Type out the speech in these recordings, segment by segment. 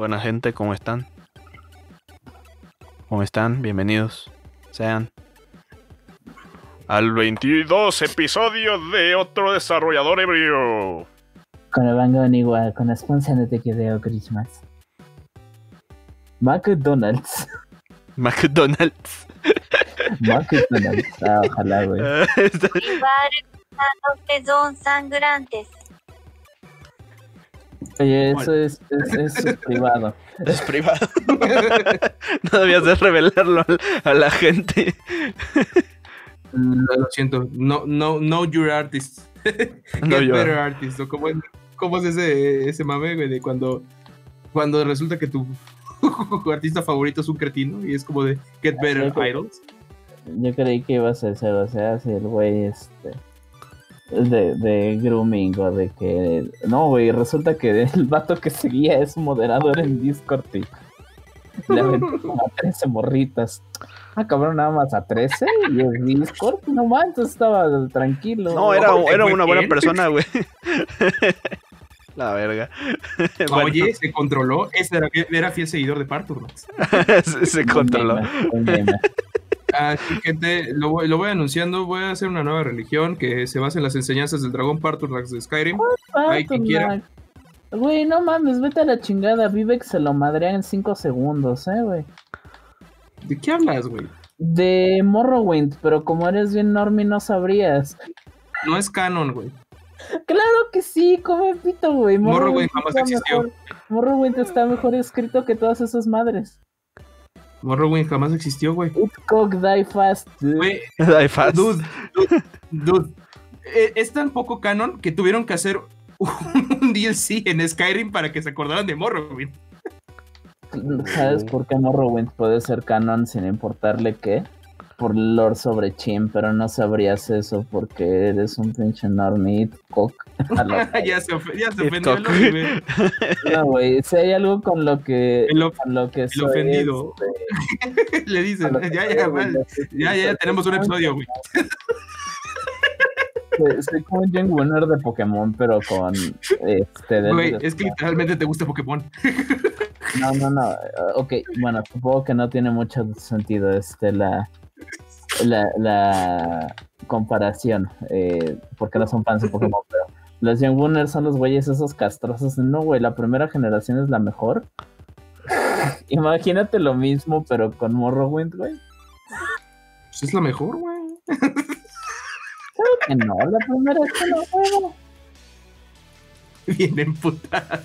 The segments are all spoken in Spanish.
Buena gente, ¿cómo están? ¿Cómo están? Bienvenidos. Sean. Al 22 episodio de otro desarrollador ebrio. Con el Van igual, con la sponsor de Te Christmas. McDonald's. McDonald's. McDonald's. Ah, ojalá, güey. Oye, eso es, es, es privado. Es privado. no debías de revelarlo a la gente. Lo siento. No, no, no your artist. Get no better artist. ¿Cómo es, cómo es ese, ese mame, güey? De cuando, cuando resulta que tu artista favorito es un cretino y es como de Get better idols. Yo creí que ibas a hacer, o sea, si el güey este de, de grooming o de que. No, güey, resulta que el vato que seguía es moderador en Discord y le aventó como a 13 morritas. Ah, cabrón, nada más a 13 y en Discord, no manches, estaba tranquilo. No, era, era una buena persona, güey. La verga. Oye, se controló. Ese era, era fiel seguidor de Partur. se, se controló. Así gente, lo, voy anunciando, voy a hacer una nueva religión que se basa en las enseñanzas del dragón Parturnax de Skyrim. Hay que quiera. Güey, no mames, vete a la chingada, vive que se lo madrea en 5 segundos, eh, güey. ¿De qué hablas, güey? De Morrowind, pero como eres bien normie no sabrías. No es canon, güey. Claro que sí, come pito, güey. Morrowind, jamás existió. Morrowind está mejor escrito que todas esas madres. Morrowind jamás existió, güey. It cock die fast, dude. die fast. Dude, dude, eh, Es tan poco canon que tuvieron que hacer un DLC en Skyrim para que se acordaran de Morrowind. ¿Sabes por qué Morrowind puede ser canon sin importarle qué? Por lore sobre Chim, pero no sabrías eso porque eres un pinche normie cock. ya se, ya se ofendió el No, güey, si hay algo con lo que. El, con lo que el ofendido. Este, Le dicen, ya, ya, ya, ya, tenemos un episodio, güey. Soy como un Young Winner de Pokémon, pero con este. Güey, es que literalmente te gusta Pokémon. No, no, no. Ok, bueno, supongo que no tiene mucho sentido este la la, la comparación, eh, porque no son fans de Pokémon, pero los Young Wooners son los güeyes esos castrosos. No, güey, la primera generación es la mejor. Imagínate lo mismo, pero con Morrowind, güey. Pues es la mejor, güey. Creo que no, la primera es que no, güey. Bien emputado.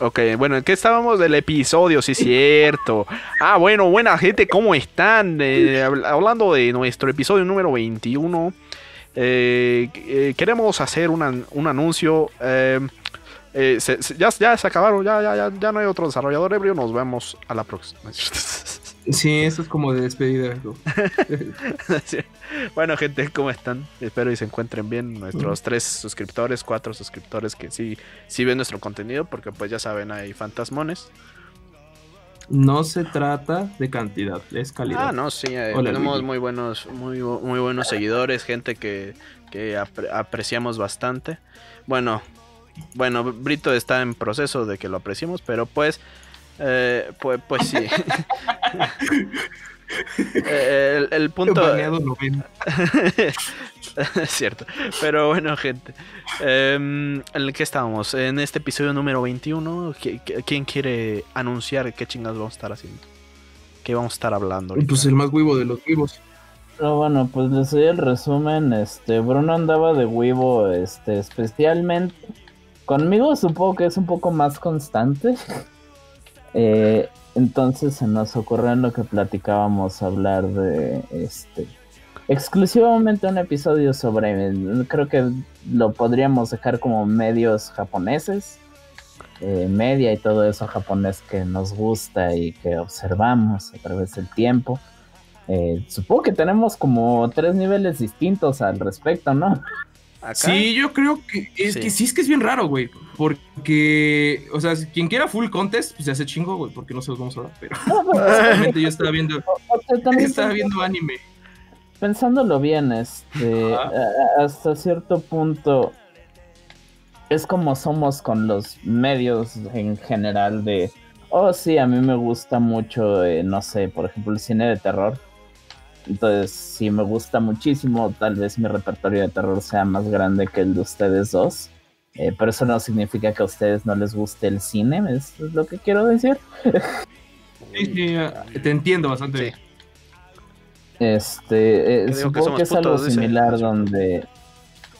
Ok, bueno, ¿en qué estábamos del episodio? Sí, cierto. Ah, bueno, buena gente, ¿cómo están? Eh, hablando de nuestro episodio número 21, eh, eh, queremos hacer un anuncio. ya, ya se acabaron, ya, ya, ya, no hay otro desarrollador ebrio. Nos vemos a la próxima. Sí, eso es como de despedida. bueno, gente, ¿cómo están? Espero y se encuentren bien. Nuestros tres suscriptores, cuatro suscriptores que sí, sí ven nuestro contenido, porque pues ya saben, hay fantasmones. No se trata de cantidad, es calidad. Ah, no, sí, eh, tenemos muy buenos, muy, muy buenos seguidores, gente que, que apreciamos bastante. Bueno, bueno, Brito está en proceso de que lo apreciemos, pero pues eh, pues, pues sí. Eh, el, punto. es cierto. Pero bueno, gente. ¿En qué estábamos? En este episodio número 21. ¿Quién quiere anunciar qué chingas vamos a estar haciendo? ¿Qué vamos a estar hablando? Pues el más huevo de los vivos. Pero bueno, pues les doy el resumen. Este, Bruno andaba de huevo, este, especialmente. Conmigo supongo que es un poco más constante. Eh, entonces se nos ocurrió en lo que platicábamos hablar de este exclusivamente un episodio sobre creo que lo podríamos dejar como medios japoneses eh, media y todo eso japonés que nos gusta y que observamos a través del tiempo. Eh, supongo que tenemos como tres niveles distintos al respecto no Sí, yo creo que es que sí es que es bien raro, güey. Porque, o sea, quien quiera full contest, pues se hace chingo, güey, porque no se los vamos a dar. Pero yo estaba viendo, estaba viendo anime. Pensándolo bien, este, hasta cierto punto, es como somos con los medios en general de, oh sí, a mí me gusta mucho, eh, no sé, por ejemplo, el cine de terror. Entonces, si me gusta muchísimo, tal vez mi repertorio de terror sea más grande que el de ustedes dos. Eh, pero eso no significa que a ustedes no les guste el cine, es lo que quiero decir. sí, sí, te entiendo bastante. Este, eh, supongo que, es algo similar donde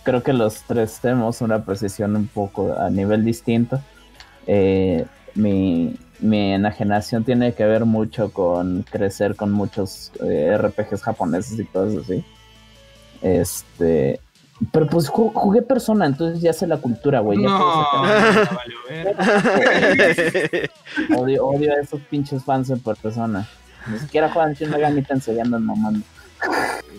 creo que los tres tenemos una precisión un poco a nivel distinto. Eh, mi, mi, enajenación tiene que ver mucho con crecer con muchos eh, RPGs japoneses y cosas así. Este, pero pues jugué persona, entonces ya sé la cultura, güey. No, odio, odio a esos pinches fans en persona. Ni siquiera juegan Shin Megami Tensei, ya andan mamando.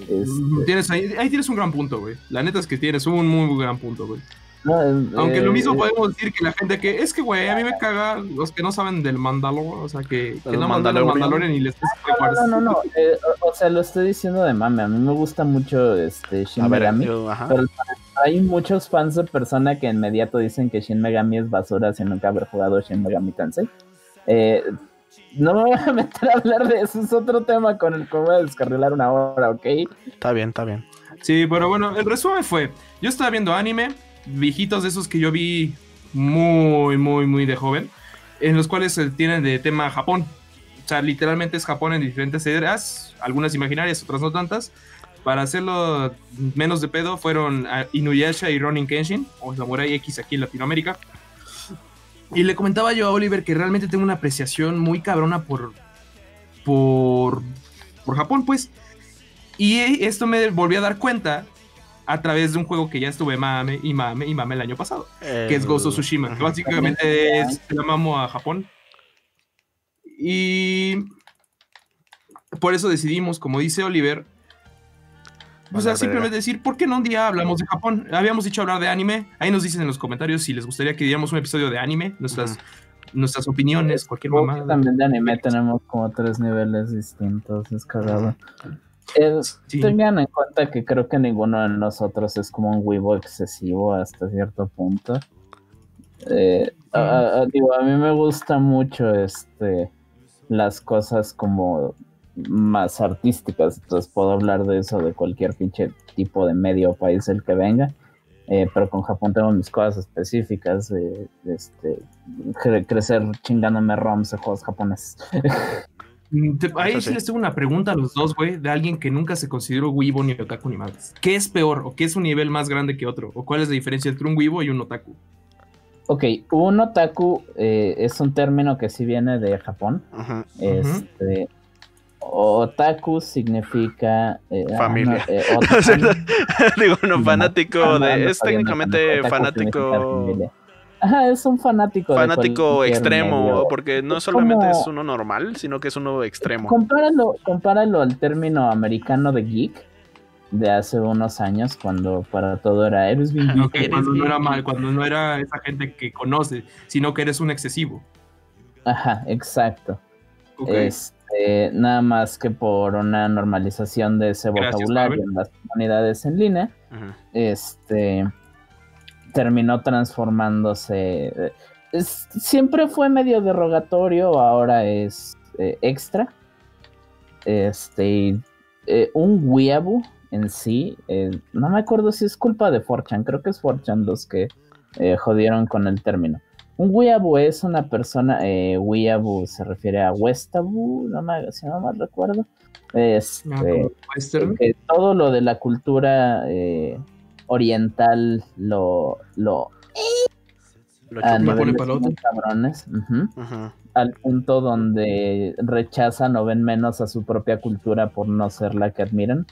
Este, tienes ahí, ahí, tienes un gran punto, güey. La neta es que tienes un muy, gran punto, güey. Aunque lo mismo eh, podemos decir que la gente que es que, güey, a mí me caga los que no saben del Mandalor, o sea, que, que no mandan el Mandalorian y les No, no, no, no, eh, o, sea, lo estoy diciendo de mame. A mí me gusta mucho este Shin Megami, pero hay muchos fans de persona que inmediato dicen que Shin Megami es basura sin nunca haber jugado Shin Megami Tensei. Eh, no me voy a meter a hablar de eso, es otro tema con el que voy a descarrilar una hora, ¿ok? Está bien, está bien. Sí, pero bueno, el resumen fue, yo estaba viendo anime, viejitos de esos que yo vi muy, muy, muy de joven, en los cuales tienen de tema Japón. O sea, literalmente es Japón en diferentes eras, algunas imaginarias, otras no tantas. Para hacerlo menos de pedo fueron Inuyasha y Ronin Kenshin, o Samurai X aquí en Latinoamérica. Y le comentaba yo a Oliver que realmente tengo una apreciación muy cabrona por, por, por Japón, pues. Y esto me volví a dar cuenta a través de un juego que ya estuve mame y mame y mame el año pasado, que es Gozo Tsushima, que básicamente es la mamo a Japón. Y por eso decidimos, como dice Oliver, o sea, simplemente decir, ¿por qué no un día hablamos de Japón? Habíamos dicho hablar de anime. Ahí nos dicen en los comentarios si les gustaría que diéramos un episodio de anime, nuestras, nuestras opiniones, cualquier mamada. También de anime tenemos como tres niveles distintos, es cagado. Tengan en cuenta que creo que ninguno de nosotros es como un Weibo excesivo hasta cierto punto. Eh, a, digo, a mí me gusta mucho este las cosas como más artísticas, entonces puedo hablar de eso de cualquier pinche tipo de medio país el que venga. Eh, pero con Japón tengo mis cosas específicas de, este crecer chingándome ROMs de juegos japoneses. Mm, ahí sí les tengo una pregunta a los dos, güey, de alguien que nunca se consideró Weibo ni otaku ni más. ¿Qué es peor o qué es un nivel más grande que otro? ¿O cuál es la diferencia entre un Weibo y un otaku? Ok, un otaku eh, es un término que sí viene de Japón. Este, Otaku significa eh, ah, familia. Eh, Digo, no fanático de. Es técnicamente fanático. Ajá, es un fanático. Fanático extremo, porque no solamente es uno normal, sino que es uno extremo. Compáralo, compáralo al término americano de geek de hace unos años, cuando para todo era eres bien geek. cuando no era mal, cuando no era esa gente que conoce, sino que eres un excesivo. Ajá, exacto. Es, este, nada más que por una normalización de ese vocabulario en las comunidades en línea, este terminó transformándose. siempre fue medio derogatorio, ahora es eh, extra. Este, eh, un weeaboo en sí, eh, no me acuerdo si es culpa de Forchan, creo que es Forchan los que jodieron con el término. Un weeaboo es una persona, eh, weeaboo se refiere a Westaboo, no me, si no mal recuerdo. Este, que todo lo de la cultura eh, oriental lo, lo, lo a nivel cabrones, al punto donde rechazan o ven menos a su propia cultura por no ser la que admiran.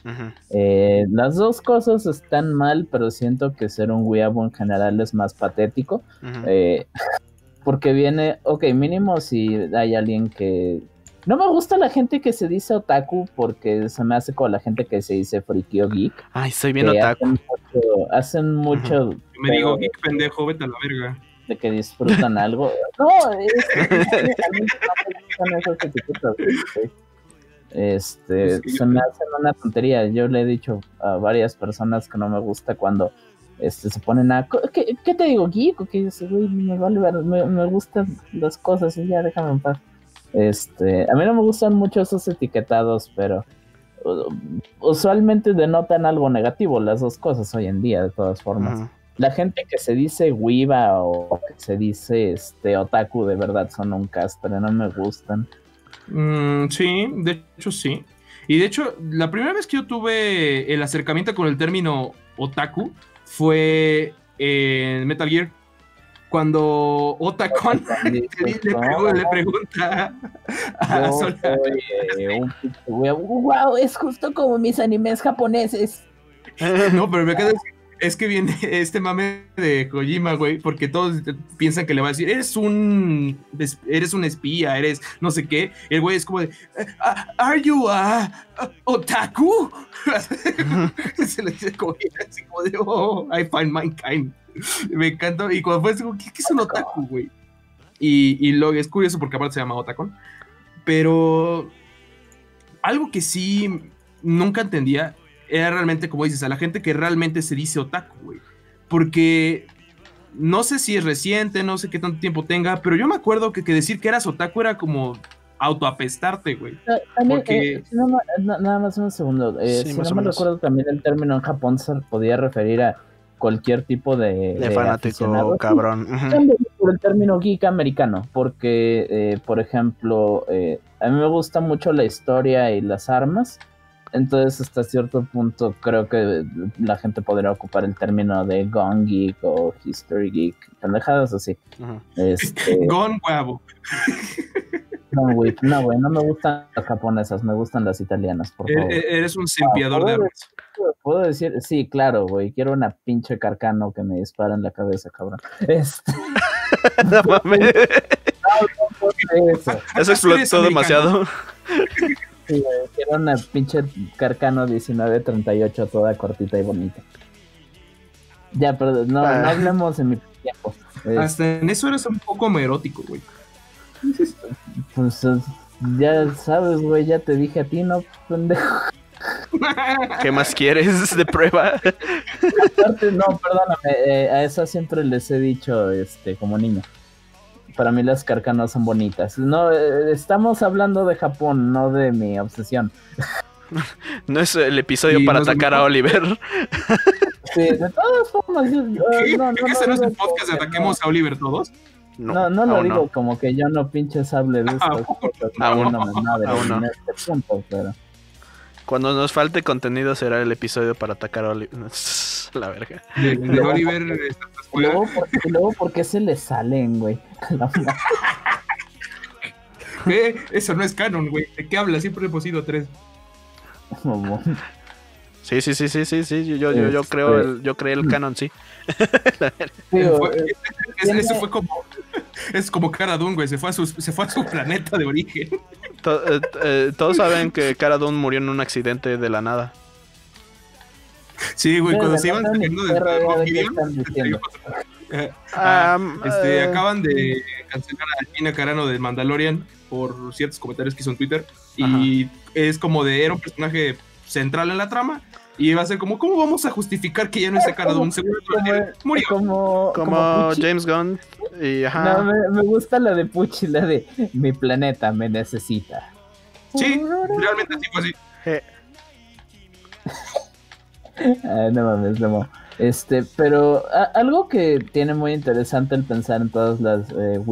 Eh, las dos cosas están mal, pero siento que ser un weeaboo en general es más patético. Eh, porque viene, ok, mínimo si hay alguien que... No me gusta la gente que se dice otaku porque se me hace como la gente que se dice friki o geek. Ay, soy bien otaku. Hacen mucho... Yo me digo geek pendejo, vete a la verga. De que disfrutan algo. No, es etiquetas. Este, se me hacen una tontería. Yo le he dicho a varias personas que no me gusta cuando este, se ponen a... ¿Qué, qué te digo, geek? Que me, vale, me, me gustan las cosas y ya déjame en paz. Este, a mí no me gustan mucho esos etiquetados, pero usualmente denotan algo negativo las dos cosas hoy en día, de todas formas. La gente que se dice Wiba o que se dice este otaku de verdad son un castre, no me gustan. Mm, sí, de hecho sí. Y de hecho, la primera vez que yo tuve el acercamiento con el término otaku fue en Metal Gear cuando Otakon le, le, pregunta a Sol. wow, es justo como mis animes japoneses. no, pero me queda es que viene este mame de Kojima, güey, porque todos piensan que le va a decir, eres un eres un espía, eres no sé qué. El güey es como de, ah, ¿Are you a, otaku? Se le dice como, así como de, oh, I find kind Me encantó. Y cuando fue, digo, ¿qué, es un otaku, güey? Y, y lo es curioso porque aparte se llama otakon. Pero algo que sí nunca entendía era realmente, como dices, a la gente que realmente se dice otaku, güey. Porque no sé si es reciente, no sé qué tanto tiempo tenga, pero yo me acuerdo que, que decir que eras otaku era como autoapestarte, güey. Eh, Porque... Eh, nada más un segundo. Eh, si no me recuerdo, también el término en Japón se podía referir a cualquier tipo de, de, fanático cabrón. Por el término geek americano, porque, por ejemplo, a mí me gusta mucho la historia y las armas, entonces, hasta cierto punto, creo que la gente podría ocupar el término de Gone Geek o History Geek, pendejadas así. Este... Gone Huevo. No, güey, no, güey, no me gustan las japonesas, me gustan las italianas, por favor. E-, eres un simpiador de armas. ¿Puedo decir? Sí, claro, güey, quiero una pinche carcano que me dispara en la cabeza, cabrón. Este... no mames. eso. eso explotó demasiado. Sí, era una pinche Carcano 1938 toda cortita y bonita. Ya, pero no, no ah. hablemos en mi tiempo. Hasta en eso eres un poco erótico, güey. Pues ya sabes, güey, ya te dije a ti, ¿no, pendejo? ¿Qué más quieres de prueba? Aparte, no, perdóname, eh, a esa siempre les he dicho, este, como niño para mí las carcanas son bonitas. No, eh, estamos hablando de Japón, no de mi obsesión. no es el episodio para atacar a Oliver. sí, de todas formas. Yo, ¿Qué? No, no, ¿Ese no, es el podcast de ataquemos a Oliver todos? No, no, lo digo como que yo no pinche sable de esto. Aún no, aún no. Este punto, pero... Cuando nos falte contenido será el episodio para atacar a Oliver. La verga. De, Oliver. Y luego, luego, ¿por qué se le salen, güey? ¿Qué? Eso no es canon, güey. ¿De qué hablas? Siempre hemos sido tres. Sí, sí, sí, sí, sí, sí. Yo, yo, yo, creo este, el, yo creo el canon, sí. eso fue como es como Cara Dune, güey, se fue a su, se fue a su planeta de origen. Eh, eh, todos saben que Cara Dune murió en un accidente de la nada. Sí, güey, cuando se iban saliendo de eh, ah, este, acaban de cancelar a Gina Carano de Mandalorian por ciertos comentarios que hizo en Twitter. Y es como de, era un personaje central en la trama. Y va a ser como, ¿cómo vamos a justificar que ya no es Cara Dune? Seguro murió. Como, como, James Gunn. Y, No, me, gusta la de Pucci, la de mi planeta me necesita. Sí, realmente así fue así. no mames, no. Este, pero algo que tiene muy interesante el pensar en todas las eh,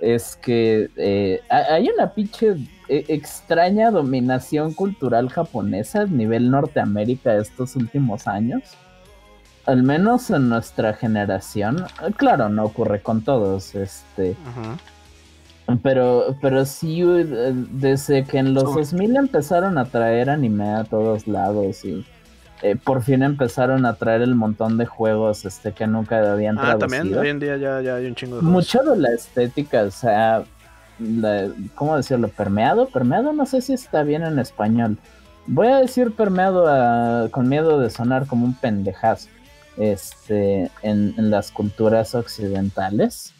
es que eh, hay una pinche e, extraña dominación cultural japonesa a nivel Norteamérica estos últimos años. Al menos en nuestra generación. Claro, no ocurre con todos. Este. Pero, pero sí, eh, desde que en los 2000 empezaron a traer anime a todos lados y eh, por fin empezaron a traer el montón de juegos este que nunca habían ah, también hoy en día ya, ya hay un chingo de Mucho de la estética, o sea, ¿cómo decirlo? Permeado, permeado, no sé si está bien en español. Voy a decir permeado con miedo de sonar como un pendejazo. Este, en, las culturas occidentales,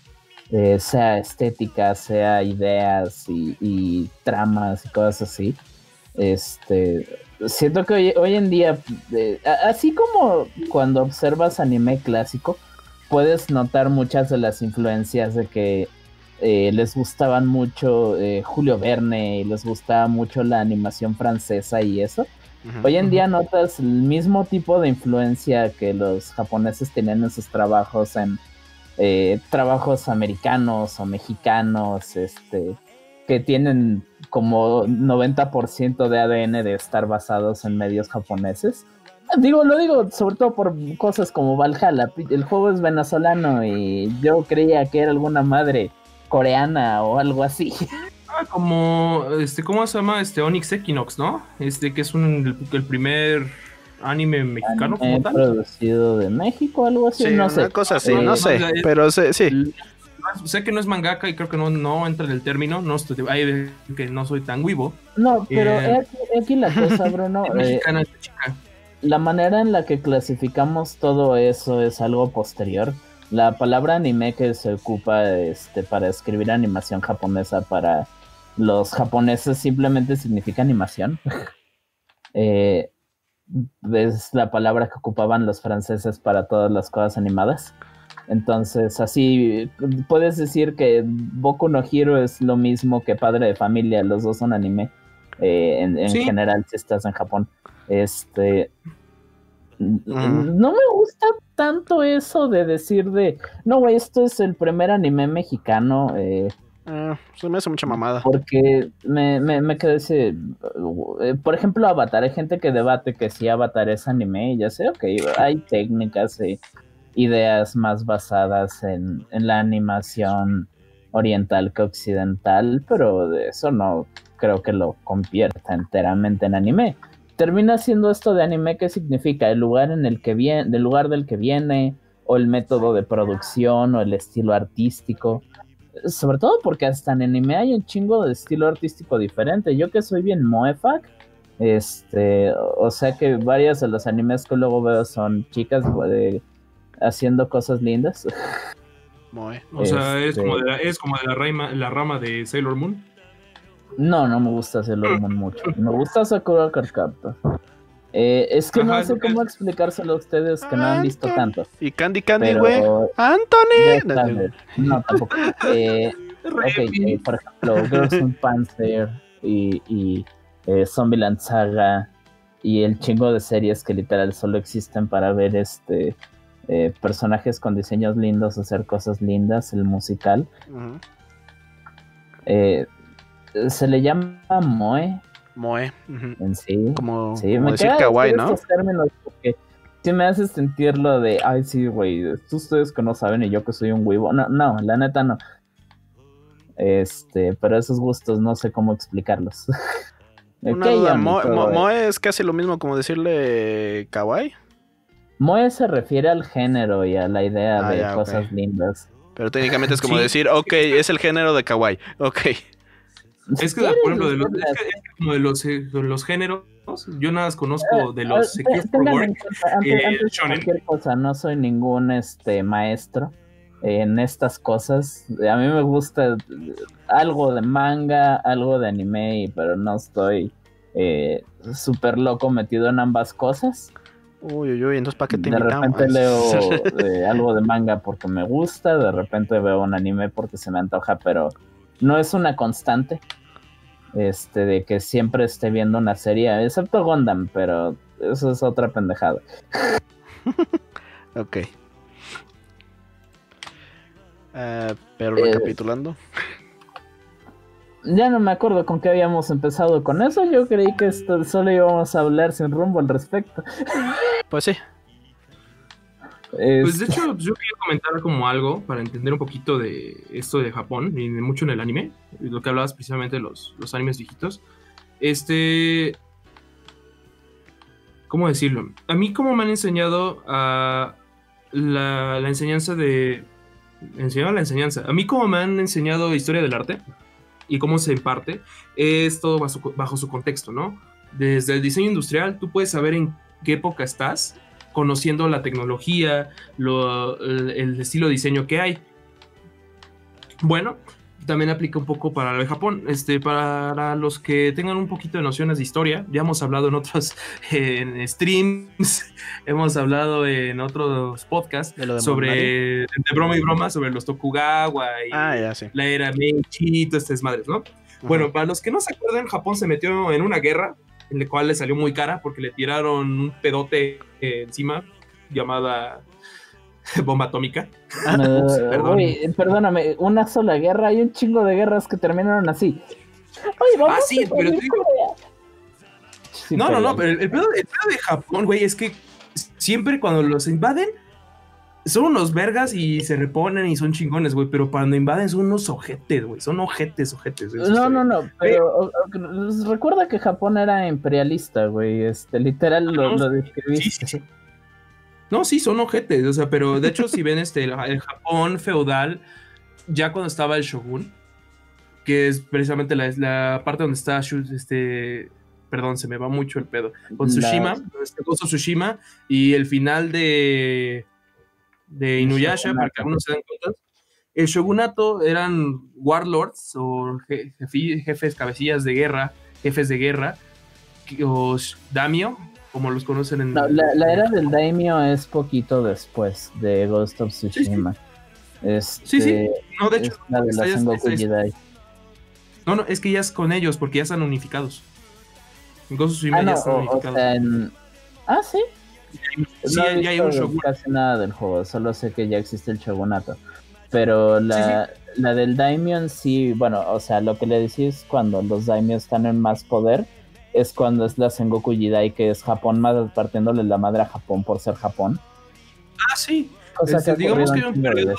eh, sea estética, sea ideas y, y tramas y cosas así. Este, siento que hoy, en día, eh, así como cuando observas anime clásico, puedes notar muchas de las influencias de que eh, les gustaban mucho eh, Julio Verne y les gustaba mucho la animación francesa y eso. Hoy en día notas el mismo tipo de influencia que los japoneses tenían en sus trabajos en trabajos americanos o mexicanos, este, que tienen como 90% de ADN de estar basados en medios japoneses. Digo, lo digo sobre todo por cosas como Valhalla. El juego es venezolano y yo creía que era alguna madre coreana o algo así. Ah, como, este, ¿cómo se llama? Este Onyx Equinox, ¿no? Este, que es un, el, primer anime mexicano como tal. producido de México, algo así, no una sé. cosa así, no sé, pero sí sé que no es mangaka y creo que no, no entra en el término, no estoy, que no soy tan vivo. No, pero eh, aquí, la cosa, Bruno. eh, la manera en la que clasificamos todo eso es algo posterior. La palabra anime que se ocupa este, para escribir animación japonesa para los japoneses simplemente significa animación. eh, es la palabra que ocupaban los franceses para todas las cosas animadas. Entonces, así puedes decir que Boku no Hero es lo mismo que Padre de Familia, los dos son anime. Eh, en, general, si estás en Japón. Este. No me gusta tanto eso de decir de. No, güey, esto es el primer anime mexicano. Eh, ah, se me hace mucha mamada. Porque me, me, me quedé ese. Eh, por ejemplo, Avatar. Hay gente que debate que si Avatar es anime. Y ya sé, ok, hay técnicas. Eh, ideas más basadas en, la animación oriental que occidental, pero de eso no creo que lo convierta enteramente en anime. Termina siendo esto de anime ¿qué significa el lugar en el que viene, el lugar del que viene, o el método de producción, o el estilo artístico. Sobre todo porque hasta en anime hay un chingo de estilo artístico diferente. Yo que soy bien moefak, este, o sea que varias de los animes que luego veo son chicas de haciendo cosas lindas. O sea, es como de la, es como de la, rama, la rama de Sailor Moon. No, no me gusta Sailor Moon mucho. Me gusta Sakura Cardcaptor. Eh, es que no sé cómo explicárselo a ustedes que no han visto tanto. Y Candy Candy, güey. Anthony. No, tampoco. Eh, ok, eh, por ejemplo, Girls in Panther y, y eh, Zombieland Saga y el chingo de series que literal solo existen para ver este eh, personajes con diseños lindos, hacer cosas lindas, el musical. Eh, se le llama Moe. Moe. En sí. Como, decir kawaii, ¿no? Si me hace sentir lo de, ay, sí, güey, ustedes que no saben y yo que soy un huevo. No, no, la neta no. Este, pero esos gustos no sé cómo explicarlos. Moe es casi lo mismo como decirle kawaii. Moe se refiere al género y a la idea ah, de cosas lindas. Pero técnicamente es como decir, ok, es el género de kawaii, ok. Es que, por ejemplo, de los, es que, es como de los, eh, los, géneros, yo nada más conozco de los eh, eh, antes, cualquier cosa, no soy ningún este maestro en estas cosas. A mí me gusta algo de manga, algo de anime, pero no estoy súper loco metido en ambas cosas. Uy, uy, uy, entonces ¿para qué te De repente leo eh, algo de manga porque me gusta, de repente veo un anime porque se me antoja, pero no es una constante. Este, de que siempre esté viendo una serie, excepto Gundam, pero eso es otra pendejada. ok. Uh, pero eh, recapitulando. Ya no me acuerdo con qué habíamos empezado con eso. Yo creí que esto solo íbamos a hablar sin rumbo al respecto. Pues sí. Pues de hecho, yo quería comentar como algo para entender un poquito de esto de Japón y de mucho en el anime, lo que hablabas precisamente de los, los animes viejitos. Este. ¿Cómo decirlo? A mí, como me han enseñado a la, la enseñanza de. Enseñado la enseñanza. A mí, como me han enseñado historia del arte y cómo se imparte, es todo bajo, su contexto, ¿no? Desde el diseño industrial, tú puedes saber en qué época estás, conociendo la tecnología, el, estilo de diseño que hay. Bueno, también aplica un poco para el Japón. Este, para los que tengan un poquito de nociones de historia, ya hemos hablado en otros en streams, hemos hablado en otros podcasts sobre de broma y broma sobre los Tokugawa y ah, la era Meiji, todas estas madres, ¿no? Bueno, para los que no se acuerdan, Japón se metió en una guerra en la cual le salió muy cara porque le tiraron un pedote encima llamada bomba atómica. Ah, perdóname, una sola guerra, hay un chingo de guerras que terminaron así. ah, sí, pero no, no, no, pero el, pedo, de Japón, güey, es que siempre cuando los invaden, son unos vergas y se reponen y son chingones, güey, pero cuando invaden son unos ojetes, güey, son ojetes, ojetes. No, no, no, pero recuerda que Japón era imperialista, güey, este, literal lo, lo describiste. No, sí, son ojetes, o sea, pero de hecho, si ven este, el, Japón feudal, ya cuando estaba el shogun, que es precisamente la, la parte donde está este, perdón, se me va mucho el pedo, con Tsushima, con Tsushima, y el final de, de Inuyasha, para que algunos se den cuenta, el shogunato eran warlords o jefes, cabecillas de guerra, jefes de guerra, o damio como los conocen en... la, era del Daimyo es poquito después de Ghost of Tsushima. Sí, sí. No, de hecho, la de la No, no, es que ya es con ellos porque ya están unificados. En Ghost of Tsushima ah, ya están unificados. Ah, sí. Sí, ya hay un shogun. Casi nada del juego, solo sé que ya existe el shogunato. Pero la, la del Daimyo sí, bueno, o sea, lo que le decís cuando los Daimyo están en más poder es cuando es la Sengoku Jidai, que es Japón más partiéndole la madre a Japón por ser Japón. Ah, sí. O sea, este, digamos que era un periodo en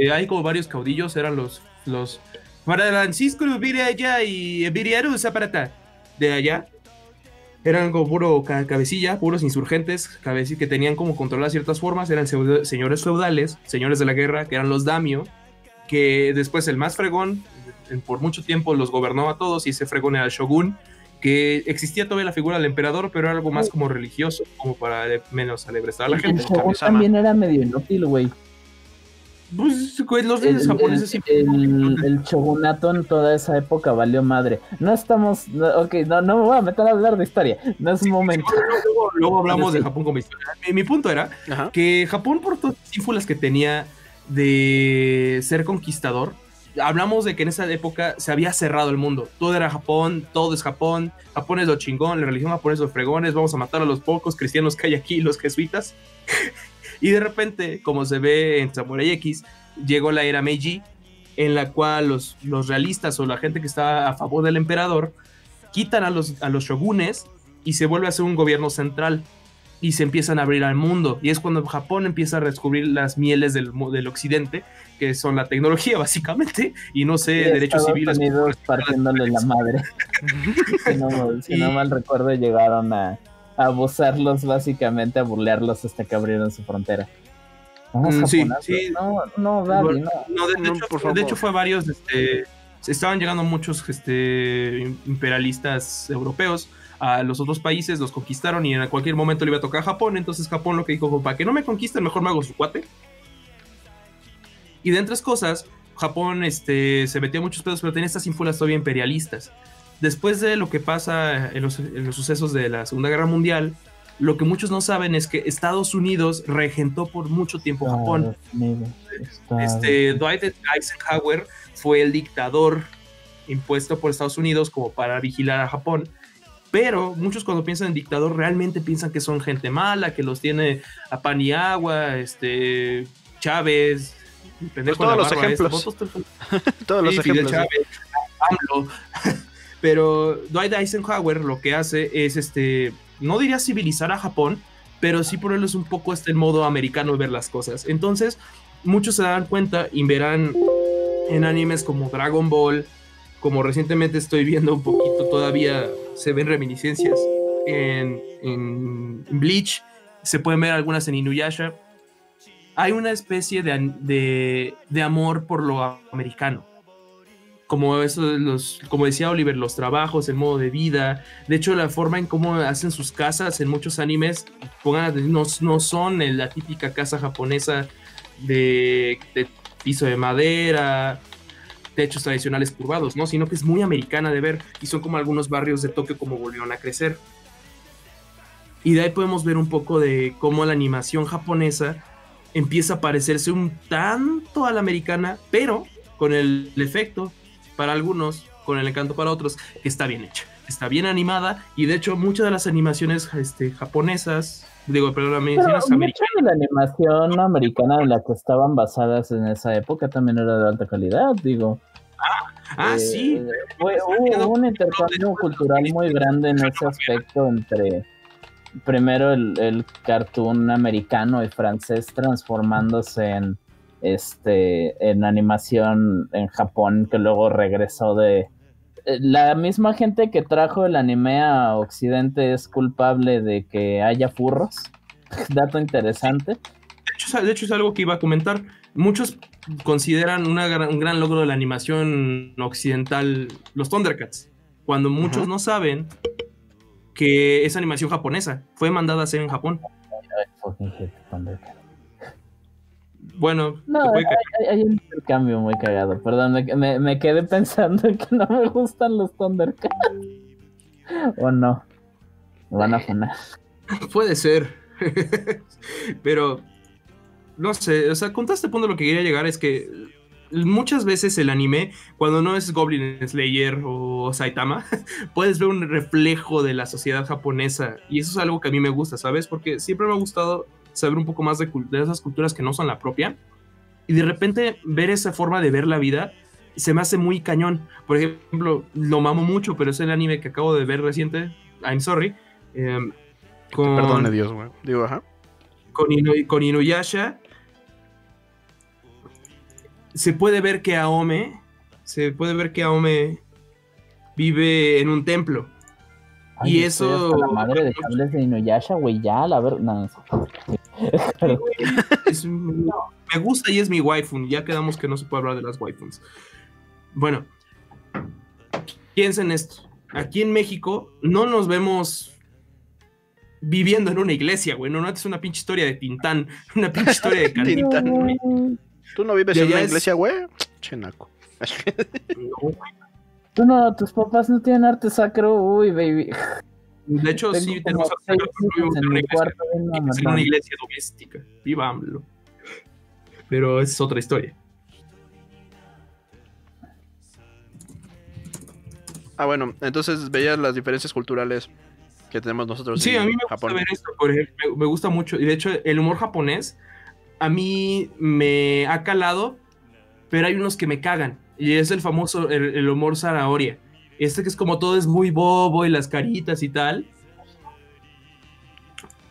que hay como varios caudillos, eran los, los Francisco allá y Viriaru Zaparata de allá. Eran como puro cabecilla, puros insurgentes, cabecilla que tenían como controlar ciertas formas, eran señores feudales, señores de la guerra, que eran los Damio, que después el más fregón, por mucho tiempo los gobernó a todos y ese fregón era el Shogun, que existía todavía la figura del emperador, pero era algo más como religioso, como para menos alebrestar a la gente. El también era medio inútil, güey. Pues, los reyes japoneses sí. El, shogunato en toda esa época valió madre. No estamos. ok, no, no me voy a meter a hablar de historia. No es un momento. luego, hablamos de Japón como historia. Mi, punto era que Japón, por todas las ínfulas que tenía de ser conquistador, hablamos de que en esa época se había cerrado el mundo. Todo era Japón, todo es Japón. Japón es lo chingón, la religión japonesa es los fregones. Vamos a matar a los pocos cristianos que hay aquí, los jesuitas. Y de repente, como se ve en Samurai X, llegó la era Meiji, en la cual los, los realistas o la gente que estaba a favor del emperador quitan a los, a los shogunes y se vuelve a ser un gobierno central y se empiezan a abrir al mundo. Y es cuando Japón empieza a descubrir las mieles del, del occidente, que son la tecnología básicamente, y no sé, derechos civiles. Unidos partiéndole la madre. si, no, mal recuerdo, llegaron a, abusarlos básicamente, a burlearlos hasta que abrieron su frontera. Mm, sí, sí. No, no, no. de, hecho, fue varios, este, estaban llegando muchos este, imperialistas europeos a los otros países, los conquistaron y en cualquier momento le iba a tocar a Japón. Entonces Japón lo que dijo para que no me conquisten, mejor me hago su cuate. Y de entre cosas, Japón este, se metió muchos pedos, pero tenía estas ínfulas todavía imperialistas. Después de lo que pasa en los, sucesos de la Segunda Guerra Mundial, lo que muchos no saben es que Estados Unidos regentó por mucho tiempo Japón. Este, Dwight Eisenhower fue el dictador impuesto por Estados Unidos como para vigilar a Japón pero muchos cuando piensan en dictador realmente piensan que son gente mala, que los tiene a pan y agua, este, Chávez, pues todos los ejemplos. todos los ejemplos. Pero Dwight Eisenhower lo que hace es, este, no diría civilizar a Japón, pero sí ponerles un poco este modo americano de ver las cosas. Entonces, muchos se dan cuenta y verán en animes como Dragon Ball, como recientemente estoy viendo un poquito, todavía se ven reminiscencias en, Bleach, se pueden ver algunas en Inuyasha. Hay una especie de, de, amor por lo americano. Como, eso, los, como decía Oliver, los trabajos, el modo de vida. De hecho, la forma en cómo hacen sus casas en muchos animes no, no son la típica casa japonesa de, de piso de madera, techos tradicionales curvados, ¿no? Sino que es muy americana de ver y son como algunos barrios de Tokio como volvieron a crecer. Y de ahí podemos ver un poco de cómo la animación japonesa empieza a parecerse un tanto a la americana, pero con el efecto para algunos, con el encanto para otros, que está bien hecha, está bien animada y de hecho muchas de las animaciones este, japonesas, digo, perdón, mucha de la animación americana en la que estaban basadas en esa época también era de alta calidad, digo. Ah, ah sí. Eh, hubo un intercambio cultural muy grande en ese aspecto entre primero el, el cartoon americano y francés transformándose en este en animación en Japón que luego regresó de eh, la misma gente que trajo el anime a Occidente es culpable de que haya furros. Dato interesante. De hecho, es algo que iba a comentar. Muchos consideran un gran logro de la animación occidental los Thundercats, cuando muchos no saben que es animación japonesa. Fue mandada a hacer en Japón. Bueno, no, hay, un cambio muy cagado. Perdón, me, quedé pensando que no me gustan los Thundercats. o no. van a funar. Puede ser. Pero no sé, o sea, con todo este punto lo que quería llegar es que muchas veces el anime, cuando no es Goblin Slayer o Saitama, puedes ver un reflejo de la sociedad japonesa. Y eso es algo que a mí me gusta, ¿sabes? Porque siempre me ha gustado saber un poco más de, esas culturas que no son la propia. Y de repente ver esa forma de ver la vida se me hace muy cañón. Por ejemplo, lo mamo mucho, pero es el anime que acabo de ver reciente, I'm sorry. Em, con, Perdone Dios, güey. Digo, ajá. Con, con Inuyasha se puede ver que Aome, se puede ver que Aome vive en un templo. Y eso. La madre de cables de Inuyasha, güey, ya, la ver. No, me gusta y es mi waifu. Ya quedamos que no se puede hablar de las waifus. Bueno, piensen esto. Aquí en México no nos vemos viviendo en una iglesia, güey. No, no es una pinche historia de Tintán, una pinche historia de Tintán. ¿Tú no vives en una iglesia, güey? Chenaco. Tú no, tus papás no tienen arte sacro, uy, baby. De hecho, sí, tenemos arte sacro, en una iglesia, en una iglesia doméstica. Vivámoslo. Pero es otra historia. Ah, bueno, entonces veías las diferencias culturales que tenemos nosotros. Sí, a mí me gusta ver esto, por ejemplo, me gusta mucho. Y de hecho, el humor japonés a mí me ha calado, pero hay unos que me cagan. Y es el famoso, el, humor zanahoria. Este que es como todo es muy bobo y las caritas y tal.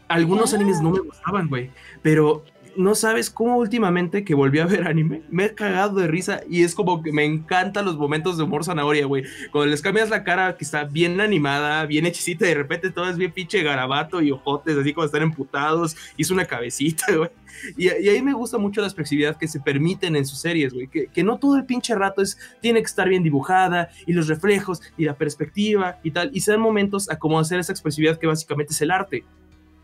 Algunos animes no me gustaban, güey. Pero no sabes cómo últimamente que volví a ver anime, me he cagado de risa y es como que me encantan los momentos de humor zanahoria, güey. Cuando les cambias la cara que está bien animada, bien hechicita, y de repente todo es bien pinche garabato y ojotes, así como están emputados, hizo una cabecita, güey. Y, ahí me gusta mucho la expresividad que se permiten en sus series, güey. Que, no todo el pinche rato es, tiene que estar bien dibujada y los reflejos y la perspectiva y tal. Y se dan momentos a cómo hacer esa expresividad que básicamente es el arte.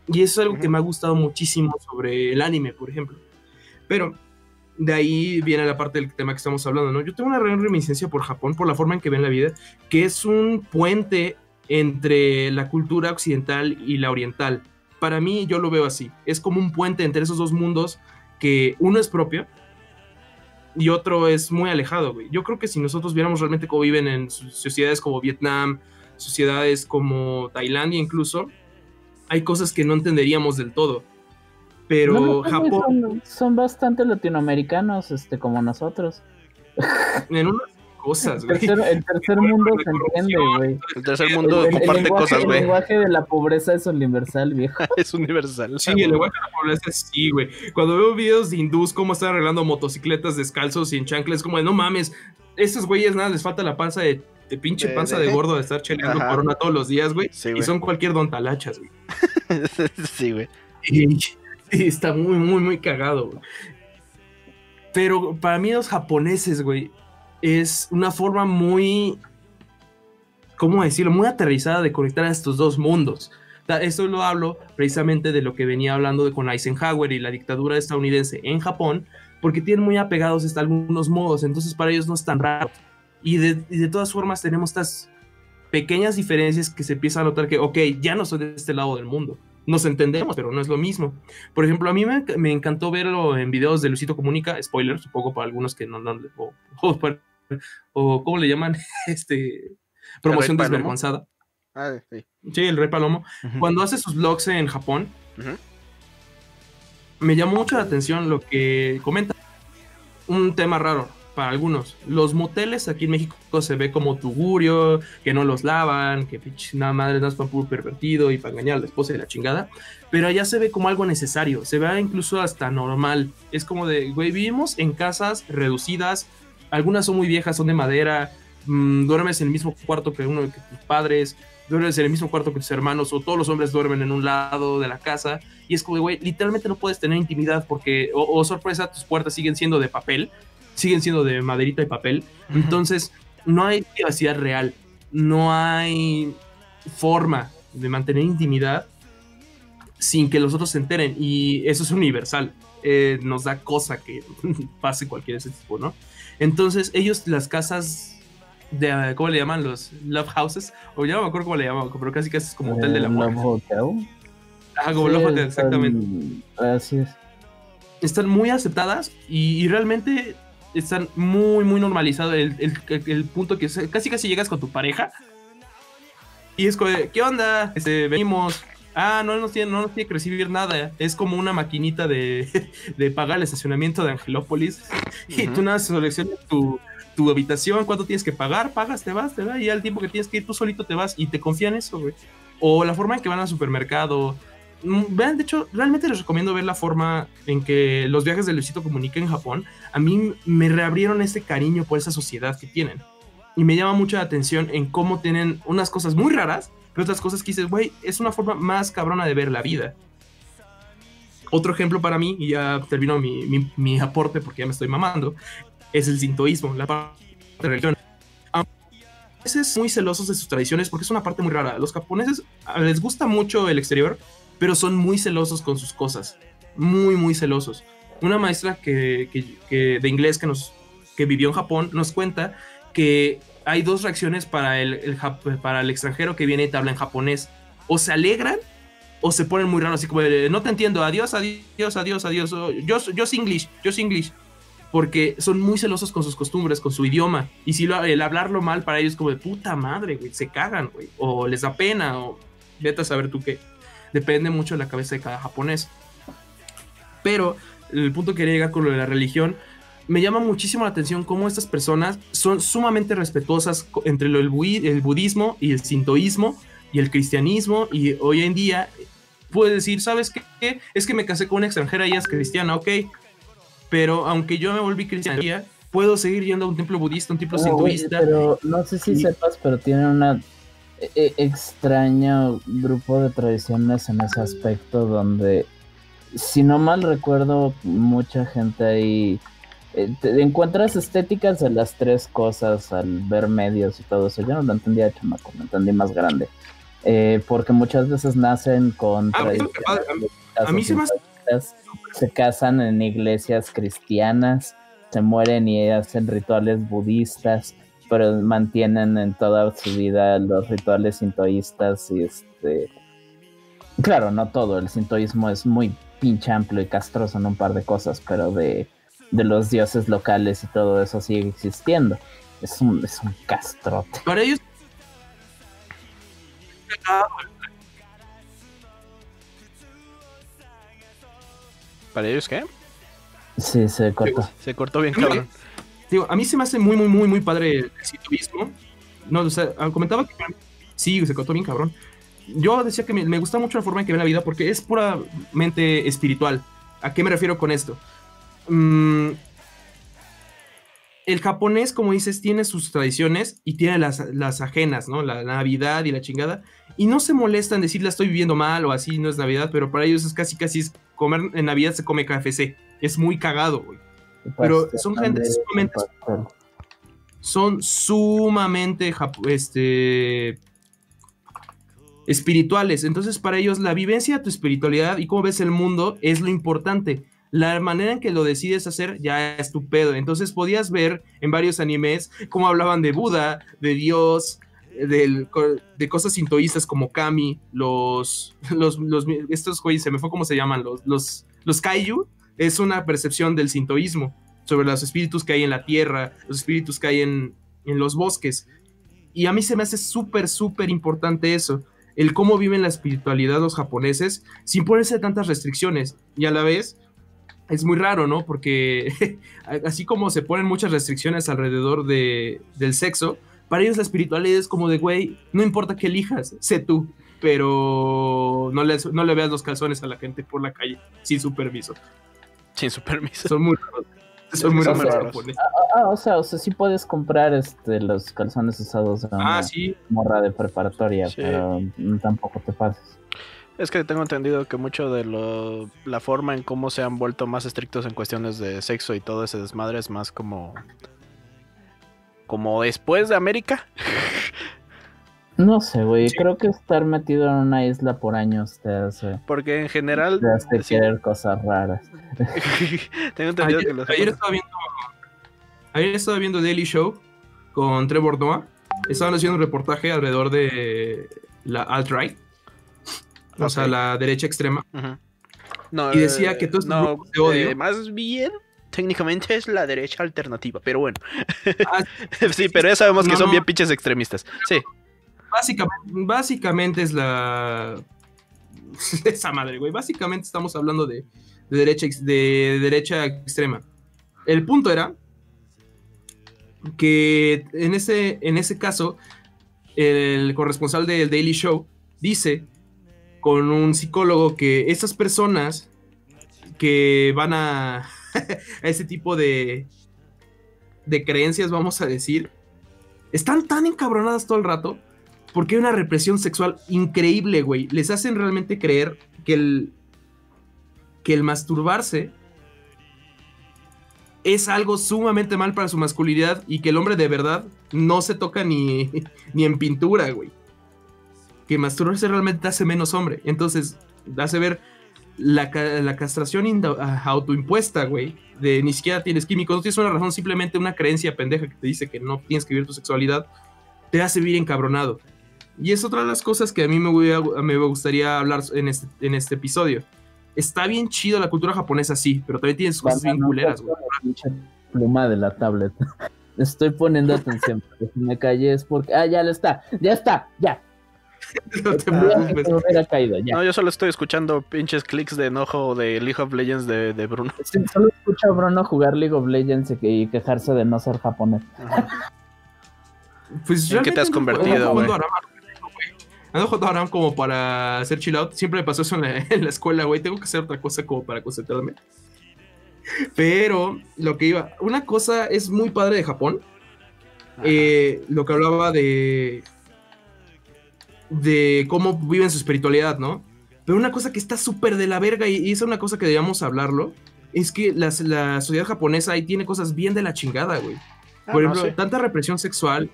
Y eso es algo que me ha gustado muchísimo sobre el anime, por ejemplo. Pero de ahí viene la parte del tema que estamos hablando, ¿no? Yo tengo una gran reminiscencia por Japón, por la forma en que ven la vida, que es un puente entre la cultura occidental y la oriental. Para mí yo lo veo así, es como un puente entre esos dos mundos que uno es propio y otro es muy alejado, güey. Yo creo que si nosotros viéramos realmente cómo viven en sociedades como Vietnam, sociedades como Tailandia incluso, hay cosas que no entenderíamos del todo. Pero Japón. Son, bastante latinoamericanos, este, como nosotros. En unas cosas, güey. El tercer, mundo se entiende, güey. El tercer mundo comparte cosas, güey. El lenguaje de la pobreza es universal, viejo. es universal. Sí, el lenguaje de la pobreza sí, güey. Cuando veo videos de hindús cómo están arreglando motocicletas descalzos y en chanclas, como de no mames, estos güeyes nada les falta la panza de de pinche panza de, gordo de estar cheleando corona todos los días, güey. y son cualquier don talachas, güey. sí, güey. Y, está muy, muy, muy cagado, güey. Pero para mí los japoneses, güey, es una forma muy, ¿cómo decirlo? Muy aterrizada de conectar a estos dos mundos. Esto lo hablo precisamente de lo que venía hablando de con Eisenhower y la dictadura estadounidense en Japón, porque tienen muy apegados hasta algunos modos, entonces para ellos no es tan raro. Y de, y de todas formas tenemos estas pequeñas diferencias que se empieza a notar que, ok, ya no soy de este lado del mundo. Nos entendemos, pero no es lo mismo. Por ejemplo, a mí me, me encantó verlo en videos de Luisito Comunica, spoiler, supongo para algunos que no, no o, o, o, ¿cómo le llaman? Este, promoción desvergonzada. Ah, sí. sí. el Rey Palomo. Cuando hace sus vlogs en Japón, me llamó mucho la atención lo que comenta. Un tema raro para algunos. Los moteles aquí en México se ve como tugurio, que no los lavan, que nada madre no es para puro pervertido y para engañar a la esposa de la chingada. Pero allá se ve como algo necesario, se ve incluso hasta normal. Es como de, güey, vivimos en casas reducidas, algunas son muy viejas, son de madera, mmm, duermes en el mismo cuarto que uno de tus padres, duermes en el mismo cuarto que tus hermanos, o todos los hombres duermen en un lado de la casa. Y es como, güey, literalmente no puedes tener intimidad porque, o, o sorpresa, tus puertas siguen siendo de papel siguen siendo de maderita y papel. Entonces, no hay privacidad real, no hay forma de mantener intimidad sin que los otros se enteren. Y eso es universal. Eh, nos da cosa que pase cualquier ese tipo, ¿no? Entonces, ellos, las casas de, ¿cómo le llaman? Los love houses, o ya no me acuerdo cómo le llaman, pero casi casi es como hotel de la muerte. Love hotel. Ah, como love hotel, exactamente. Así es. Están muy aceptadas y, y realmente están muy, muy normalizados. El, punto que casi casi llegas con tu pareja y es como, ¿qué onda? Este, venimos. Ah, no nos, tiene, no nos tiene que recibir nada. Es como una maquinita de, de pagar el estacionamiento de Angelópolis. Y tú nada, seleccionas tu, tu habitación, cuánto tienes que pagar, pagas, te vas, te vas. Y al tiempo que tienes que ir, tú solito te vas y te confían eso, güey. O la forma en que van al supermercado, vean, de hecho, realmente les recomiendo ver la forma en que los viajes de Luisito Comunica en Japón, a mí me reabrieron ese cariño por esa sociedad que tienen. Y me llama mucho la atención en cómo tienen unas cosas muy raras, pero otras cosas que dices, güey, es una forma más cabrona de ver la vida. Otro ejemplo para mí, y ya termino mi, mi, aporte porque ya me estoy mamando, es el sintoísmo, la parte de religión. Muy celosos de sus tradiciones porque es una parte muy rara. Los japoneses les gusta mucho el exterior, pero son muy celosos con sus cosas, muy, muy celosos. Una maestra que, que, de inglés que, nos, que vivió en Japón nos cuenta que hay dos reacciones para el, para el extranjero que viene y te habla en japonés. O se alegran o se ponen muy raros, así como, no te entiendo, adiós, adiós, adiós, adiós. Yo, yo English, yo English. Porque son muy celosos con sus costumbres, con su idioma. Y si lo, el hablarlo mal para ellos, como de puta madre, güey, se cagan, güey. O les da pena, o vete a saber tú qué depende mucho de la cabeza de cada japonés. Pero el punto que quería llegar con lo de la religión, me llama muchísimo la atención cómo estas personas son sumamente respetuosas entre el, budismo y el sintoísmo y el cristianismo y hoy en día puedes decir, ¿sabes qué? Es que me casé con una extranjera y ella es cristiana, ok, pero aunque yo me volví cristiana, puedo seguir yendo a un templo budista, un templo sintoísta. Pero no sé si sepas, pero tienen una e-, extraño grupo de tradiciones en ese aspecto donde, si no mal recuerdo, mucha gente ahí eh, encuentras estéticas de las tres cosas al ver medios y todo eso. Yo no lo entendía chamaco, lo entendí más grande. Eh, porque muchas veces nacen con ah, a, mí se, se casan en iglesias cristianas, se mueren y hacen rituales budistas pero mantienen en toda su vida los rituales sintoístas y este claro no todo el sintoísmo es muy pinche amplio y castroso en un par de cosas pero de, los dioses locales y todo eso sigue existiendo. Es un es un castrote. Para ellos para ellos qué sí se cortó. Se cortó bien cabrón Digo, a mí se me hace muy, muy, muy, muy padre el sintoísmo. No, o sea, comentaba que sí, se cortó bien cabrón. Yo decía que me, gusta mucho la forma en que ve la vida porque es puramente espiritual. ¿A qué me refiero con esto? Mm, el japonés, como dices, tiene sus tradiciones y tiene las, las, ajenas, ¿no? La Navidad y la chingada. Y no se molestan en decir la estoy viviendo mal o así, no es Navidad, pero para ellos es casi, casi es comer en Navidad se come KFC. Es muy cagado, güey. Pero son gente sumamente. Son sumamente. Este. espirituales. Entonces, para ellos, la vivencia de tu espiritualidad y cómo ves el mundo es lo importante. La manera en que lo decides hacer ya es tu pedo. Entonces, podías ver en varios animes cómo hablaban de Buda, de Dios, del- de cosas sintoístas como Kami, los, los, los- estos güeyes, se me fue cómo se llaman, los, los, los Kaiju, es una percepción del sintoísmo sobre los espíritus que hay en la tierra, los espíritus que hay en, en los bosques. Y a mí se me hace súper, súper importante eso, el cómo viven la espiritualidad los japoneses sin ponerse tantas restricciones. Y a la vez, es muy raro, ¿no? Porque así como se ponen muchas restricciones alrededor de, del sexo, para ellos la espiritualidad es como de, güey, no importa qué elijas, sé tú, pero no le, no le veas los calzones a la gente por la calle sin su permiso. Sin su permiso. Son muy raros. Son muy Son raros muy los raros. japoneses. Ah, o sea, o sea, sí puedes comprar este los calzones usados a una Ah, sí. morra de preparatoria, Sí. pero mm, tampoco te pases. Es que tengo entendido que mucho de lo, la forma en cómo se han vuelto más estrictos en cuestiones de sexo y todo ese desmadre es más como... Como después de América. No sé, güey, Sí. creo que estar metido en una isla por años te hace, Porque en general... te hace sí. querer cosas raras. tengo entendido que Ayer, los... ayer estaba viendo ayer estaba viendo Daily Show con Trevor Noah. Estaban haciendo un reportaje alrededor de la alt-right, o sea, la derecha extrema. No, Y decía eh, que estos no, grupos de odio- eh, más bien, técnicamente es la derecha alternativa, pero bueno. Ah, sí, pero ya sabemos que son no. bien pinches extremistas. Sí, Básicamente, básicamente es la. Esa madre, güey. Básicamente estamos hablando de, de derecha, de derecha extrema. El punto era que en ese, en ese caso, el corresponsal del Daily Show dice con un psicólogo que esas personas que van a, a ese tipo de, de creencias, vamos a decir, están tan encabronadas todo el rato porque hay una represión sexual increíble, güey. Les hacen realmente creer que el, que el masturbarse es algo sumamente mal para su masculinidad y que el hombre de verdad no se toca ni, ni en pintura, güey. Que masturbarse realmente te hace menos hombre. Entonces, hace ver la, la castración ah, autoimpuesta, güey. De ni siquiera tienes químicos, no tienes una razón, simplemente una creencia pendeja que te dice que no tienes que vivir tu sexualidad, te hace vivir encabronado. Y es otra de las cosas que a mí me, voy a- me gustaría hablar en este, en este episodio. Está bien chido la cultura japonesa, sí, pero también tiene sus cosas bien culeras, güey. toco la pinche pluma de la tablet. Estoy poniendo atención, porque si me callé es porque... Ah, ya lo está, ya está, ya. No te preocupes. no, yo solo estoy escuchando pinches clics de enojo de League of Legends de, de Bruno. Sí, Solo escucho a Bruno jugar League of Legends y que- y quejarse de no ser japonés. Pues ¿En qué te has convertido, güey? Ando jugando Aram como para hacer chill out. Siempre me pasó eso en la, en la escuela, güey. Tengo que hacer otra cosa como para concentrarme. Pero lo que iba, una cosa es muy padre de Japón. eh, lo que hablaba de de cómo viven su espiritualidad, ¿no? Pero una cosa que está súper de la verga y, y es una cosa que debíamos hablarlo, es que las- la sociedad japonesa ahí tiene cosas bien de la chingada, güey. Ah, Por no, ejemplo, tanta represión sexual,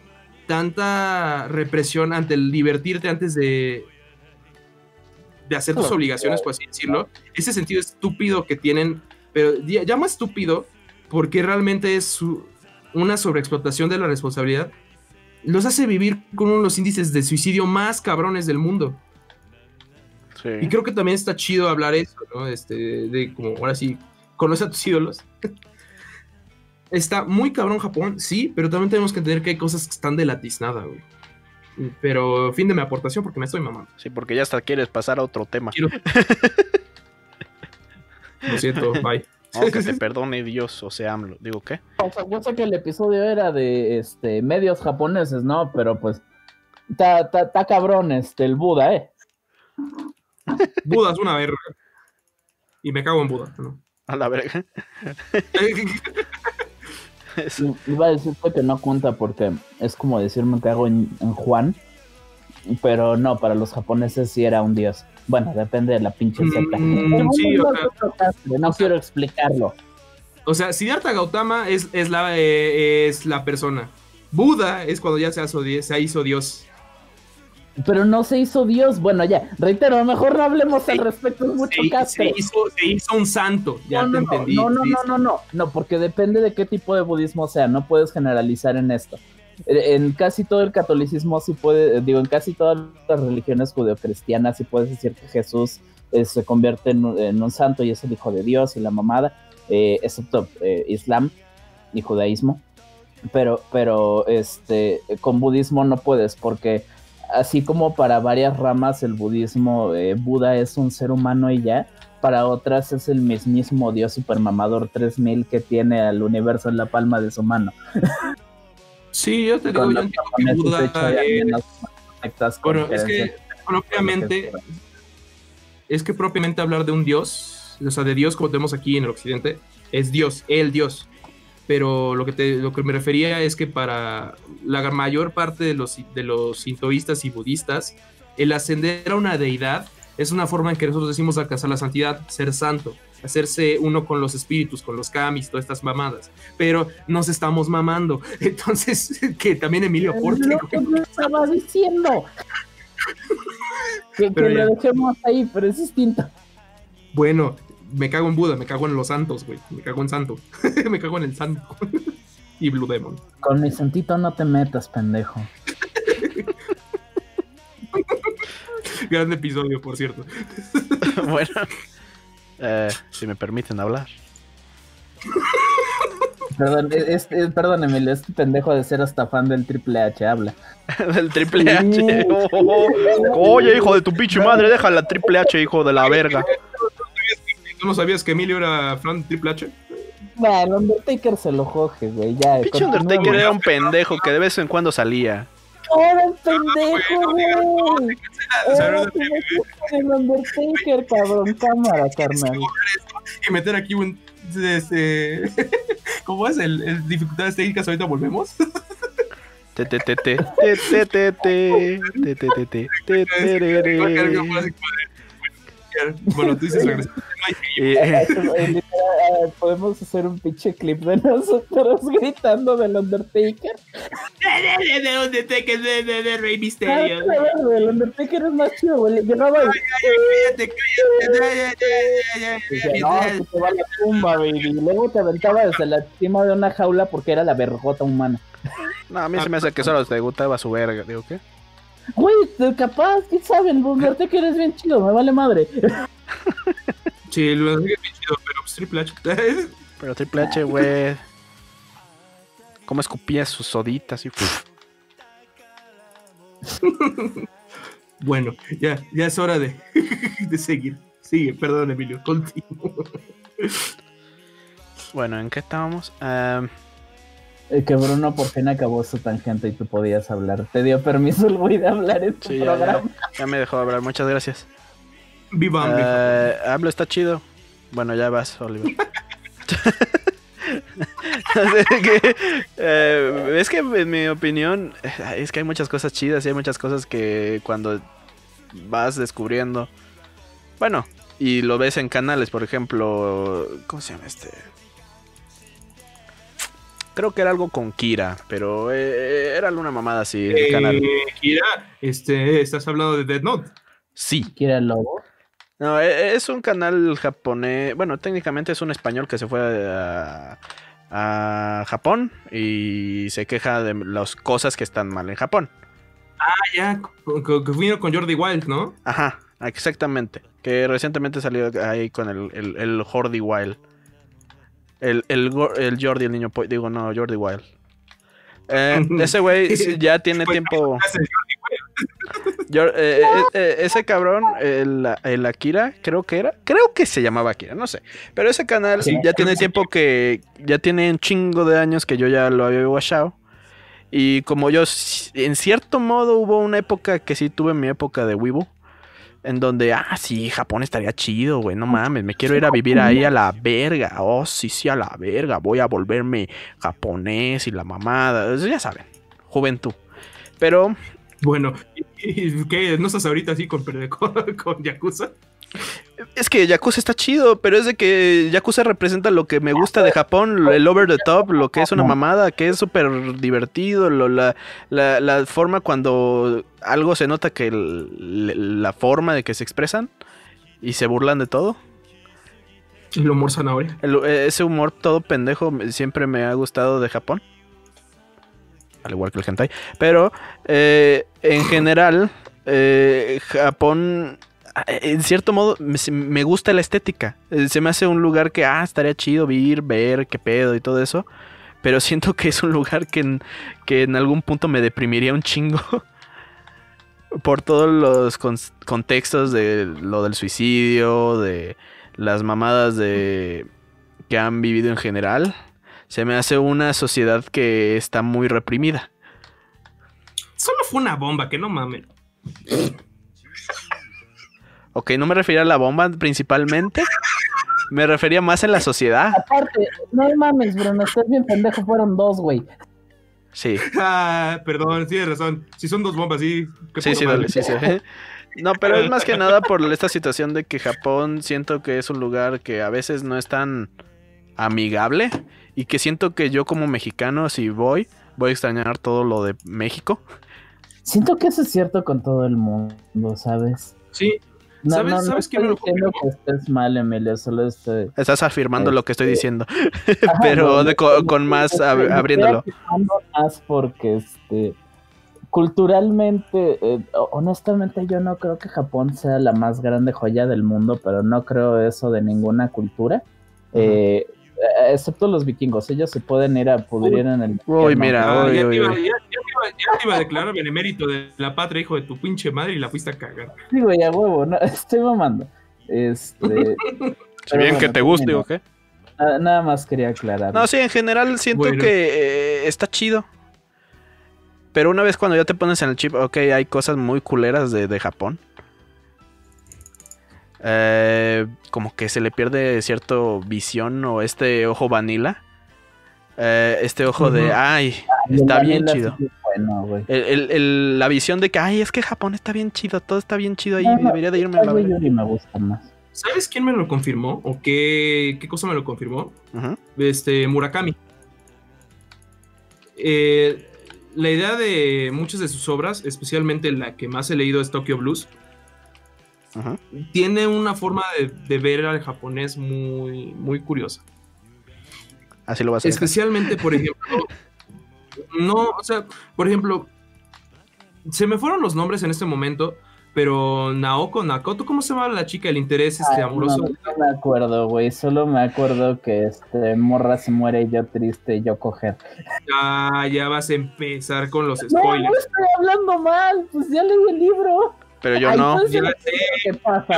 tanta represión ante el divertirte antes de, de hacer tus obligaciones, por así decirlo. Ese sentido estúpido que tienen, pero más estúpido porque realmente es su- una sobreexplotación de la responsabilidad. Los hace vivir con uno de los índices de suicidio más cabrones del mundo. Sí. Y creo que también está chido hablar eso, ¿no? Este, de como, ahora sí, conoce a tus ídolos. Está muy cabrón Japón, sí, pero también tenemos que entender que hay cosas que están de la tiznada, güey. Pero fin de mi aportación porque me estoy mamando. Sí, porque ya hasta quieres pasar a otro tema. Quiero- Lo siento, bye. No, que te perdone Dios, o sea, AMLO. Digo, ¿qué? O sea, yo sé que el episodio era de este medios japoneses, ¿no? Pero pues está cabrón este el Buda, ¿eh? Buda es una verga. Y me cago en Buda, ¿no? A la verga. Iba a decirte que no cuenta porque es como decirme que hago en, en Juan, pero no, para los japoneses sí era un dios. Bueno, depende de la pinche secta. Mm, sí, o sea- castre, no quiero explicarlo. O sea, Siddhartha Gautama es, es, la, eh, es la persona. Buda es cuando ya se, hizo, se hizo Dios. Pero no se hizo Dios. Bueno, ya, reitero, mejor no hablemos al respecto, es mucho se, se, hizo, se hizo un santo, ya no, te no, entendí. No, no, no, no, no, no, porque depende de qué tipo de budismo sea, no puedes generalizar en esto. En casi todo el catolicismo sí puede, digo, en casi todas las religiones judeocristianas sí puedes decir que Jesús eh, se convierte en, un santo y es el hijo de Dios y la mamada, eh, excepto eh, Islam y judaísmo. Pero, pero este, con budismo no puedes, porque así como para varias ramas el budismo, eh, Buda es un ser humano y ya, para otras es el mismísimo Dios supermamador 3000 que tiene al universo en la palma de su mano. Sí, yo te digo, yo entiendo que Buda. Bueno, es que propiamente, es que propiamente hablar de un Dios, o sea, de Dios como tenemos aquí en el occidente, es Dios, el Dios pero lo que, te, lo que me refería es que para la mayor parte de los, de los sintoístas y budistas, el ascender a una deidad es una forma en que nosotros decimos alcanzar la santidad, ser santo, hacerse uno con los espíritus, con los kamis, todas estas mamadas. Pero nos estamos mamando. Entonces, que también Emilio Porte. Lo que no estaba diciendo. que, que lo dejemos ahí, pero es distinto. Bueno, me cago en Buda, me cago en los santos, güey. Me cago en santo. me cago en el santo. y Blue Demon. Con mi santito no te metas, pendejo. Gran episodio, por cierto. bueno, eh, si me permiten hablar. Perdón, es, es, perdón, Emilio, este pendejo de ser hasta fan del Triple H, habla. del Triple H. Oh, oh, oh. Oye, hijo de tu pinche madre, deja la Triple H, hijo de la verga. ¿Tú no sabías que Emilio era fan de Triple H? Bueno, Undertaker se lo coge, güey. Ya, Pinche Undertaker era un pendejo que de vez en cuando salía. Era un pendejo, güey. Era el Undertaker, cabrón. Cámara, carnal. Y meter aquí un. Este, ¿Cómo es? El, el dificultades técnicas. Ahorita volvemos. Te te te te te te te te te te te dices regresar. Podemos hacer un pinche clip de nosotros gritando del Undertaker. De Undertaker, de, de, de Rey Misterio. Ah, el Undertaker es más chido, güey. Llegaba y. Cállate, cállate. No, que te va la tumba, baby. Y luego te aventaba desde la cima de una jaula porque era la vergota humana. No, a mí se me hace que solo te gustaba su verga. Digo, ¿qué? Güey, capaz, quién sabe, el Undertaker es bien chido, me vale madre. Sí, el Undertaker es bien chido, pero pues Triple H. pero Triple H, güey. ¿Cómo escupía sus soditas y Bueno, ya, ya es hora de, de seguir. Sigue, perdón, Emilio, continúo. Bueno, ¿en qué estábamos? Um... Que Bruno por fin acabó su tangente y tú podías hablar. Te dio permiso el güey de hablar en tu sí, programa. Ya, ya, me dejó hablar, muchas gracias. Viva uh, Hablo está chido. Bueno, ya vas, Oliver. que, eh, es que en mi opinión es que hay muchas cosas chidas y hay muchas cosas que cuando vas descubriendo bueno y lo ves en canales por ejemplo cómo se llama este creo que era algo con Kira pero eh, era una mamada así eh, canal. Kira este estás hablando de Dead Note sí Kira el lobo no, es un canal japonés. Bueno, técnicamente es un español que se fue a, a, Japón y se queja de las cosas que están mal en Japón. Ah, ya, que vino con Jordi Wild, ¿no? Ajá, exactamente. Que recientemente salió ahí con el, el, el Jordi Wild. El, el, el Jordi, el niño, digo, no, Jordi Wild. Eh, ese güey ya tiene tiempo. Yo, eh, eh, ese cabrón, el, el, Akira, creo que era. Creo que se llamaba Akira, no sé. Pero ese canal sí, ya tiene tiempo que. Ya tiene un chingo de años que yo ya lo había watchado. Y como yo, en cierto modo, hubo una época que sí tuve mi época de Weibo. En donde, ah, sí, Japón estaría chido, güey, no mames, me quiero ir a vivir ahí a la verga. Oh, sí, sí, a la verga, voy a volverme japonés y la mamada. Ya saben, juventud. Pero bueno, ¿qué? ¿No estás ahorita así con, con, con Yakuza? Es que Yakuza está chido, pero es de que Yakuza representa lo que me gusta de Japón, el over the top, lo que es una mamada, que es súper divertido, la, la, forma cuando algo se nota que la forma de que se expresan y se burlan de todo. El humor zanahoria. ese humor todo pendejo siempre me ha gustado de Japón. Al igual que el hentai. Pero eh, en general, eh, Japón en cierto modo, me, gusta la estética. Eh, se me hace un lugar que, ah, estaría chido vivir, ver qué pedo y todo eso. Pero siento que es un lugar que en, que en algún punto me deprimiría un chingo. por todos los contextos de lo del suicidio, de las mamadas de que han vivido en general. Se me hace una sociedad que está muy reprimida. Solo fue una bomba, que no mames. Ok, no me refería a la bomba principalmente. Me refería más en la sociedad. Aparte, no mames, Bruno, estás bien pendejo, fueron dos, güey. Sí. Ah, perdón, tienes razón. Si son dos bombas, sí. Sí, sí, dale, sí, sí. No, pero es más que nada por esta situación de que Japón siento que es un lugar que a veces no es tan amigable y que siento que yo como mexicano si voy, voy a extrañar todo lo de México. Siento que eso es cierto con todo el mundo, ¿sabes? Sí, no, ¿Sabes, no, ¿sabes qué me lo que estés mal, Emilio, solo estoy... Estás afirmando lo que estoy diciendo, pero con, más abriéndolo. Más porque, este, culturalmente, eh, honestamente yo no creo que Japón sea la más grande joya del mundo, pero no creo eso de ninguna cultura. Eh, excepto los vikingos, ellos se pueden ir a pudrir en el. Uy, mira, ya, te iba, a declarar benemérito de la patria, hijo de tu pinche madre, y la fuiste a cagar. Sí, güey, a huevo, no, estoy mamando. Este. si bien que te guste o qué. Nada más quería aclarar. No, sí, en general siento que eh, está chido. Pero una vez cuando ya te pones en el chip, ok, hay cosas muy culeras de, de Japón. Eh, como que se le pierde cierto visión o este ojo vanilla. Eh, este ojo de, ay, está bien chido. la visión de que, ay, es que Japón está bien chido, todo está bien chido ahí, debería de irme a la me gusta más. ¿Sabes quién me lo confirmó? ¿O qué, qué cosa me lo confirmó? Este, Murakami. Eh, la idea de muchas de sus obras, especialmente la que más he leído es Tokyo Blues, tiene una forma de, ver al japonés muy, muy curiosa. Así lo vas a Especialmente, por ejemplo, no, o sea, por ejemplo, se me fueron los nombres en este momento, pero Naoko, Nakoto, ¿cómo se llama la chica? El interés este, amoroso. No, me acuerdo, güey. Solo me acuerdo que este morra se muere y yo triste, yo coger. Ya, ya vas a empezar con los spoilers. No, estoy hablando mal, pues ya leí el libro. Pero yo no. Yo,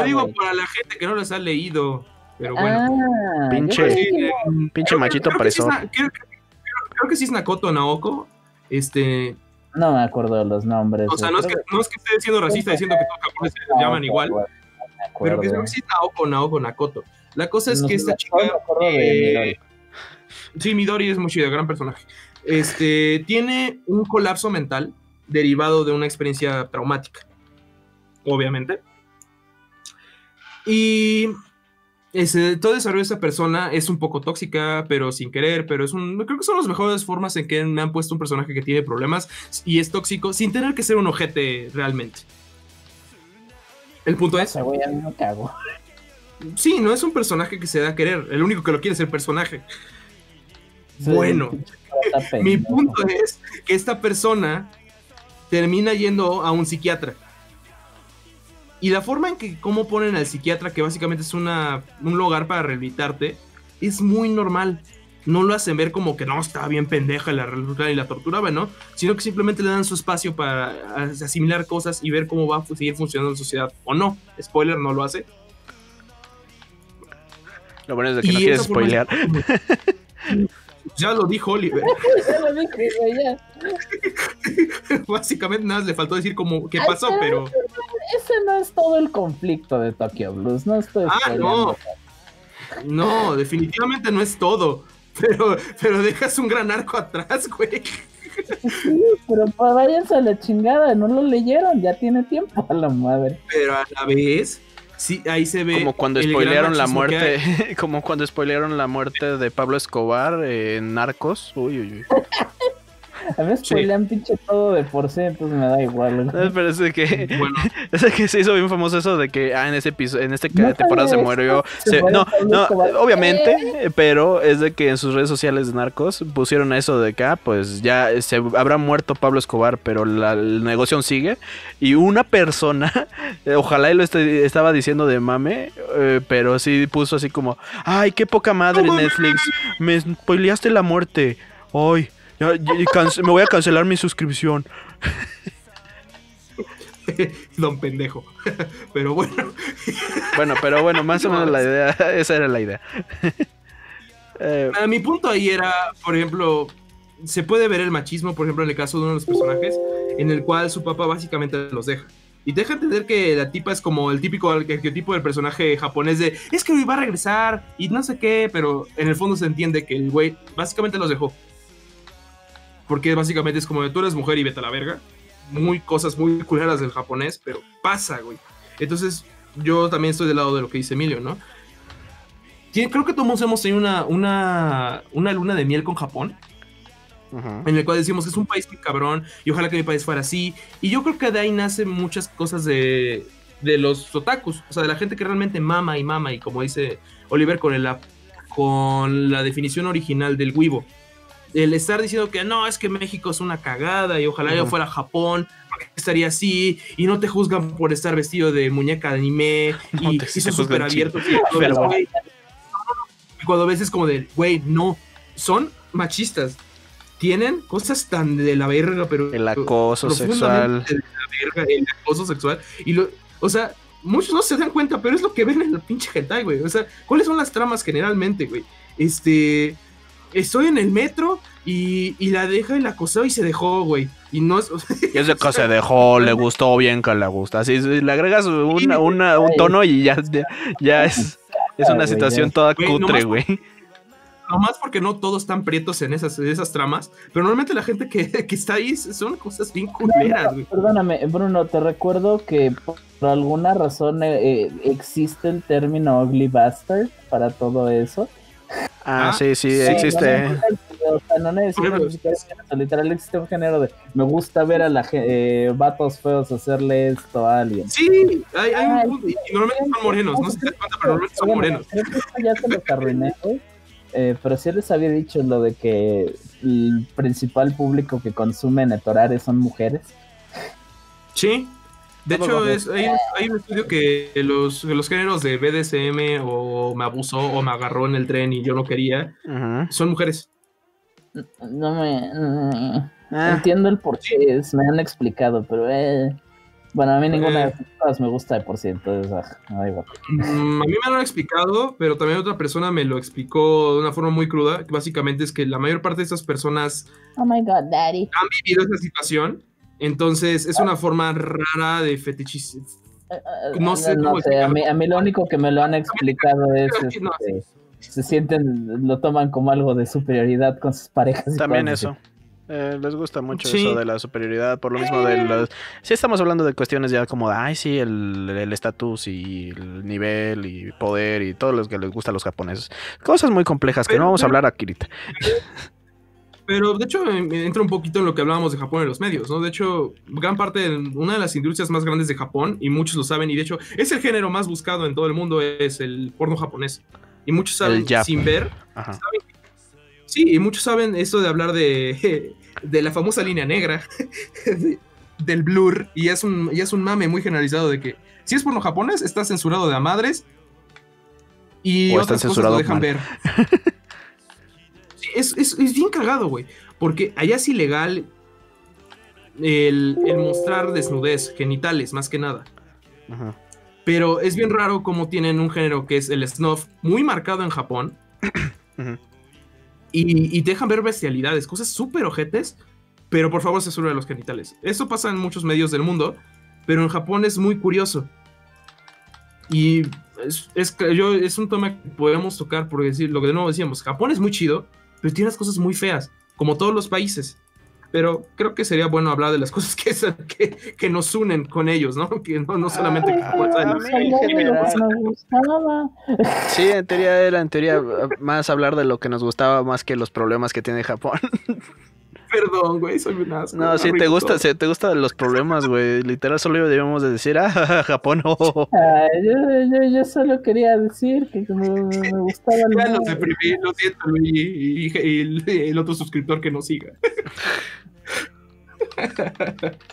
digo para la gente que no les ha leído. Pero bueno. Ah, pinche, pinche machito preso. creo, que sí es Nakoto Naoko. Este. No me acuerdo de los nombres. O sea, no es, que, no es que esté siendo racista diciendo que todos los japoneses se llaman igual. pero que sí es Naoko, Naoko, Nakoto. La cosa es que esta chica. Eh, sí, Midori es muy chida, gran personaje. Este, tiene un colapso mental derivado de una experiencia traumática obviamente. Y ese, todo desarrollo de esa persona es un poco tóxica, pero sin querer, pero es un, creo que son las mejores formas en que me han puesto un personaje que tiene problemas y es tóxico sin tener que ser un ojete realmente. El punto es... no cago. Sí, no es un personaje que se da a querer, el único que lo quiere es el personaje. bueno, mi punto es que esta persona termina yendo a un psiquiatra y la forma en que cómo ponen al psiquiatra, que básicamente es una, un lugar para rehabilitarte, es muy normal. No lo hacen ver como que no, está bien pendeja la y la tortura, ¿no? Sino que simplemente le dan su espacio para asimilar cosas y ver cómo va a seguir funcionando la sociedad. O no, spoiler, no lo hace. Lo bueno es de que no quieres spoilear. Ya lo dijo Oliver. Básicamente nada, le faltó decir como qué pasó, pero. Ese no es todo el conflicto de Tokyo Blues, no estoy. Ah, no. No, definitivamente no es todo. Pero, pero dejas un gran arco atrás, güey. Sí, pero váyanse a la chingada, no lo leyeron, ya tiene tiempo a la madre. Pero a la vez, sí, ahí se ve. Como cuando spoilearon la muerte, como cuando spoilearon la muerte de Pablo Escobar en Narcos. Uy, uy, uy. A mí spoilean pinche todo de por sí, entonces me da igual. güey. Eh, Pero es de que, Bueno, es de que se hizo bien famoso eso de que ah, en ese episodio, en este No temporada se murió. se- se no, no, Escobar. obviamente, eh, pero es de que en sus redes sociales de Narcos pusieron eso de que ah, pues ya se habrá muerto Pablo Escobar, pero la, el negocio sigue. Y una persona, ojalá y lo esté- estaba diciendo de mame, eh, pero sí puso así como, ay, qué poca madre Netflix, me spoileaste la muerte. Ay, me voy a cancelar mi suscripción. don pendejo. Pero bueno, Bueno, pero bueno, más o menos la idea, esa era la idea. Eh, a mi punto ahí era, por ejemplo, se puede ver el machismo, por ejemplo, en el caso de uno de los personajes, en el cual su papá básicamente los deja. Y deja entender que la tipa es como el típico arquetipo del personaje japonés de es que va a regresar y no sé qué, pero en el fondo se entiende que el güey básicamente los dejó. Porque básicamente es como de tú eres mujer y vete a la verga. Muy cosas muy culeras del japonés, pero pasa, güey. Entonces, yo también estoy del lado de lo que dice Emilio, ¿no? Creo que todos hemos tenido una, una, una luna de miel con Japón en el cual decimos que es un país cabrón y ojalá que mi país fuera así. Y yo creo que de ahí nacen muchas cosas de, de los otakus, o sea, de la gente que realmente mama y mama, y como dice Oliver con, el, con la definición original del Weibo. El estar diciendo que no, es que México es una cagada y ojalá yo fuera Japón, porque estaría así y no te juzgan por estar vestido de muñeca de anime No y, te- y sí son súper abiertos. Y cuando Pero- cuando ves es como de, güey, no, son machistas. Tienen cosas tan de la verga, pero. El acoso sexual. profundamente de la verga, el acoso sexual. Y lo, o sea, muchos no se dan cuenta, pero es lo que ven en el pinche hentai, güey. O sea, ¿cuáles son las tramas generalmente, güey? Este. Estoy en el metro y, y la deja y la acosó y se dejó, güey. Y no es. Y ese que se dejó, le gustó bien que le gusta. Así sí, le agregas una, una- un tono y ya, ya es, es una situación toda cutre, güey. Nomás porque no todos están prietos en esas, en esas tramas, pero normalmente la gente que, que está ahí son cosas bien culeras, güey. Perdóname, Bruno, te recuerdo que por alguna razón eh, eh, existe el término ugly bastard para todo eso. Ah, Ah, sí, sí, sí, existe. No, o sea, no literal existe un género de me gusta ver a la eh, vatos feos hacerle esto a alguien. Sí, hay, hay un y normalmente son morenos, no sé si te cuenta, pero normalmente son morenos. Creo que esto ya se los arruiné, güey. Eh, pero sí les había dicho lo de que el principal público que consume Netorare son mujeres. Sí. De No, hecho, es, hay, un- hay un estudio que los, que los géneros de BDSM o me abusó o me agarró en el tren y yo no quería, son mujeres. No me... mm, Ah, Entiendo el por qué, es- me han explicado, pero... Eh, bueno, a mí ninguna Eh. de esas cosas me gusta de por sí, entonces... ah, me da igual. Mm, a mí me lo han explicado, pero también otra persona me lo explicó de una forma muy cruda, que básicamente es que la mayor parte de estas personas Oh my god, daddy. han vivido esa situación, entonces es una forma rara de fetichis. No sé no cómo sé, a mí, a mí lo único que me lo han explicado es No, este, se sienten, lo toman como algo de superioridad con sus parejas. También eso. Eh, les gusta mucho Sí. eso de la superioridad, por lo mismo de los... Sí estamos hablando de cuestiones ya como de, ay, sí, el el estatus y el nivel y poder y todo lo que les gusta a los japoneses. Cosas muy complejas que Pero- no vamos a hablar aquí ahorita. Pero de hecho entra un poquito en lo que hablábamos de Japón en los medios, ¿no? De hecho, gran parte de una de las industrias más grandes de Japón, y muchos lo saben, y de hecho es el género más buscado en todo el mundo, es el porno japonés. Y muchos saben sin ver. Sí, y muchos saben esto de hablar de, de la famosa línea negra, de- del blur, y es, un, y es un mame muy generalizado de que si es porno japonés, está censurado de a madres y O otras cosas lo dejan mal. ver. Es, es- es bien cagado, güey, porque allá es ilegal el, el mostrar desnudez, genitales, más que nada. Ajá. Pero es bien raro cómo tienen un género que es el snuff, muy marcado en Japón. Y, y dejan ver bestialidades, cosas súper ojetes, pero por favor censura de los genitales. Eso pasa en muchos medios del mundo, pero en Japón es muy curioso. Y es, es, yo, es un tema que podemos tocar por decir lo que de nuevo decíamos. Japón es muy chido, pero tiene unas cosas muy feas, como todos los países. pero creo que sería bueno hablar de las cosas que, que, que nos unen con ellos, ¿no? Que no, no solamente ah, Sí, en teoría era en teoría más hablar de lo que nos gustaba más que los problemas que tiene Japón. Perdón, güey, soy un asco. No, sí, te gusta, sí, te gustan los problemas, güey. Literal, solo debemos de decir, ah, Japón, no. yo, yo, solo quería decir que me, me gustaba el Ya los deprimí, lo siento, y, y, el, el, otro suscriptor que nos siga.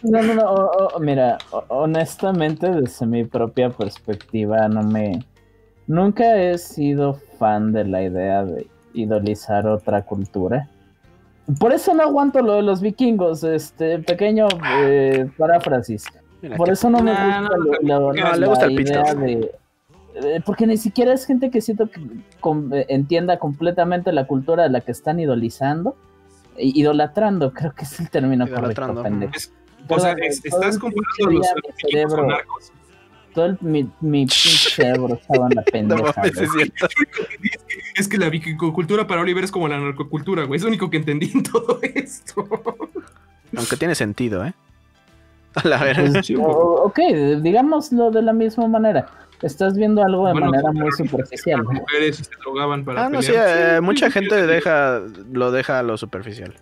No, no, no, mira, honestamente, desde mi propia perspectiva, no me... Nunca he sido fan de la idea de idolizar otra cultura. Por eso no aguanto lo de los vikingos, este pequeño eh, paráfrasis. Por eso no me gusta lo, le gusta el idea de, eh, porque ni siquiera es gente que siento que eh, entienda completamente la cultura de la que están idolizando, idolatrando, creo que es el término correcto, pendejo. o sea, estás comparando los vikingos con narcos todo el, mi, mi cerebro estaba en la pendeja. es, que la cultura para Oliver es como la narcocultura, güey. Es lo único que entendí en todo esto. Aunque tiene sentido, ¿eh? A la ver. Pues, ok, digámoslo de la misma manera. Estás viendo algo de manera muy superficial. ah, no, sí, eh, mucha gente deja, lo deja a lo superficial.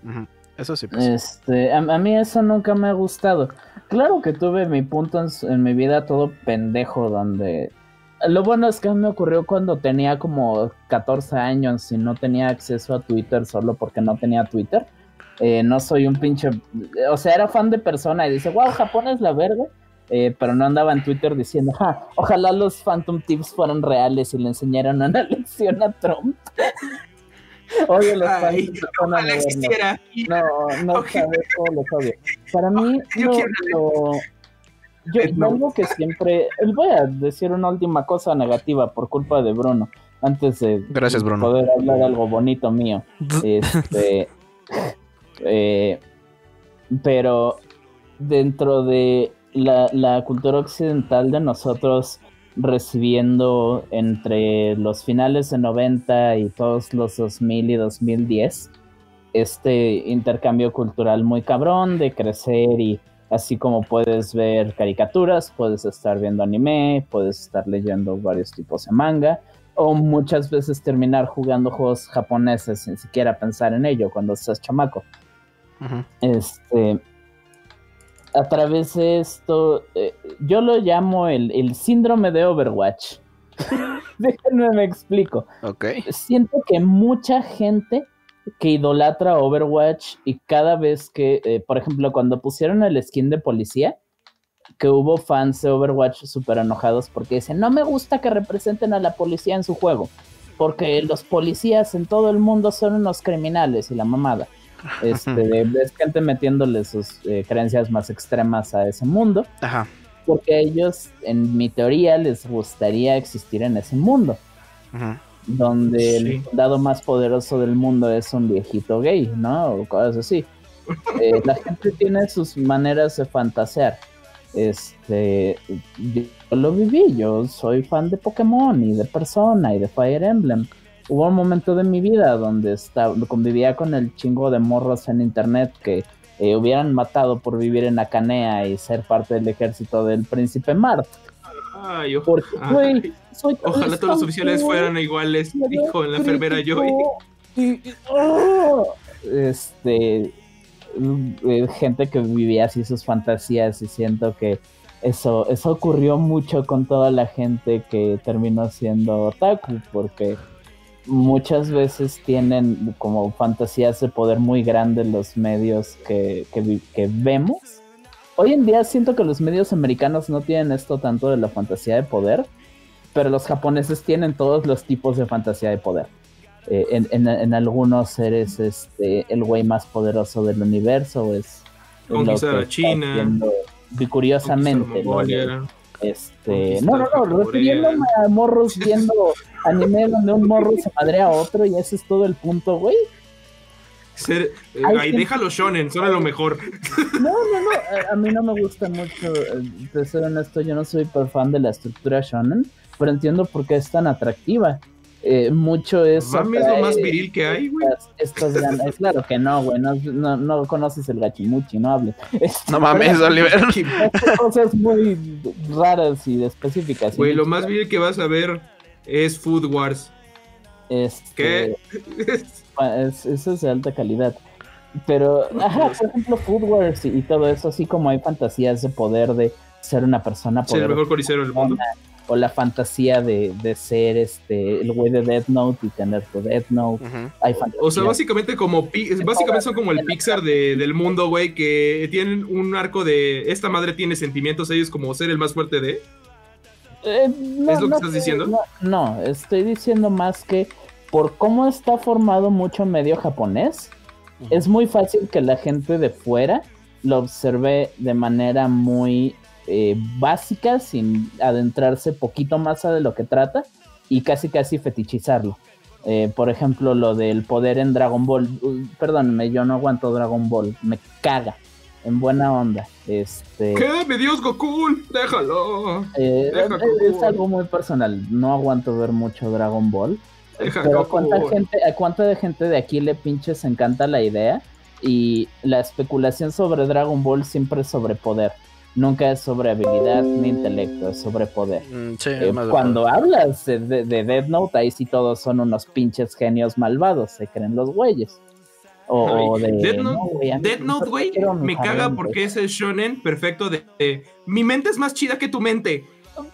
Eso sí. Pues. Este, a, mí eso nunca me ha gustado. Claro que tuve mi punto en, mi vida todo pendejo donde... Lo bueno es que me ocurrió cuando tenía como 14 años y no tenía acceso a Twitter solo porque no tenía Twitter. Eh, no soy un pinche... O sea, era fan de persona y dice, wow, Japón es la verga. Eh, pero no andaba en Twitter diciendo, ojalá los Phantom Tips fueran reales y le enseñaran una lección a Trump. Oye, los Ay, ojalá existiera. No, no sabes cómo los odio. Para mí, yo, lo, yo algo que siempre. Voy a decir una última cosa negativa por culpa de Bruno. Antes de Gracias, Bruno. poder hablar algo bonito mío. este. Eh, pero dentro de la, la cultura occidental de nosotros recibiendo entre los finales de 90 y todos los 2000 y 2010 este intercambio cultural muy cabrón de crecer y así como puedes ver caricaturas, puedes estar viendo anime, puedes estar leyendo varios tipos de manga o muchas veces terminar jugando juegos japoneses sin siquiera pensar en ello cuando estás chamaco. Este a través de esto, eh, yo lo llamo el, síndrome de Overwatch. Déjenme me explico. Siento que mucha gente que idolatra Overwatch y cada vez que, eh, por ejemplo, cuando pusieron el skin de policía, que hubo fans de Overwatch súper enojados porque dicen, no me gusta que representen a la policía en su juego, porque los policías en todo el mundo son unos criminales y la mamada. Este, ves gente metiéndole sus eh, creencias más extremas a ese mundo. Ajá. Porque a ellos, en mi teoría, les gustaría existir en ese mundo. Ajá. Donde el soldado más poderoso del mundo es un viejito gay, ¿no? O cosas así. Eh, la gente tiene sus maneras de fantasear. Este, yo lo viví, yo soy fan de Pokémon y de Persona y de Fire Emblem hubo un momento de mi vida donde estaba, convivía con el chingo de morros en internet que eh, hubieran matado por vivir en Acanea y ser parte del ejército del príncipe Mart. Ay, ojalá todos los oficiales fueran iguales, dijo la enfermera Joy. Este, eh, gente que vivía así sus fantasías y siento que eso, eso ocurrió mucho con toda la gente que terminó siendo otaku, porque muchas veces tienen como fantasías de poder muy grandes los medios que, que, vemos. Hoy en día siento que los medios americanos no tienen esto tanto de la fantasía de poder, pero los japoneses tienen todos los tipos de fantasía de poder. Eh, en, algunos seres este, el güey más poderoso del universo es... Conquistar a China. curiosamente. Este, no, no, no, refiriéndome a morros viendo anime donde un morro se madrea a otro y ese es todo el punto, güey. Ser, eh, ahí déjalo shonen, son lo mejor. No, no, no, a, mí no me gusta mucho, eh, de ser honesto, yo no soy super fan de la estructura shonen, pero entiendo por qué es tan atractiva. Eh, mucho es. Mami es lo más viril que hay, güey. Estas, ganas. Claro que no, güey. No, no, no, conoces el gachimuchi, no hables. No mames, Oliver. cosas muy raras y específicas. Güey, lo más viril que vas a ver es Food Wars. Este, ¿Qué? es, eso es de alta calidad. Pero, ajá, por ejemplo, Food Wars y, todo eso, así como hay fantasías de poder de ser una persona. Ser el mejor coricero del mundo o la fantasía de, de ser este el güey de Death Note y tener tu Death Note. o sea, básicamente como básicamente son como el Pixar del mundo, güey, que tienen un arco de esta madre tiene sentimientos, ellos como ser el más fuerte de. Eh, ¿Es lo que estás diciendo? No, estoy diciendo más que por cómo está formado mucho medio japonés, es muy fácil que la gente de fuera lo observe de manera muy eh, básica sin adentrarse poquito más a de lo que trata y casi casi fetichizarlo. Eh, por ejemplo, lo del poder en Dragon Ball. perdóneme, yo no aguanto Dragon Ball. Me caga. En buena onda. Este. ¿Qué? ¡Mi Dios Goku! ¡Déjalo! Eh, es, algo muy personal. No aguanto ver mucho Dragon Ball. pero ¿cuánta gente, a cuánta de gente de aquí le pinches encanta la idea? Y la especulación sobre Dragon Ball siempre es sobre poder nunca es sobre habilidad ni intelecto, es sobre poder. Mm, eh, cuando hablas de, de, Death Note, ahí sí todos son unos pinches genios malvados, se creen los güeyes. O, de, Death Note, güey, me caga porque es el shonen perfecto de, mi mente es más chida que tu mente.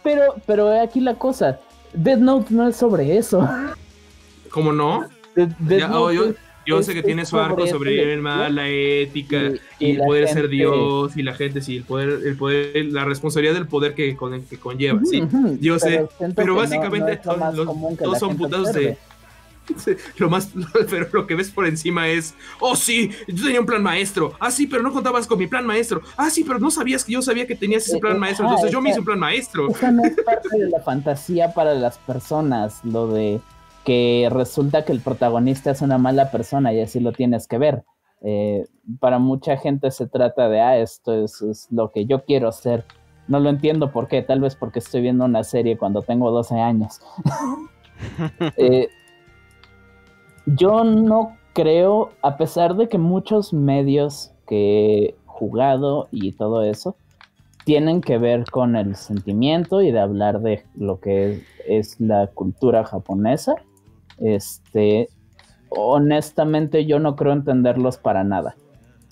Pero, pero aquí la cosa, Death Note no es sobre eso. ¿Cómo no? Yo sé que tiene su arco sobre el mal, la ética y, el poder ser Dios y la gente, sí, el poder, el poder, la responsabilidad del poder que, con, que conlleva, sí. Yo sé, pero básicamente todos, son putados de lo más pero lo que ves por encima es oh sí yo tenía un plan maestro. Ah sí pero no contabas con mi plan maestro. Ah sí pero no sabías que yo sabía que tenías ese plan maestro. entonces yo me hice un plan maestro esa no es parte de la fantasía para las personas lo de que resulta que el protagonista es una mala persona y así lo tienes que ver. Eh, para mucha gente se trata de, ah, esto es, lo que yo quiero hacer. No lo entiendo por qué, tal vez porque estoy viendo una serie cuando tengo 12 años. Eh, yo no creo, a pesar de que muchos medios que he jugado y todo eso, tienen que ver con el sentimiento y de hablar de lo que es la cultura japonesa este, honestamente yo no creo entenderlos para nada.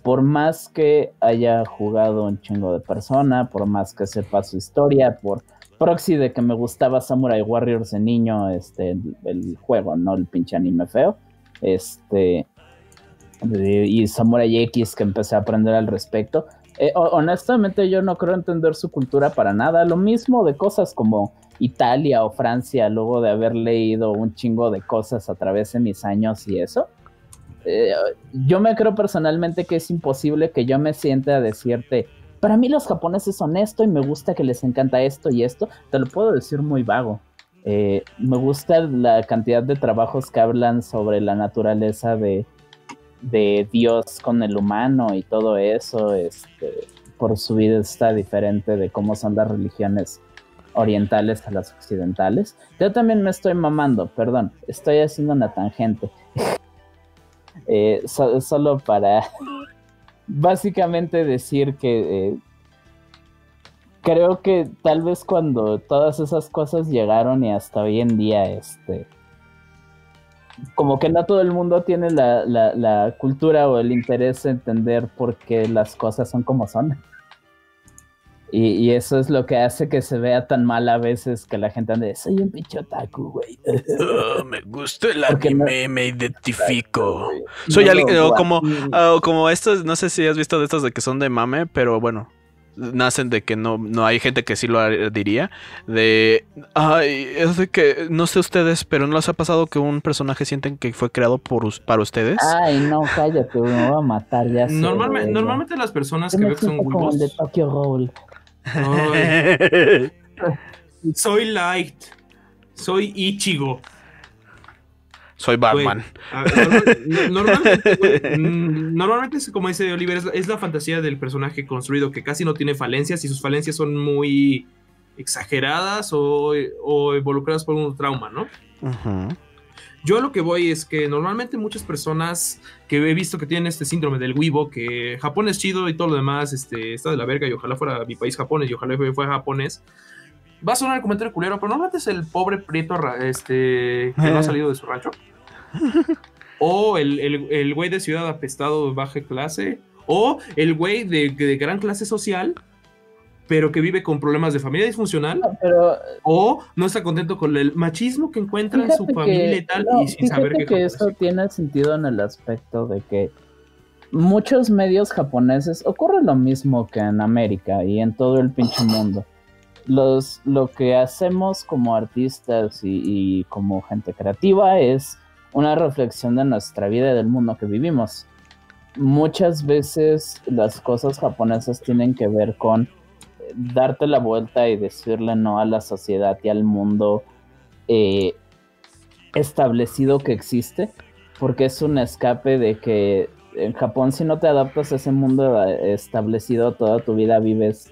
Por más que haya jugado un chingo de persona, por más que sepa su historia, por proxy de que me gustaba Samurai Warriors de niño, este, el, juego, no el pinche anime feo, este, y Samurai X que empecé a aprender al respecto. Eh, honestamente yo no creo entender su cultura para nada. Lo mismo de cosas como Italia o Francia luego de haber leído un chingo de cosas a través de mis años y eso. Eh, yo me creo personalmente que es imposible que yo me sienta a decirte, para mí los japoneses son esto y me gusta que les encanta esto y esto. Te lo puedo decir muy vago. Eh, me gusta la cantidad de trabajos que hablan sobre la naturaleza de, de Dios con el humano y todo eso. Este, por su vida está diferente de cómo son las religiones orientales a las occidentales. Yo también me estoy mamando, perdón, estoy haciendo una tangente. Eh, solo para básicamente decir que eh, creo que tal vez cuando todas esas cosas llegaron y hasta hoy en día, este, como que no todo el mundo tiene la, la cultura o el interés en entender por qué las cosas son como son. Y, eso es lo que hace que se vea tan mal a veces que la gente ande, soy un pinche otaku, güey. Oh, me gusta el anime, me identifico. Soy alguien, como, como estos, no sé si has visto de estos de que son de mame, pero bueno, nacen de que no, no hay gente que sí lo diría. De, ay, es de que, no sé ustedes, pero ¿no les ha pasado que un personaje sienten que fue creado por, para ustedes? Ay, no, cállate, me voy a matar ya. Normalmente, normalmente las personas que veo que son como de Tokyo Ghoul. soy Light. Soy Ichigo. Soy Batman. normalmente, mm, normalmente, como dice Oliver, es la, fantasía del personaje construido que casi no tiene falencias y sus falencias son muy exageradas o, o involucradas por un trauma, ¿no? Yo lo que voy es que normalmente muchas personas que he visto que tienen este síndrome del Weibo, que Japón es chido y todo lo demás este, está de la verga y ojalá fuera mi país japonés y ojalá fuera japonés. Va a sonar el comentario culero, pero normalmente es el pobre prieto este, que no ha salido de su rancho. O el, el, güey de ciudad apestado de baja clase. O el güey de, de gran clase social pero que vive con problemas de familia disfuncional, o no está contento con el machismo que encuentra en su familia y tal, y sin saber que, que eso tiene sentido en el aspecto de que muchos medios japoneses ocurre lo mismo que en América y en todo el pinche mundo. Los, lo que hacemos como artistas y como gente creativa es una reflexión de nuestra vida y del mundo que vivimos. Muchas veces las cosas japonesas tienen que ver con darte la vuelta y decirle no a la sociedad y al mundo eh, establecido que existe, porque es un escape de que en Japón si no te adaptas a ese mundo establecido toda tu vida vives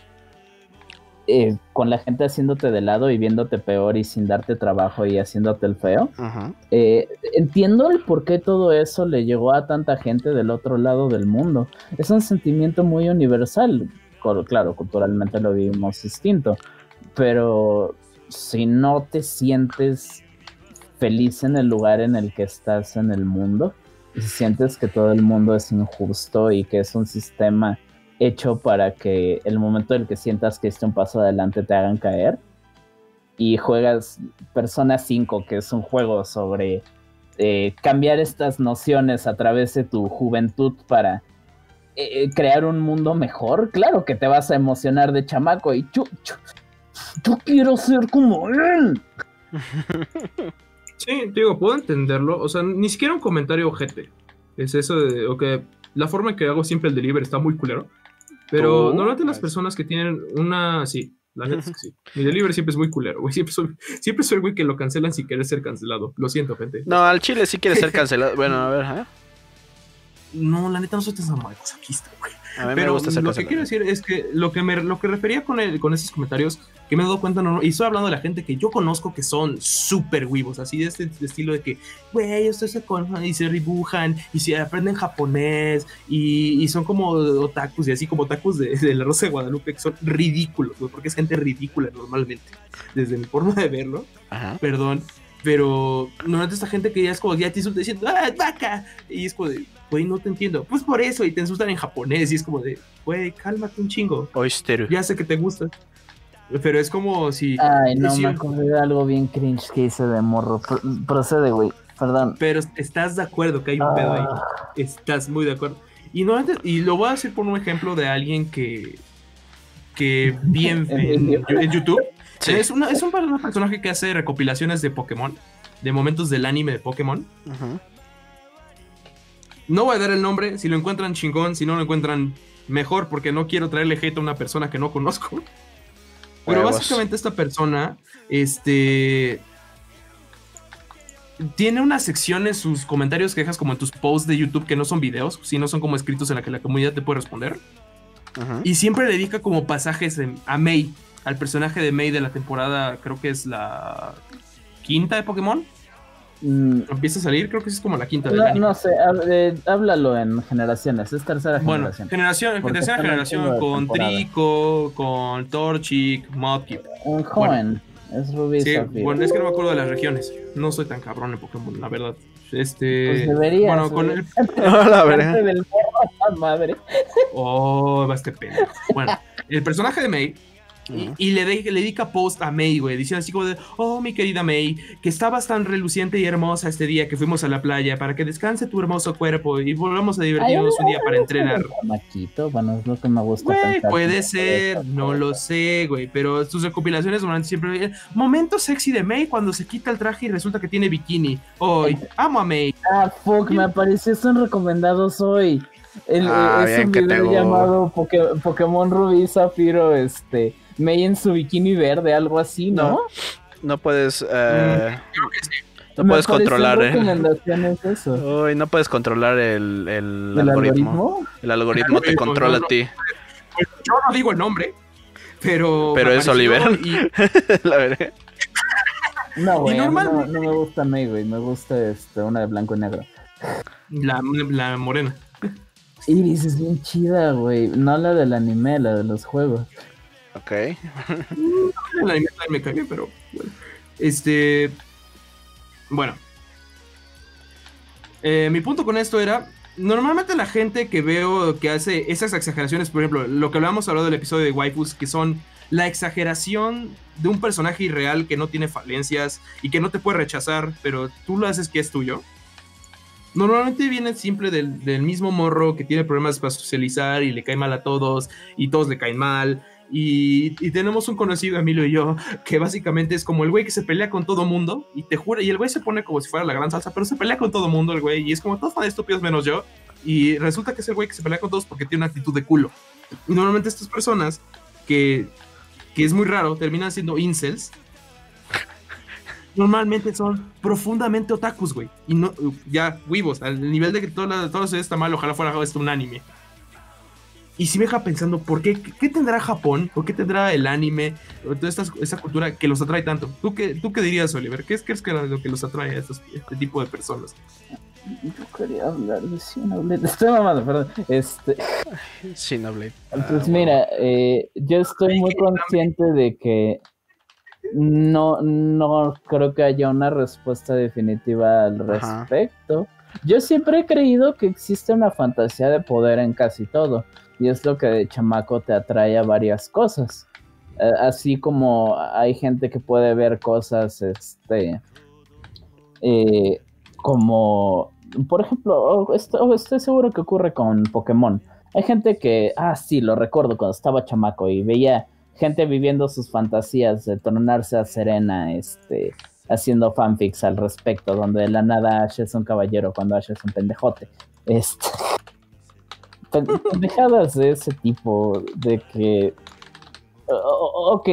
eh, con la gente haciéndote de lado y viéndote peor y sin darte trabajo y haciéndote el feo. Eh, entiendo el por qué todo eso le llegó a tanta gente del otro lado del mundo. Es un sentimiento muy universal claro, culturalmente lo vivimos distinto, pero si no te sientes feliz en el lugar en el que estás en el mundo, y si sientes que todo el mundo es injusto y que es un sistema hecho para que el momento en el que sientas que esté un paso adelante te hagan caer, y juegas Persona 5, que es un juego sobre eh, cambiar estas nociones a través de tu juventud para eh, crear un mundo mejor, claro que te vas a emocionar de chamaco y yo, yo, quiero ser como él. Sí, digo, puedo entenderlo. O sea, ni siquiera un comentario ojete. Es eso de, ok, la forma en que hago siempre el delivery está muy culero. Pero normalmente las personas que tienen una, sí, la neta es que sí. Mi delivery siempre es muy culero, güey. Siempre soy, siempre soy el güey que lo cancelan sin querer ser cancelado. Lo siento, gente. No, al chile sí quiere ser cancelado. bueno, a ver, ¿eh? No, la neta no soy tan masoquista, güey. A mí Pero me gusta lo que quiero decir es que lo que me lo que refería con el, con esos comentarios que me he dado cuenta no, y estoy hablando de la gente que yo conozco que son súper huevos, así de este estilo de que, güey, ustedes se conocen y se dibujan y se aprenden japonés y, y son como otakus y así como otakus de, de, la Rosa de Guadalupe que son ridículos, güey, porque es gente ridícula normalmente, desde mi forma de verlo. Ajá. Perdón, pero normalmente esta gente que ya es como, ya te insulta diciendo, ¡ah, vaca! Y es como de, güey, no te entiendo. Pues por eso, y te insultan en japonés, y es como de, güey, cálmate un chingo. Oyster. Ya sé que te gusta. Pero es como si. Ay, no, me acordé de algo bien cringe que hice de morro. procede, güey, perdón. Pero estás de acuerdo que hay un pedo ahí. Ah. Estás muy de acuerdo. Y, no, y lo voy a decir por un ejemplo de alguien que. que vi en YouTube es, una, es un, personaje que hace recopilaciones de Pokémon, de momentos del anime de Pokémon. No voy a dar el nombre, si lo encuentran chingón, si no lo encuentran mejor, porque no quiero traerle hate a una persona que no conozco. Pero básicamente esta persona, este, tiene una sección en sus comentarios quejas como en tus posts de YouTube que no son videos, sino son como escritos en la que la comunidad te puede responder. Y siempre dedica como pasajes a May al personaje de May de la temporada, creo que es la quinta de Pokémon. Mm. Empieza a salir, creo que es como la quinta no, No sé, eh, háblalo en generaciones, es tercera generación. generación, tercera generación con Trico, con Torchic, Mudkip. Un joven, es Rubí. Sí, bueno, es que no me acuerdo de las regiones. No soy tan cabrón en Pokémon, la verdad. Este. Pues debería. Bueno, con el. la verdad. madre. Oh, va este pena. Bueno, el personaje de May y, le, le, dedica post a May, güey, diciendo así como de, oh, mi querida May, que estabas tan reluciente y hermosa este día que fuimos a la playa para que descanse tu hermoso cuerpo y volvamos a divertirnos un día para entrenar. Maquito, bueno, es lo que me gusta. Güey, puede ser, no lo sé, güey, pero sus recopilaciones durante siempre... Momento sexy de May cuando se quita el traje y resulta que tiene bikini. Hoy, amo a May. Ah, fuck, me apareció eso en recomendados hoy. El, ah, es un video llamado Pokémon Rubí Zafiro, este May en su bikini verde, algo así, ¿no? No, puedes. Eh, mm, no puedes controlar, ¿eh? Uy, no puedes controlar el, el, algoritmo? El algoritmo te controla a ti. Yo no digo el nombre, Pero. Pero eso liberan. y- La veré. No, güey, no, me gusta Mei, güey. Me gusta este, una de blanco y negro. La, la morena. Iris es bien chida, güey. No la del anime, la de los juegos. Ok. La anime también me cagué, pero bueno. Este. Bueno. Eh, mi punto con esto era. Normalmente la gente que veo que hace esas exageraciones, por ejemplo, lo que hablábamos hablado del episodio de Waifus, que son la exageración de un personaje irreal que no tiene falencias y que no te puede rechazar, pero tú lo haces que es tuyo. Normalmente viene simple del, del mismo morro que tiene problemas para socializar y le cae mal a todos y todos le caen mal. Y, y tenemos un conocido, Emilio y yo, que básicamente es como el güey que se pelea con todo mundo y te jura, y el güey se pone como si fuera la gran salsa, pero se pelea con todo mundo el güey y es como todos son estúpidos menos yo. Y resulta que es el güey que se pelea con todos porque tiene una actitud de culo. Y normalmente estas personas que, que es muy raro, terminan siendo incels. Normalmente son profundamente otakus, güey. Y no, ya, huevos, al nivel de que todo, la- todo está mal, ojalá fuera esto un anime. Y si me deja pensando, ¿por qué? ¿Qué tendrá Japón? ¿Por qué tendrá el anime? O toda esta, esta cultura que los atrae tanto. ¿Tú qué, tú qué dirías, Oliver? ¿Qué es, qué es que lo que los atrae a estos- este tipo de personas? Yo quería hablar de Xenoblade. Estoy mamando, perdón. Este, Xenoblade. pues mira, eh, yo estoy muy consciente de que no, no creo que haya una respuesta definitiva al Ajá. respecto. Yo siempre he creído que existe una fantasía de poder en casi todo. Y es lo que de chamaco te atrae a varias cosas. Así como hay gente que puede ver cosas, este, eh, como, por ejemplo, esto- estoy seguro que ocurre con Pokémon. Hay gente que, ah, sí, lo recuerdo cuando estaba chamaco y veía gente viviendo sus fantasías de tornarse a Serena, este, haciendo fanfics al respecto, donde de la nada Ash es un caballero cuando Ash es un pendejote. Este, pendejadas de ese tipo, de que, ok,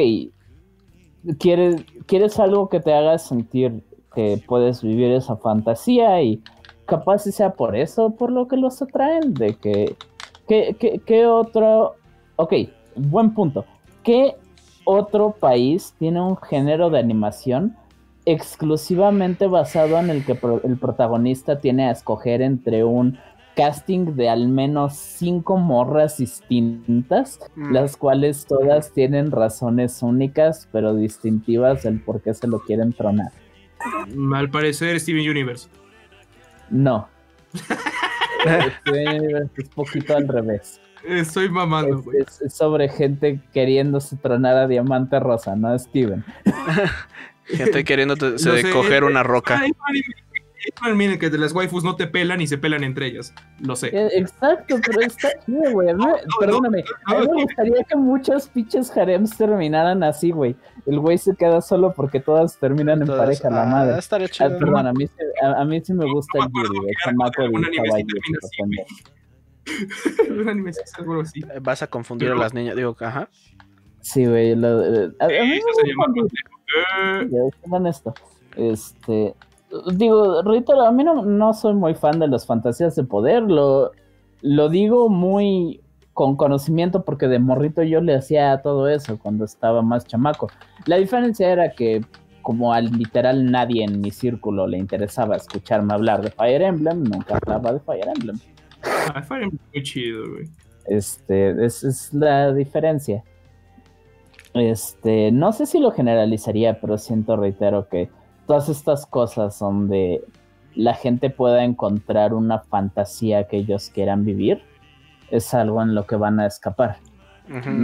quieres, quieres algo que te haga sentir que puedes vivir esa fantasía y capaz sea por eso por lo que los atraen, de que, que, que, que otro, ok, buen punto, ¿qué otro país tiene un género de animación exclusivamente basado en el que el protagonista tiene a escoger entre un casting de al menos cinco morras distintas, Mm. las cuales todas tienen razones únicas pero distintivas del por qué se lo quieren tronar? Al parecer, Steven Universe. No. Steven es poquito al revés. Estoy mamando, Es, güey. es- es sobre gente queriéndose tronar a Diamante Rosa, no a Steven. Gente queriendo No sé, coger eh, una roca. En el que las waifus no te pelan y se pelan entre ellas. Lo sé. Eh, Exacto, pero está chido, güey. A mí- perdóname, a mí me gustaría que muchos pinches harems terminaran así, güey. El güey se queda solo porque todas terminan en Todas- pareja, la ah, madre. estaría Ah, chido. perdón, a mí, sí, a, a mí sí me gusta No el Yuri, era chamaco así caballo. termina así, pero güey. un anime algo así. Eh, Vas a confundir a las niñas. Digo, ajá. Sí, güey. eh, a, mí me Eso se llama gusta Eh, Ya, es honesto. Este, digo, reitero, a mí no, no soy muy fan de las fantasías de poder, lo, lo digo muy con conocimiento porque de morrito yo le hacía todo eso cuando estaba más chamaco. La diferencia era que como al literal nadie en mi círculo le interesaba escucharme hablar de Fire Emblem, nunca hablaba de Fire Emblem. ah, Fire Emblem es muy chido, güey. Este, esa es la diferencia. Este, no sé si lo generalizaría, pero siento, reitero, que todas estas cosas son de la gente pueda encontrar una fantasía que ellos quieran vivir, es algo en lo que van a escapar.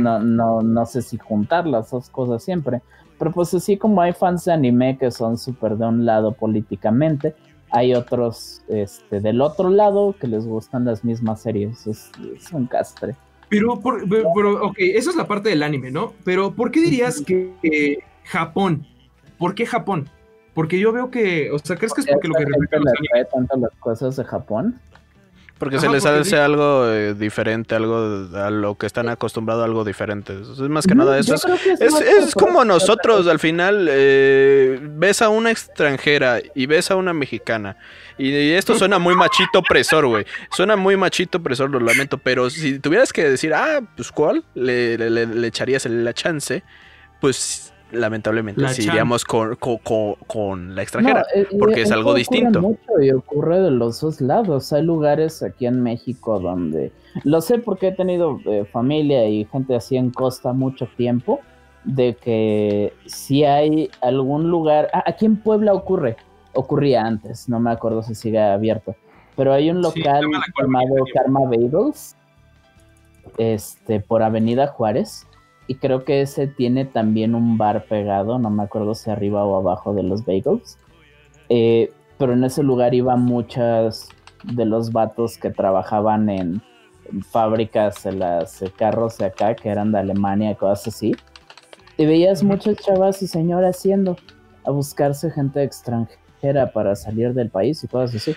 No, no, no sé si juntar las dos cosas siempre. Pero pues así como hay fans de anime que son súper de un lado políticamente, hay otros este, del otro lado que les gustan las mismas series. Es, es un castre. Pero, por- pero, pero, ok, eso es la parte del anime, ¿no? Pero, ¿por qué dirías que eh, Japón? ¿Por qué Japón? Porque yo veo que, o sea, ¿crees que es porque lo que reflejan los le animes? atrae tanto las cosas de Japón. Porque se les hace algo eh, diferente, algo a lo que están acostumbrados, algo diferente. Es más que nada eso. Es, como nosotros, al final, eh, ves a una extranjera y ves a una mexicana. Y, esto suena muy machito opresor, güey. Suena muy machito opresor, lo lamento. Pero si tuvieras que decir, ah, pues cuál, le, le echarías la chance, pues lamentablemente si iríamos con, con, la extranjera, eh, porque es algo distinto. Mucho y ocurre de los dos lados. Hay lugares aquí en México donde, lo sé porque he tenido eh, familia y gente así en costa mucho tiempo, de que si hay algún lugar, ah, aquí en Puebla ocurre, ocurría antes, no me acuerdo si sigue abierto, pero hay un local llamado Karma Bagels, este, por Avenida Juárez, y creo que ese tiene también un bar pegado, no me acuerdo si arriba o abajo de los bagels. Eh, pero en ese lugar iban muchas de los vatos que trabajaban en, fábricas de las carros de acá, que eran de Alemania y cosas así. Y veías muchas chavas y señoras haciendo a buscarse gente extranjera para salir del país y cosas así.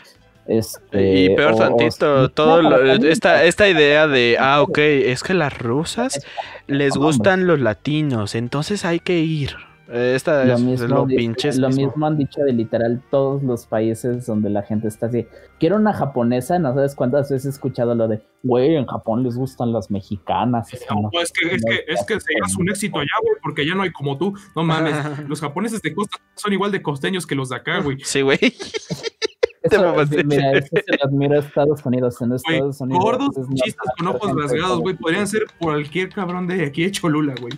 Este, y peor tantito, todo esta, esta idea de, ah, ok, es que las rusas les gustan los latinos, entonces hay que ir. Esta lo mismo, lo Lo mismo han dicho de literal todos los países donde la gente está así. Quiero una japonesa, no sabes cuántas veces he escuchado lo de, güey, en Japón les gustan las mexicanas. No, es que, es que, es que serías un éxito allá, güey, porque ya no hay como tú. No mames, los japoneses de costa son igual de costeños que los de acá, güey. Sí, güey. mira, eso se lo admira a Estados Unidos. En Estados Unidos. Gordos, chistes con ojos rasgados, güey. Podrían ser cualquier cabrón de aquí de Cholula, güey.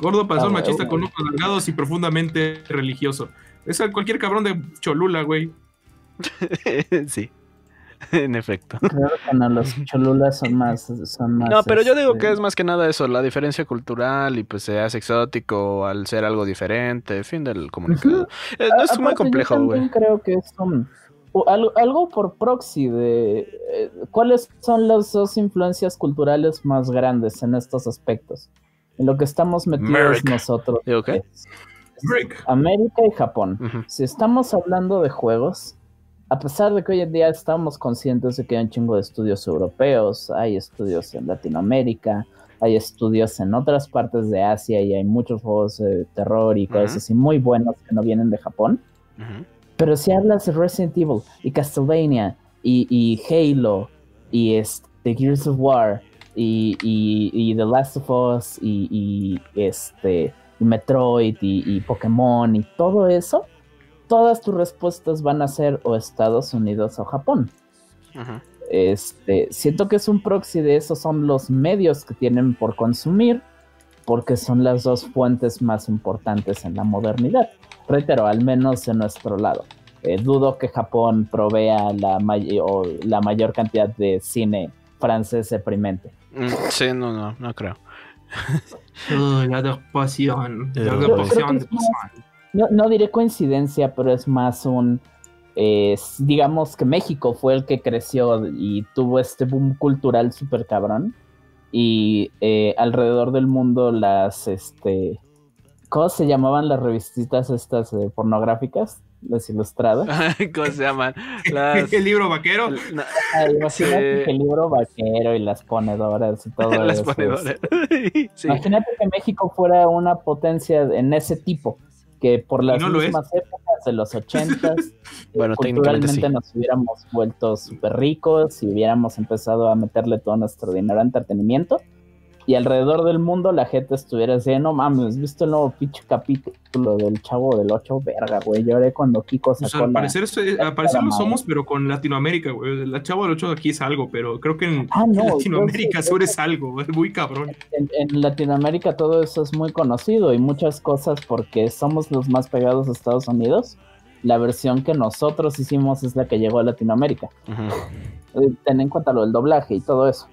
Gordo pasó ah, machista con ojos rasgados y profundamente religioso. Es cualquier cabrón de Cholula, güey. sí. en efecto. Claro que no, los cholulas son más, son más. No, pero yo digo que este, es más que nada eso, la diferencia cultural y pues se hace exótico al ser algo diferente, fin del comunicado. Eh, no es muy complejo, güey. creo que es un, algo, por proxy de eh, cuáles son las dos influencias culturales más grandes en estos aspectos. En lo que estamos metidos nosotros. América y Japón. Si estamos hablando de juegos, a pesar de que hoy en día estamos conscientes de que hay un chingo de estudios europeos, hay estudios en Latinoamérica, hay estudios en otras partes de Asia y hay muchos juegos de terror y cosas así muy buenos que no vienen de Japón. Pero si hablas de Resident Evil y Castlevania y, Halo y este, Gears of War y, The Last of Us y, este, Metroid y Pokémon y todo eso, todas tus respuestas van a ser o Estados Unidos o Japón. Este, siento que es un proxy de esos son los medios que tienen por consumir, porque son las dos fuentes más importantes en la modernidad. Reitero, al menos en nuestro lado. Eh, dudo que Japón provea la, la mayor cantidad de cine francés deprimente. Mm, sí, no, no, no creo. la pasión, la no, diré coincidencia, pero es más un, digamos que México fue el que creció y tuvo este boom cultural súper cabrón. Y eh, alrededor del mundo las, este, ¿cómo se llamaban las revistitas estas eh, pornográficas? Las ilustradas. ¿Cómo se llaman? ¿El libro vaquero? el libro vaquero y las ponedoras y todo las Ponedoras. Imagínate que México fuera una potencia en ese tipo que por las mismas épocas de los ochentas, bueno, culturalmente nos hubiéramos vuelto súper ricos y hubiéramos empezado a meterle todo nuestro dinero a entretenimiento y alrededor del mundo la gente estuviera diciendo, no mames, ¿viste el nuevo pinche capítulo del Chavo del 8? Verga, güey, lloré cuando Kiko sacó o sea, al parecer, lo somos, pero con Latinoamérica, güey. El Chavo del 8 aquí es algo, pero creo que en, ah, Latinoamérica sobre es algo, es muy cabrón. En, Latinoamérica todo eso es muy conocido y muchas cosas porque somos los más pegados a Estados Unidos. La versión que nosotros hicimos es la que llegó a Latinoamérica. Eh, ten en cuenta lo del doblaje y todo eso.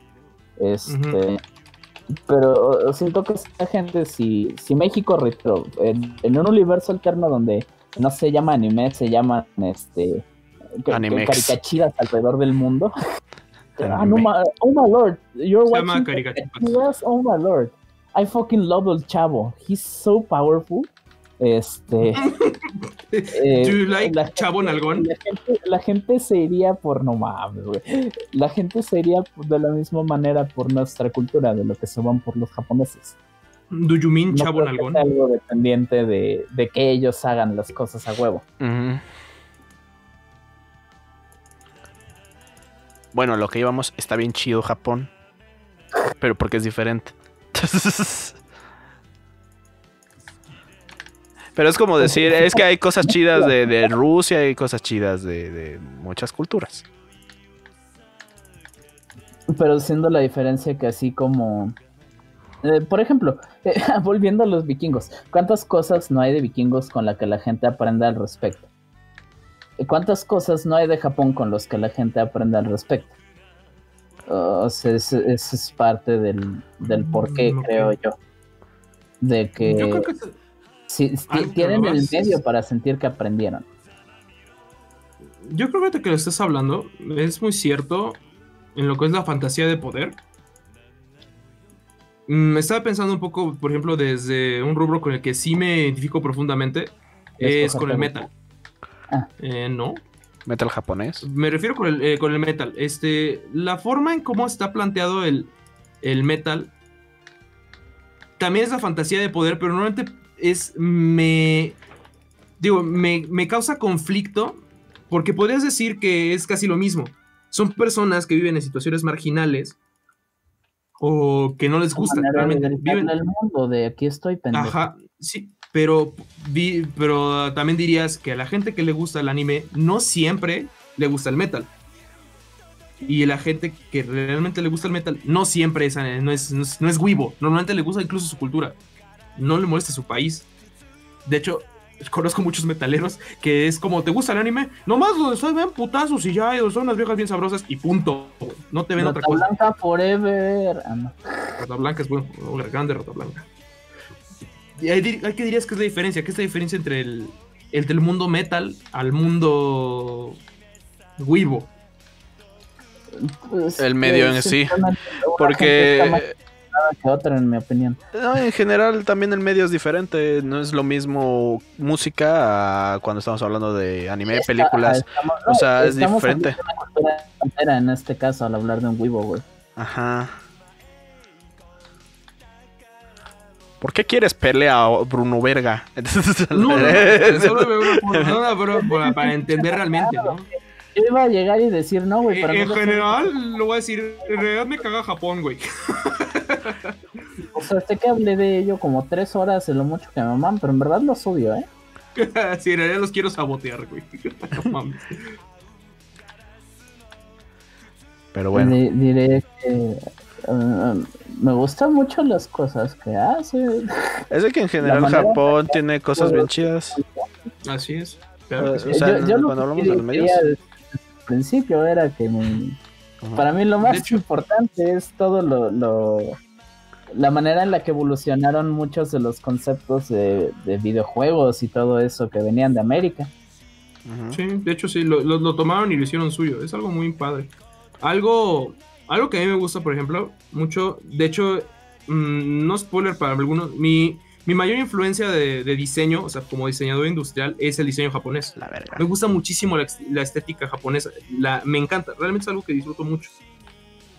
Este... Pero siento que esta gente, si, si México retro, en, un universo alterno donde no se llama anime, se llaman este caricachidas alrededor del mundo. ah, no, oh my lord, you're se watching caricachidas. Oh my lord, I fucking love el chavo. He's so powerful. Este. Eh, Do you like la chavo gente- nalgón? La gente, la gente se iría por no mames, güey. La gente se iría de la misma manera por nuestra cultura, de lo que se van por los japoneses. Do you mean No chavo nalgón? sea algo dependiente de, de que ellos hagan las cosas a huevo. Ujú. Bueno, lo que íbamos está bien chido Japón. Pero porque es diferente. Pero es como decir, es que hay cosas chidas de, de Rusia y hay cosas chidas de, de muchas culturas. Pero siendo la diferencia que así como... eh, por ejemplo, eh, volviendo a los vikingos, ¿cuántas cosas no hay de vikingos con la que la gente aprenda al respecto? ¿Y ¿Cuántas cosas no hay de Japón con los que la gente aprende al respecto? O sea, ese ese es parte del, del porqué, Mm, creo yo. De que, Yo creo que tienen el medio para sentir que aprendieron. Yo creo que ahorita que lo estás hablando, es muy cierto en lo que es la fantasía de poder. Mm, estaba pensando un poco, por ejemplo, desde un rubro con el que sí me identifico profundamente, es con el metal. Ah. Eh, no, Metal japonés. me refiero con el, eh, con el metal. Este, la forma en cómo está planteado el, el metal también es la fantasía de poder, pero normalmente es. Me. Digo, me, me causa conflicto porque podrías decir que es casi lo mismo. Son personas que viven en situaciones marginales o que no les gusta. De Realmente viven, al mundo de aquí estoy pendejo. Ajá, sí, pero, vi- pero también dirías que a la gente que le gusta el anime no siempre le gusta el metal. Y a la gente que realmente le gusta el metal no siempre es, no es, no es, no es wibo. Normalmente le gusta incluso su cultura. No le molesta su país. De hecho, conozco muchos metaleros que es como, ¿te gusta el anime? Nomás donde soy ven putazos y ya, son unas viejas bien sabrosas y punto. No te ven otra Rata cosa. Blanca forever. Ah, no. Rata Blanca es bueno, grande Rata Blanca. Y ahí ¿Qué dirías que es la diferencia? ¿Qué es la diferencia entre el, el del mundo metal al mundo Weibo? Pues, El medio en sí. Porque que otra, en mi opinión. no, en general también el medio es diferente. No es lo mismo música a cuando estamos hablando de anime, Está- películas. estamos- O sea, es diferente. una en este caso al hablar de un Weibo, güey. Ajá. ¿Por qué quieres pelea a Bruno Verga? No, no, no, solo veo una forma- no, no, pero para, para entender realmente, ¿no? Yo iba a llegar y decir no, güey, En, no general, lo voy a decir, en realidad me caga Japón, güey. O sea, sé que hablé de ello como tres horas en lo mucho que me maman, pero en verdad los odio, ¿eh? sí, en realidad los quiero sabotear, güey. No mames. Pero bueno. Di- diré que uh, me gustan mucho las cosas que hace. Es de que en general Japón tiene cosas bien chidas. Así es. Claro sí. O sea, yo, yo lo cuando que hablamos de los medios. Principio era que me- para mí lo más hecho- importante es todo lo, lo- la manera en la que evolucionaron muchos de los conceptos de, de videojuegos y todo eso que venían de América. Sí, de hecho sí, lo, lo- lo tomaron y lo hicieron suyo. Es algo muy padre. Algo, algo que a mí me gusta, por ejemplo, mucho. De hecho, mm, no spoiler para algunos. Mi, mi mayor influencia de, de diseño, o sea, como diseñador industrial, es el diseño japonés. La verga. Me gusta muchísimo la, estética japonesa. La, me encanta. Realmente es algo que disfruto mucho.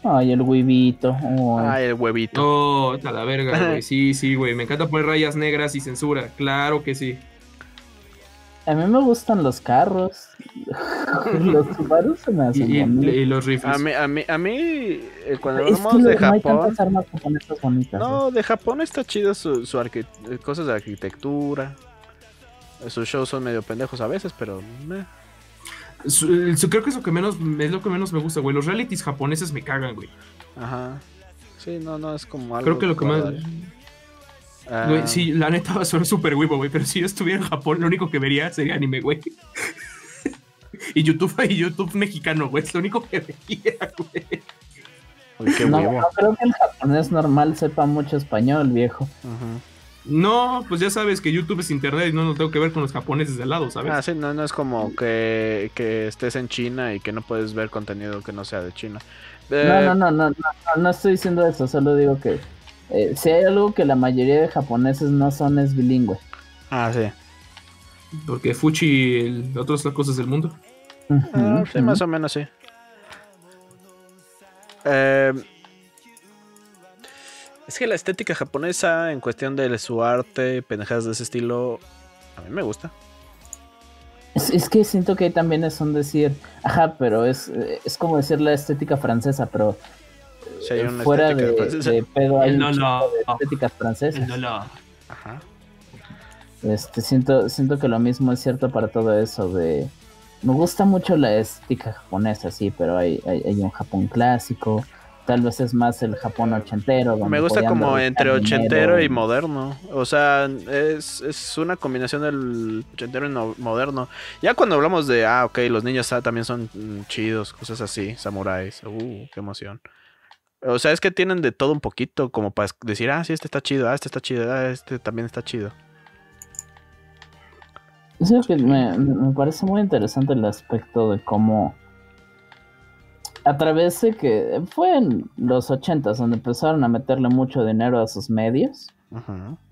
Ay, el huevito. ay. Ay, el huevito. Oh, a la verga, güey. Sí, sí, güey. Me encanta poner rayas negras y censura. Claro que sí. A mí me gustan los carros. los Subaru se me hacen y- bonitos. y los rifles. A mí, a mí, a mí eh, cuando Es hablamos no, de no hay Japón. tantas armas japonesas bonitas. güey. No, de Japón está chido su, su arqui- eh, cosas de arquitectura. Sus shows son medio pendejos a veces, pero. meh. Su- su- creo que es lo que menos es lo que menos me gusta, güey. Los realities japoneses me cagan, güey. Ajá. Sí, no, no es como algo. Creo que lo que más. Ah, Güey, sí, la neta va a ser súper huevo, güey. Pero si yo estuviera en Japón, lo único que vería sería anime, güey. y YouTube, y YouTube mexicano, güey. Es lo único que vería, güey. uy, qué no, no creo que el japonés normal sepa mucho español, viejo. No, pues ya sabes que YouTube es internet y no lo tengo que ver con los japoneses de al lado, ¿sabes? Ah, sí, no, no es como que, que estés en China y que no puedes ver contenido que no sea de China. No, Eh, no, no, no, no, no, no estoy diciendo eso, solo digo que eh, si hay algo que la mayoría de japoneses no son es bilingüe. Ah, sí. Porque Fuchi, el, otras cosas del mundo. Ah, sí, más o menos, sí. Eh, es que la estética japonesa, en cuestión de su arte, pendejadas de ese estilo, a mí me gusta. Es, que siento que también es un decir, ajá, pero es, es como decir la estética francesa, pero fuera de, pedo hay no, no, estéticas francesas. No, no. Ajá. Este, siento, siento que lo mismo es cierto para todo eso de... Me gusta mucho la estética japonesa, sí, pero hay, hay, un Japón clásico, tal vez es más el Japón ochentero. Me gusta como entre ochentero y moderno. O sea, es, es, una combinación del ochentero y moderno. Ya cuando hablamos de, ah, ok, los niños ah, también son chidos, cosas así, samuráis. Uh, qué emoción. O sea, es que tienen de todo un poquito, como para decir, ah, sí, este está chido, ah, este está chido, ah, este también está chido. Sí, que me, me parece muy interesante el aspecto de cómo a través de que fue en los ochentas donde empezaron a meterle mucho dinero a sus medios.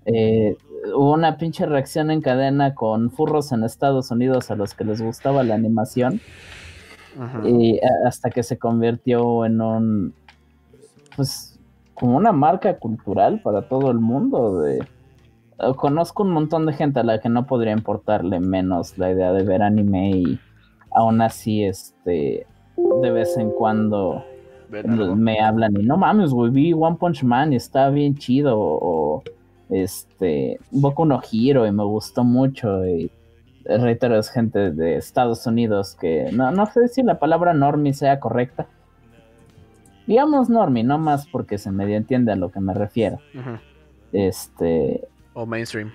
Eh, hubo una pinche reacción en cadena con furros en Estados Unidos a los que les gustaba la animación. Y hasta que se convirtió en un pues como una marca cultural para todo el mundo de conozco un montón de gente a la que no podría importarle menos la idea de ver anime y aún así este de vez en cuando me hablan y no mames, güey, vi One Punch Man y está bien chido o este Boku no Hero y me gustó mucho y reitero es gente de Estados Unidos que no, no sé si la palabra normie sea correcta digamos normie, no más porque se medio entiende a lo que me refiero este o mainstream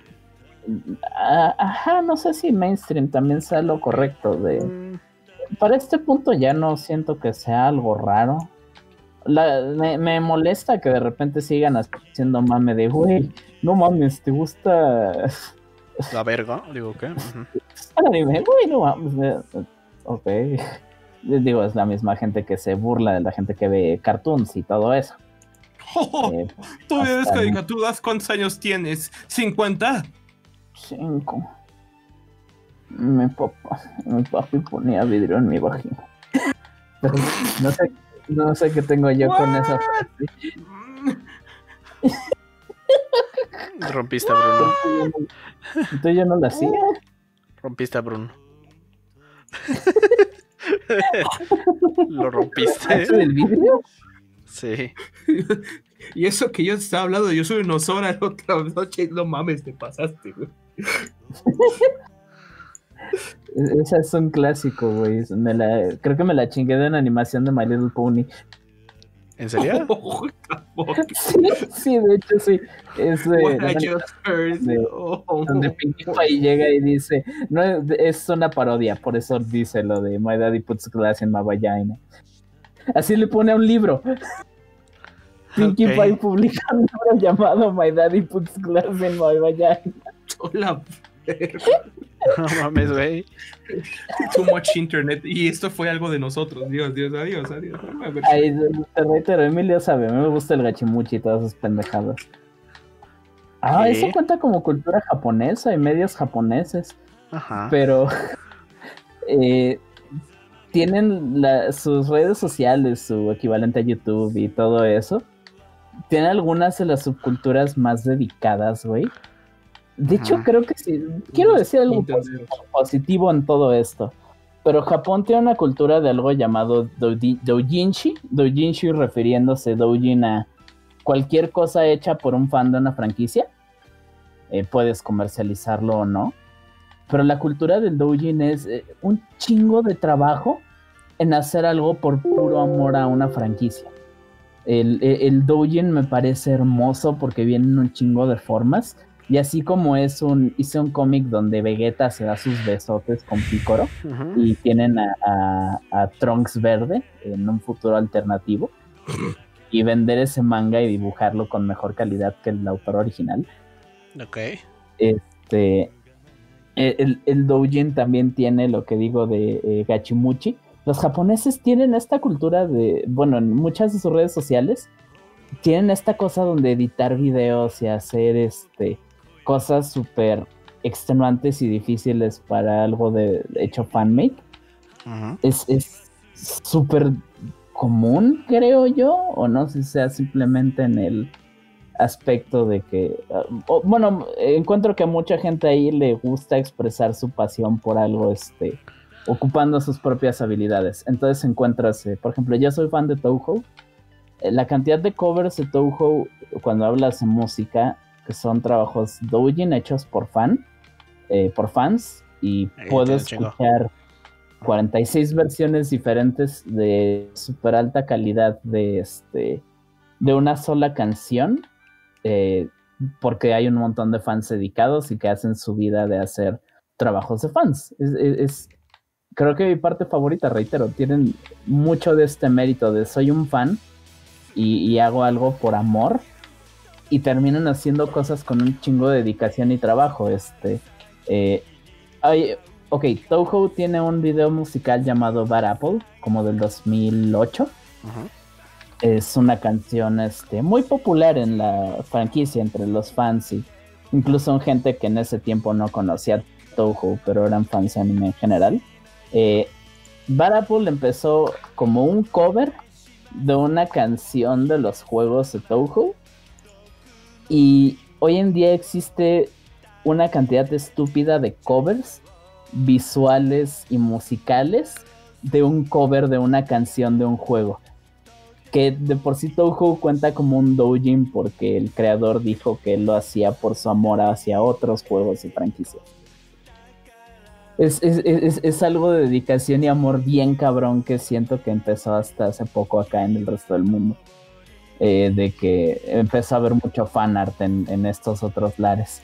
ajá, no sé si mainstream también sea lo correcto de mm para este punto ya no siento que sea algo raro. me, molesta que de repente sigan haciendo mame de, güey, no mames, ¿te gusta? La verga, digo, ¿qué? güey, no mames. Ok. Digo, es la misma gente que se burla de la gente que ve cartoons y todo eso. Eh, ¿Tú ves caricaturas? ¿Cuántos años tienes? ¿50? Cinco. Mi papá, mi papi ponía vidrio en mi vagina. no sé, no sé qué tengo yo con esa frase. Rompiste a Bruno. Entonces yo no la hacía. Rompiste a Bruno. Lo rompiste. el vidrio? Sí. Y eso que yo estaba hablando, yo soy unos horas la otra noche, no mames, te pasaste, güey. Esa es un clásico, güey. creo que me la chingué de una animación de My Little Pony. ¿En serio? sí, de hecho sí. Es de, oh. donde Pinkie Pie llega y dice, no es una parodia, por eso dice lo de My Daddy puts glass in my vagina. Así le pone a un libro. Pinkie Pie publica un libro llamado My Daddy puts glass in my vagina. Hola. No mames, güey. Too much internet. Y esto fue algo de nosotros. Dios, Dios, adiós, adiós. Ay, te reitero, Emilio sabe, a mí me gusta el gachimuchi y todas esas pendejadas. Ah, eso cuenta como cultura japonesa y medios japoneses. Ajá. Pero eh, tienen sus redes sociales, su equivalente a YouTube y todo eso. Tienen algunas de las subculturas más dedicadas, güey de hecho, creo que sí. Quiero decir algo positivo en todo esto. Pero Japón tiene una cultura de algo llamado doujinshi. Doujinshi refiriéndose doujin a cualquier cosa hecha por un fan de una franquicia. Eh, puedes comercializarlo o no. Pero la cultura del doujin es eh, un chingo de trabajo en hacer algo por puro amor a una franquicia. El, el, doujin me parece hermoso porque vienen un chingo de formas y así como es un, hice un cómic donde Vegeta se da sus besotes con Picoro y tienen a, Trunks verde en un futuro alternativo y vender ese manga y dibujarlo con mejor calidad que el autor original. Ok. Este, e, el, el doujin también tiene lo que digo de eh, Gachimuchi. Los japoneses tienen esta cultura de, bueno, en muchas de sus redes sociales, tienen esta cosa donde editar videos y hacer este cosas súper extenuantes y difíciles para algo de, hecho fanmate. Es súper común, creo yo, o no sé si sea simplemente en el aspecto de que, bueno, encuentro que a mucha gente ahí le gusta expresar su pasión por algo, este, ocupando sus propias habilidades. Entonces encuentras, eh, por ejemplo, yo soy fan de Touhou. Eh, la cantidad de covers de Touhou, cuando hablas de música, que son trabajos doujin hechos por fan, eh, por fans, y puedes escuchar 46 versiones diferentes de super alta calidad de este de una sola canción eh, porque hay un montón de fans dedicados y que hacen su vida de hacer trabajos de fans. Es, creo que mi parte favorita, reitero, tienen mucho de este mérito de soy un fan y, hago algo por amor y terminan haciendo cosas con un chingo de dedicación y trabajo. Este, eh, hay, ok, Toho tiene un video musical llamado Bad Apple, como del 2008. Ajá es una canción este, muy popular en la franquicia entre los fans y incluso gente que en ese tiempo no conocía Touhou, pero eran fans de anime en general. Eh, empezó como un cover de una canción de los juegos de Touhou y hoy en día existe una cantidad estúpida de covers visuales y musicales de un cover de una canción de un juego que de por sí Touhou cuenta como un doujin porque el creador dijo que él lo hacía por su amor hacia otros juegos y franquicias. Es, algo de dedicación y amor bien cabrón que siento que empezó hasta hace poco acá en el resto del mundo. Eh, de que empezó a haber mucho fanart en, en estos otros lares.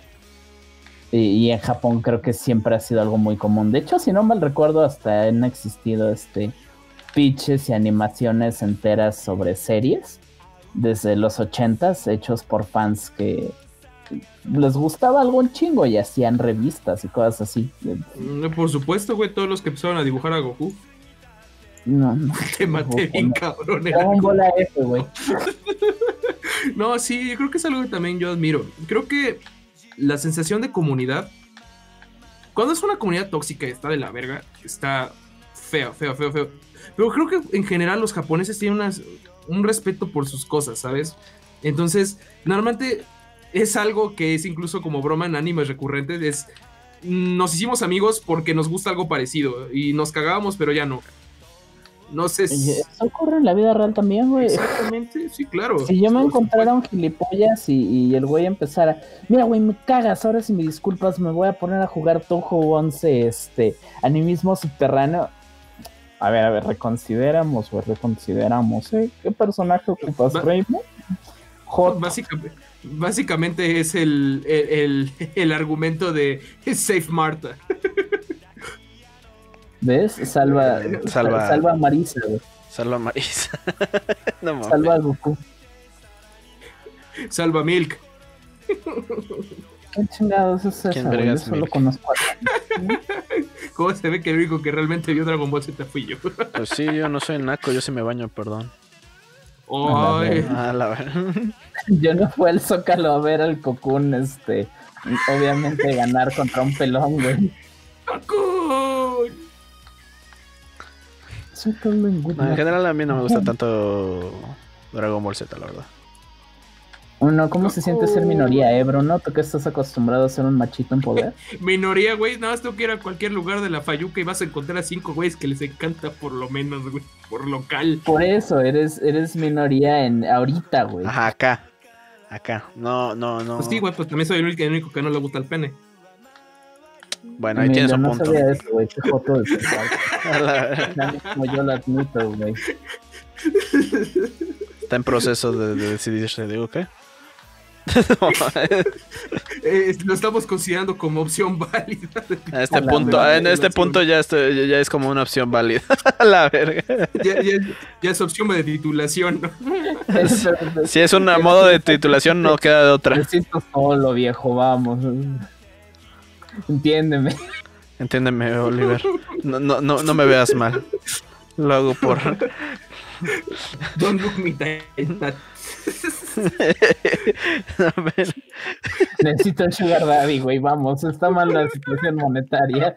Y, en Japón creo que siempre ha sido algo muy común. De hecho, si no mal recuerdo, hasta han existido este pitches y animaciones enteras sobre series desde los ochentas hechos por fans que les gustaba algo un chingo y hacían revistas y cosas así. Mm, por supuesto, güey, todos los que empezaron a dibujar a Goku. No, no. Te maté bien, cabrón. bola F, güey. no, sí, yo creo que es algo que también yo admiro. Creo que la sensación de comunidad, cuando es una comunidad tóxica y está de la verga, está feo, feo, feo, feo. Pero creo que en general los japoneses tienen un respeto por sus cosas, ¿sabes? Entonces, normalmente es algo que es incluso como broma en animes recurrentes, es nos hicimos amigos porque nos gusta algo parecido y nos cagábamos, pero ya no. No sé si... Eso ocurre en la vida real también, güey. Exactamente, sí, claro. Si yo me encontrara un gilipollas y, el güey empezara, mira, güey, me cagas, ahora si me disculpas me voy a poner a jugar Toho 11, este, animismo subterráneo. A ver, a ver, reconsideramos, güey, reconsideramos, ¿eh? ¿Qué personaje ocupas, Raymond? Básicamente, básicamente es el, el, argumento de Safe Marta. ¿Ves? Salva, salva, salva a Marisa, güey. Salva a Marisa. salva a Goku. Salva a Milk. ¿Qué chingados es eso? Yo solo conozco a ¿Cómo se ve que el único que realmente vio Dragon Ball Z fui yo? Pues sí, yo no soy naco, yo sí me baño, perdón. Ay. A la ver. Yo no fui al Zócalo a ver al Cocoon, este. Obviamente ganar contra un pelón, güey. ¡Cocoon! En general a mí no me gusta tanto Dragon Ball Z, la verdad. Uno, ¿cómo se siente ser minoría, eh, Bruno? ¿Tú que estás acostumbrado a ser un machito en poder? minoría, güey, nada más tú que ir a cualquier lugar de la Fayuca y vas a encontrar a cinco güeyes que les encanta por lo menos, güey, por local. Por eso, eres, eres minoría en ahorita, güey. Ajá, acá. Acá. No, no, no. Pues sí, güey, pues también soy el único, que no le gusta el pene. Bueno, ahí tienes un no punto. Sabía eso, güey. Qué foto de Como yo lo admito, güey. Está en proceso de, de decidirse, digo, ¿qué? Eh, lo estamos considerando como opción válida. A este punto, en este punto ya, ya es como una opción válida. la verga. Ya, es opción de titulación. si es un modo de titulación, no queda de otra. Me siento solo, viejo, vamos. Entiéndeme. Entiéndeme, Oliver. No, no, no, no me veas mal. Lo hago por, Don't look me that. A ver, Necesito un Sugar Daddy, güey. Vamos, está mal la situación monetaria.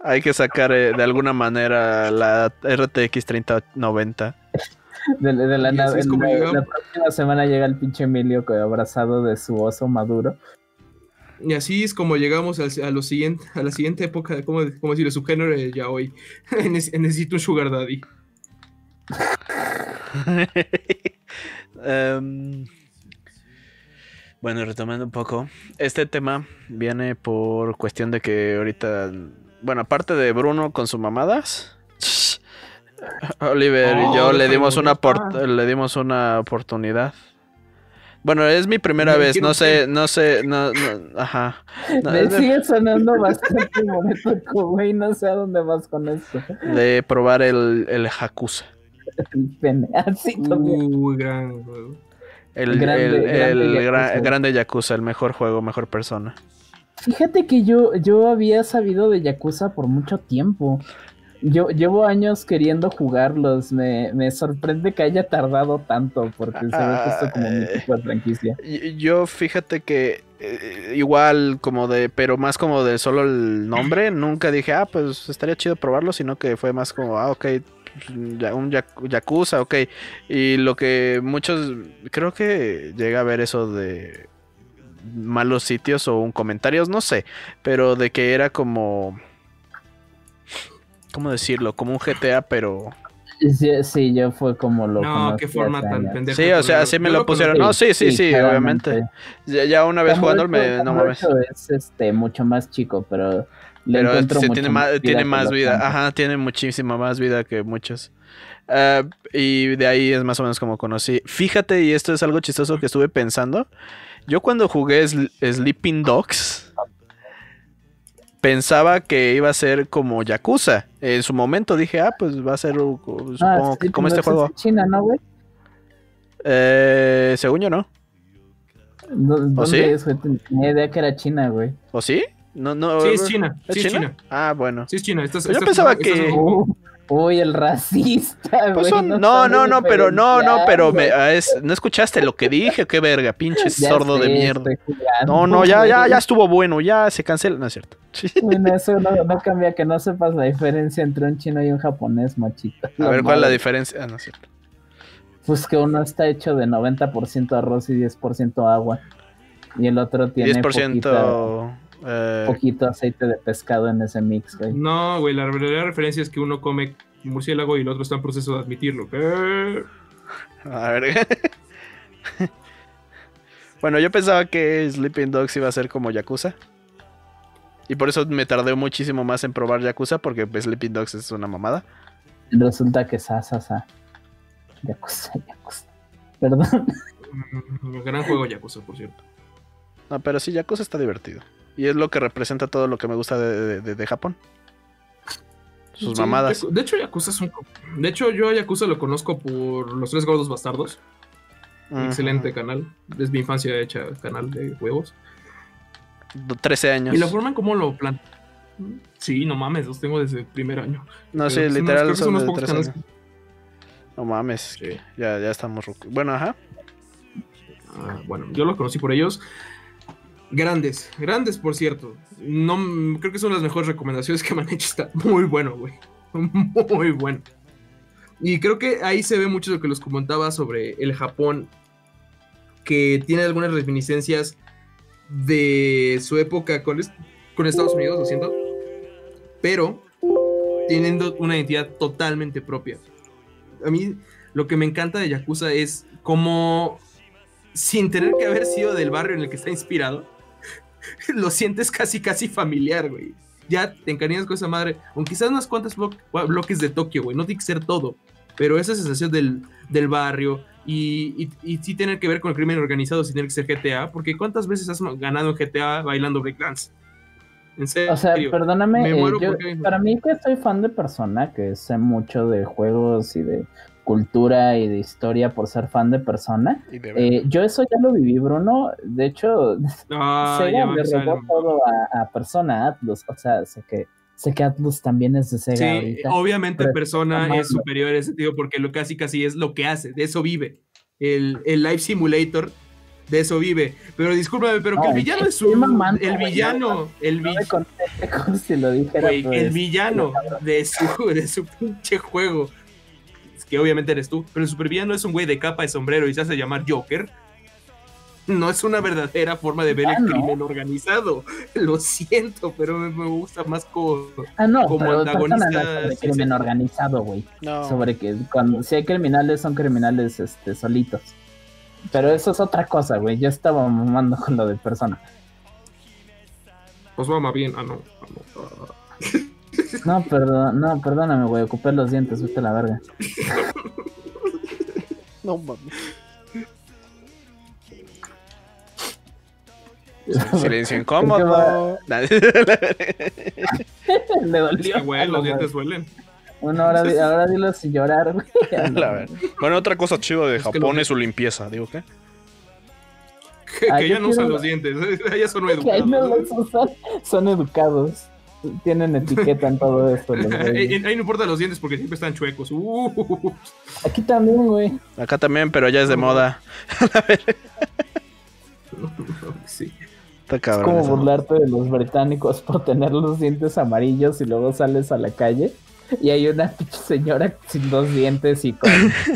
hay que sacar eh, de alguna manera la RTX 3090. De, de la nave. la, próxima semana llega el pinche Emilio abrazado de su oso maduro. Y así es como llegamos al- a, lo siguiente, a la siguiente época, de, ¿cómo, cómo decirlo? Subgénero de yaoi. Nece- Necesito un sugar daddy. Em, bueno, retomando un poco, este tema viene por cuestión de que ahorita, bueno, aparte de Bruno con sus mamadas, Oliver y Oh, yo le déjame dimos una por- le dimos una oportunidad. Bueno, es mi primera Me vez, no sé, no sé, no, no, ajá. No, Me es de, sigue sonando bastante moneto, güey. No sé a dónde vas con esto. de probar el, el Hakusa. El pene. Así también. Uy, gran juego. El, Grande- el- grande el grande Yakuza, el mejor juego, mejor persona. Fíjate que yo, yo había sabido de Yakuza por mucho tiempo. Yo llevo años queriendo jugarlos. Me, me sorprende que haya tardado tanto porque se ve justo como mi Ay. tipo de franquicia. Yo fíjate que eh, igual como de, pero más como de solo el nombre, nunca dije, ah, pues estaría chido probarlo, sino que fue más como, ah, ok, un yaku- Yakuza, ok. Y lo que muchos, creo que llega a ver eso de malos sitios o un comentarios, no sé, pero de que era como, ¿cómo decirlo? Como un GTA, pero... Sí, sí, yo fue como lo No, qué forma tan pendeja. Sí, o sea, así me lo pusieron. No, sí, sí, sí, obviamente. Ya, ya una vez jugando me... No mames. es este, mucho más chico, pero le Pero encuentro sí, mucho tiene más, tiene más vida. Ajá, tiene muchísima más vida que muchos. Ah, y de ahí es más o menos como conocí. Fíjate, y esto es algo chistoso que estuve pensando. Yo cuando jugué Sl- Sleeping Dogs, pensaba que iba a ser como Yakuza. En su momento dije, ah, pues va a ser, uh, supongo Ah, que sí, como pero este es juego. China, ¿no, güey? Eh, según yo, ¿no? ¿Dó- ¿Dónde sí? es, güey? Tenía idea que era China, güey. ¿O sí? No, no. Sí, es China. ¿Es Sí, es China? China. Ah, bueno. Sí, es China. Estás- Yo pensaba que- Uh, uy, el racista, Pues güey. no, no, no, pero no, no, pero me, ah, es- no escuchaste lo que dije, qué verga, pinche Ya sordo de mierda. No, no, ya, ya, ya estuvo bueno, ya se cancela, no es cierto. Bueno, eso no, no cambia que no sepas la diferencia entre un chino y un japonés, machito. A ver, ¿cuál es la diferencia? Ah, no es cierto. Pues que uno está hecho de 90% arroz y 10% agua. Y el otro tiene 10% poquita- eh, poquito aceite de pescado en ese mix, güey. No, güey, la verdadera referencia es que uno come murciélago y el otro está en proceso de admitirlo. A ver. bueno, yo pensaba que Sleeping Dogs iba a ser como Yakuza. Y por eso me tardé muchísimo más en probar Yakuza, porque pues, Sleeping Dogs es una mamada. Resulta que sa, sa, sa. Yakuza, yakuza. Perdón. Gran juego Yakuza, por cierto. No, pero sí, Yakuza está divertido. Y es lo que representa todo lo que me gusta de, de- Japón. Sus Sí, mamadas. De hecho, Yakuza es un. De hecho, yo a Yakuza lo conozco por Los Tres Gordos Bastardos. Excelente canal. Es mi infancia hecha canal de juegos. 13 años. Y la forma en cómo lo plan. Sí, no mames, los tengo desde el primer año. No, Pero sí, unos- literal son son unos de pocos 13 canales años. No mames, Sí. ya, ya estamos. Bueno, ajá. Ah, bueno, yo los conocí por ellos. Grandes, grandes por cierto. No, creo que son las mejores recomendaciones que me han hecho. Está muy bueno, güey. Muy bueno. Y creo que ahí se ve mucho lo que los comentaba sobre el Japón, que tiene algunas reminiscencias de su época con, con Estados Unidos, lo siento, pero teniendo una identidad totalmente propia. A mí lo que me encanta de Yakuza es cómo, sin tener que haber sido del barrio en el que está inspirado, lo sientes casi, casi familiar, güey. Ya te encariñas con esa madre, aunque quizás unas cuantas blo- bloques de Tokio, güey, no tiene que ser todo, pero esa sensación del, del barrio y, y, y sí tener que ver con el crimen organizado sin tener que ser GTA, porque ¿cuántas veces has ganado en GTA bailando breakdance? En serio. O sea, perdóname, Me eh, muero yo- porque- para mí que soy fan de persona, que sé mucho de juegos y de cultura y de historia por ser fan de persona, eh, yo eso ya lo viví, Bruno. De hecho, Ah, Sega le robó todo a, a Persona Atlus. O sea, sé que Sé que Atlus también es de Sega Sí, ahorita. obviamente Persona es superior en ese sentido porque lo casi casi es lo que hace, de eso vive. El, el Life Simulator de eso vive. Pero discúlpame, pero que el villano es un mamando, el villano, el No vi- me conté como si el villano de su de su pinche juego. Que obviamente eres tú, pero el supervillano es un güey de capa de sombrero y se hace llamar Joker. No es una verdadera forma de ver Ah, el ¿no? crimen organizado. Lo siento, pero me, me gusta más como Ah, no, como pero antagonista, sí, crimen sí. organizado, güey. No. Sobre que cuando si hay criminales, son criminales este, solitos. Pero eso es otra cosa, güey. Yo estaba mamando con lo de persona. Pues mama bien. Ah, no. ah, no, ah. No, perdón, no, perdóname, güey. Ocupé los dientes, viste la verga. No mames. Silencio incómodo. Le dolió. Sí, güey, los dientes duelen. Bueno, ahora, ahora dilo sin llorar, güey. Bueno, otra cosa chido de Es Japón lo- es su limpieza, digo qué. Que, Ah, que yo ya no usan quiero- los dientes. Ya son Que ahí no educados. los usan, son educados. Tienen etiqueta en todo esto. Ahí no importa los dientes porque siempre están chuecos. Uh, Aquí también, güey. Acá también, pero ya es de moda. sí. Está Es cabrón. como eso. burlarte de los británicos por tener los dientes amarillos y luego sales a la calle y hay una pinche señora sin dos dientes y con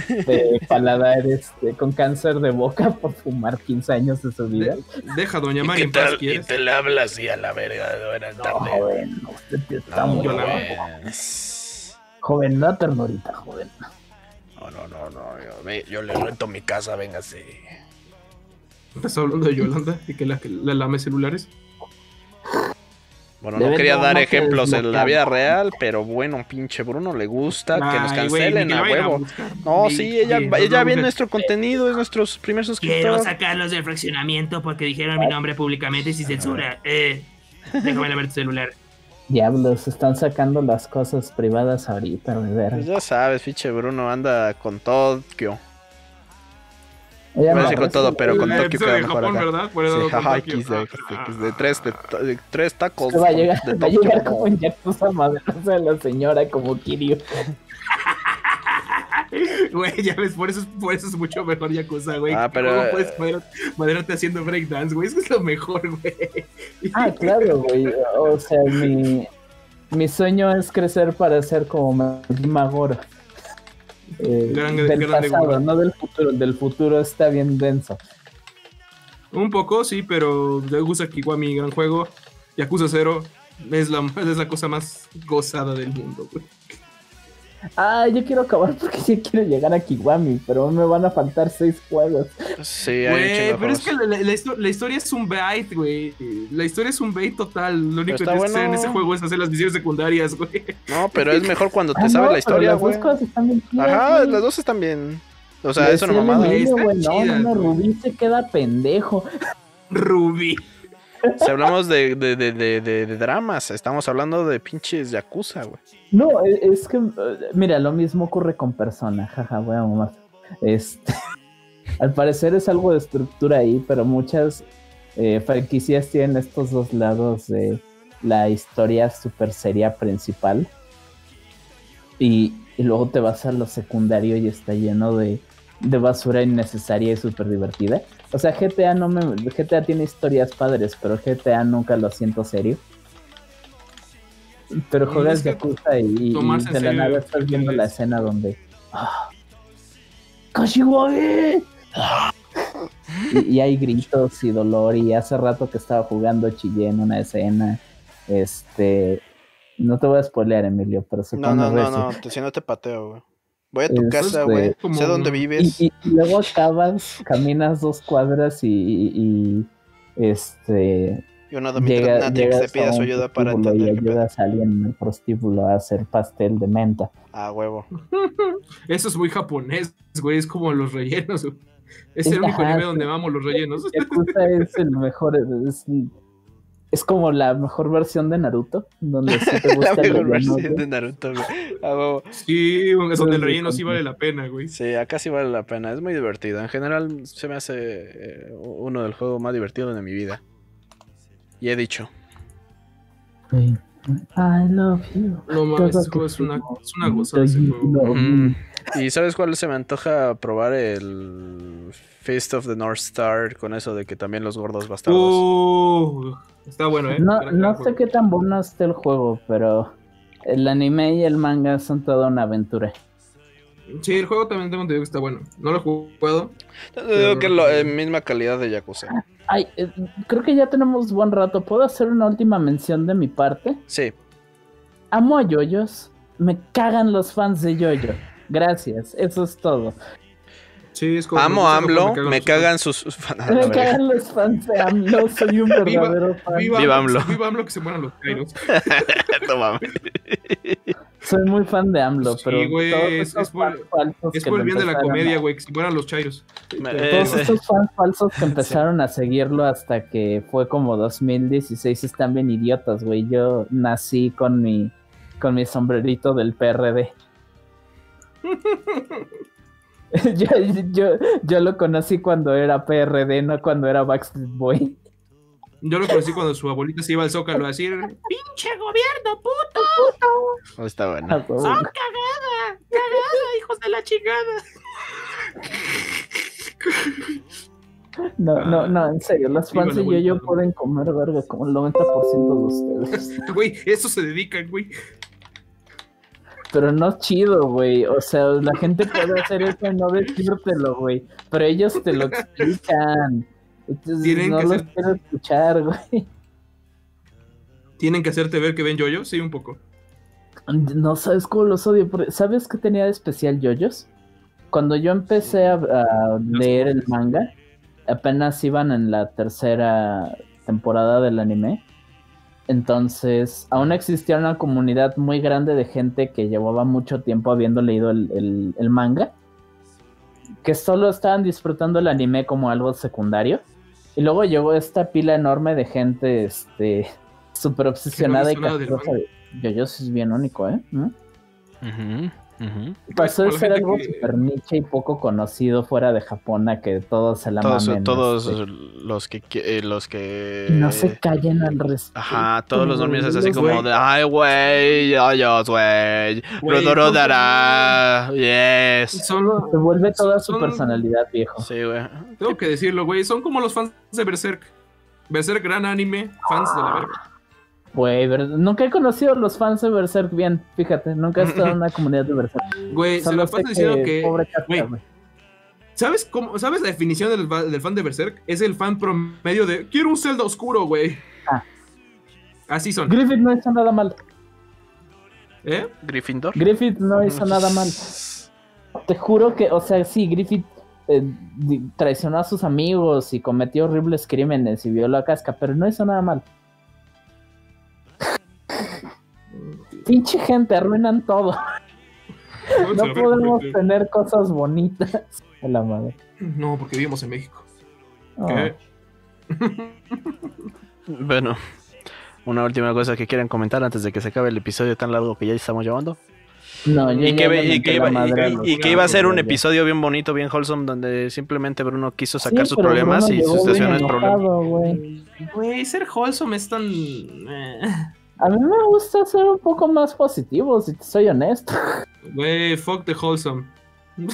de paladar este, con cáncer de boca por fumar 15 años de su vida. Deja Doña Mari en paz, ¿quieres? le habla así a la verga de buenas No, joven, usted está No, muy no, la- joven. Joven, da ternurita, joven. no, no, no, no, Yo, me- yo le rento mi casa, véngase. ¿Estás hablando de Yolanda y que la, que la lame celulares? Bueno, no quería dar ejemplos en la vida real, pero bueno, pinche Bruno le gusta que nos cancelen ni que a huevo. No, Ni sí, ella, nos ella ve nuestro contenido, es nuestro primer Quiero suscriptor. sacarlos del fraccionamiento porque dijeron mi nombre públicamente y sin censura. Eh, déjame ver tu celular. Diablos, están sacando las cosas privadas ahorita, güey. ver. Pues ya sabes, pinche Bruno anda con Tokio. A no, decir con todo, pero con Tokio queda de mejor Japón, acá. ¿verdad? Por eso Sí, jaja. X de, de tres, de, de tres tacos. Se va a llegar, de va a llegar como en Yakuza madrearse a la señora como Kiryu. Güey, ya ves, por eso, es- por eso es mucho mejor Yakuza, güey. Ah, pero, ¿Cómo eh, puedes madre- madrearte haciendo breakdance, güey? Eso es lo mejor, güey. Ah, claro, güey. O sea, mi, mi sueño es crecer para ser como Magoro. Eh, Grande- del grande pasado, no del futuro. Del futuro está bien denso. Un poco, sí, pero Yakuza Kiwami, gran juego. Yakuza 0 es la, es la cosa más gozada del mundo, güey. Ah, yo quiero acabar porque sí quiero llegar a Kiwami, pero me van a faltar seis juegos. Sí, Güey, pero es que la, la histo- la historia es un bait, güey. La historia es un bait total. Lo único que tienes que hacer en bueno. ese juego es hacer las misiones secundarias, güey. No, pero es mejor cuando te Ah, sabes no, la historia, güey. Las dos cosas están bien chidas, Ajá, güey. las dos están bien. O sea, Le es una decía al mamada. Güey, no, no, no. Rubí se queda pendejo. Ruby. Si hablamos de, de, de, de, dramas, estamos hablando de pinches Yakuza, güey. No, e- es que, eh, mira, lo mismo ocurre con persona, jaja, voy a mamar. Este, al parecer es algo de estructura ahí, pero muchas eh, franquicias tienen estos dos lados de la historia super seria principal y, y luego te vas a lo secundario y está lleno de, de basura innecesaria y súper divertida. O sea, GTA no me, GTA tiene historias padres, pero GTA nunca lo siento serio. Pero juegas Yakuza y, y de la nada estás viendo la es- escena donde... ¡Ah! ¡Kashiwagi! y, y hay gritos y dolor y hace rato que estaba jugando chillé en una escena. Este... No te voy a spoilear, Emilio, pero se No, pone no, no, no, te, si no te pateo, güey. Voy a tu Este, casa, güey. como Sé dónde vives. Y, y- y luego acabas, caminas dos cuadras y, y- y, este Y una llega, Natrix llegas te pide a su un ayuda para prostíbulo y entender pedo. ayudas a alguien en el prostíbulo a hacer pastel de menta. Ah, huevo. Eso es muy japonés, güey. Es como los rellenos. güey. Es Es- el único sí. donde vamos los rellenos. Yakuza es el mejor, es, es como la mejor versión de Naruto, donde sí te La gusta el mejor relleno, versión güey. de Naruto, güey. Ah. Sí, es donde el relleno sí vale la pena, güey. Sí, acá sí vale la pena. Es muy divertido. En general, se me hace eh, uno del juego más divertido de mi vida. Y he dicho. Sí. I love you. No mames, es una, es una gozada ese juego. Ujú. ¿Y sabes cuál se me antoja probar? El Fist of the North Star con eso de que también los gordos bastardos. Uh, está bueno, ¿eh? No, no sé qué tan bueno esté el juego, pero el anime y el manga son toda una aventura. Sí, el juego también tengo entendido que está bueno. No lo he jugado. Yo digo que la misma calidad de Yakuza. Ay, eh, creo que ya tenemos buen rato. ¿Puedo hacer una última mención de mi parte? Sí. Amo a yoyos. Me cagan los fans de yoyo. Gracias, eso es todo. Sí, es como. Amo AMLO, me cagan sus... Me cagan los fans de AMLO. Soy un Viva- verdadero fan. Viva, Viva AMLO. Viva AMLO que se mueran los kairos. No. Soy muy fan de AMLO, Sí, pero güey, es- es por- Es el bien de la comedia, a- güey, que se mueran los chairos. Todos ese- estos fans falsos que empezaron a seguirlo hasta que fue como 2016 están bien idiotas, güey. Yo nací con mi con mi sombrerito del PRD. yo, yo, yo lo conocí cuando era PRD, no cuando era Backstreet Boy. Yo lo conocí cuando su abuelita se iba al zócalo a decir: ¡Pinche gobierno, puto! Oh, Está bueno. Ah, huevo. ¡Son cagada! ¡Cagada, hijos de la chingada! No, no, no, en serio, los Viva fans la de Yo-Yo abuelita. pueden comer verga como el 90% de ustedes. Güey, eso se dedican, güey. Pero no chido, güey. O sea, la gente puede hacer eso y no decírtelo, güey. Pero ellos te lo explican. Entonces, Tienen no que los quiero escuchar, güey. Tienen que hacerte ver que ven yoyo, sí, un poco. No sabes cómo los odio. ¿Sabes qué tenía de especial yoyos? Cuando yo empecé a, a leer el manga, apenas iban en la tercera temporada del anime. Entonces, aún existía una comunidad muy grande de gente que llevaba mucho tiempo habiendo leído el, el- el manga, que solo estaban disfrutando el anime como algo secundario. Y luego llegó esta pila enorme de gente, este, súper obsesionada y castrosa. manga. Yoyos es bien único, ¿eh? ¿Mm? Pasó de la ser algo que- super niche y poco conocido fuera de Japón a que todos se la Todos, mamen. todos este, los que eh, los que no se callen al respecto. Ajá, todos los dormidos es así como de ay güey, ayos güey, Güey, Rodoro dará, yes. Solo. Se vuelve toda su Son- personalidad, viejo. Sí, güey. Tengo que decirlo, güey. Son como los fans de Berserk. Berserk, gran anime. Fans de la verga. Güey, nunca he conocido a los fans de Berserk bien, fíjate, nunca he estado en una comunidad de Berserk. Güey, se sé pasan diciendo que. pobre. ¿Sabes cómo? ¿Sabes la definición del, fan de Berserk? Es el fan promedio de. Quiero un Zelda oscuro, güey. Ah. Así son. Griffith no hizo nada mal. ¿Eh? Gryffindor. Griffith no hizo nada mal. Te juro que, o sea, sí, Griffith eh, traicionó a sus amigos y cometió horribles crímenes y violó a Casca, pero no hizo nada mal. Pinche gente, arruinan todo. No podemos tener cosas bonitas. A la madre. No, porque vivimos en México. Oh. ¿Qué? Bueno, una última cosa que quieran comentar antes de que se acabe el episodio tan largo que ya estamos llevando. No, yo Y que, y que la iba, y- y- que iba a ser un episodio bien bonito, bien wholesome, donde simplemente Bruno quiso sacar Sí, sus problemas Bruno y sus situaciones problemas. güey. Güey, ser wholesome es tan. A mí me gusta ser un poco más positivo, si te soy honesto. Güey, fuck the wholesome.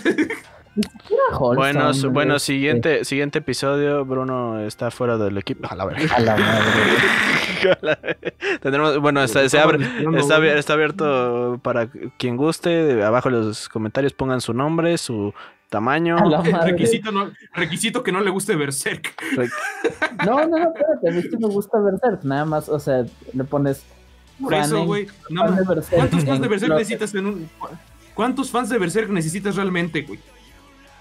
Era wholesome, Bueno, bueno, siguiente, siguiente episodio, Bruno está fuera del equipo. A la verga. A la madre. Tendremos, bueno, está, se abre- está abierto para quien guste. Abajo en los comentarios pongan su nombre, su tamaño. A la madre. Requisito, no, requisito que no le guste Berserk. No, no, no, espérate, a mí sí me gusta Berserk, nada más, o sea, le pones Por eso, güey. no ¿Cuántos fans de Berserk necesitas en un. ¿Cuántos fans de Berserk necesitas realmente, güey?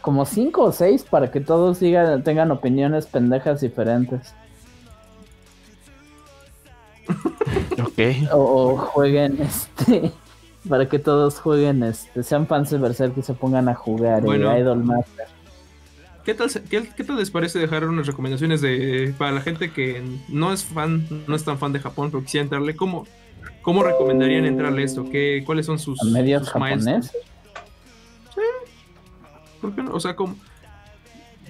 como cinco o seis para que todos digan, tengan opiniones pendejas diferentes. Ok. O, o jueguen, este, para que todos jueguen, este, sean fans de Berserk y se pongan a jugar Bueno. eh, Idol Master. ¿Qué tal, qué, qué tal les parece dejar unas recomendaciones de para la gente que no es fan, no es tan fan de Japón, pero quisiera entrarle? ¿Cómo, cómo recomendarían entrarle a esto? ¿Qué, ¿Cuáles son sus, ¿A medios japonés? ¿Por qué no? O sea, ¿cómo,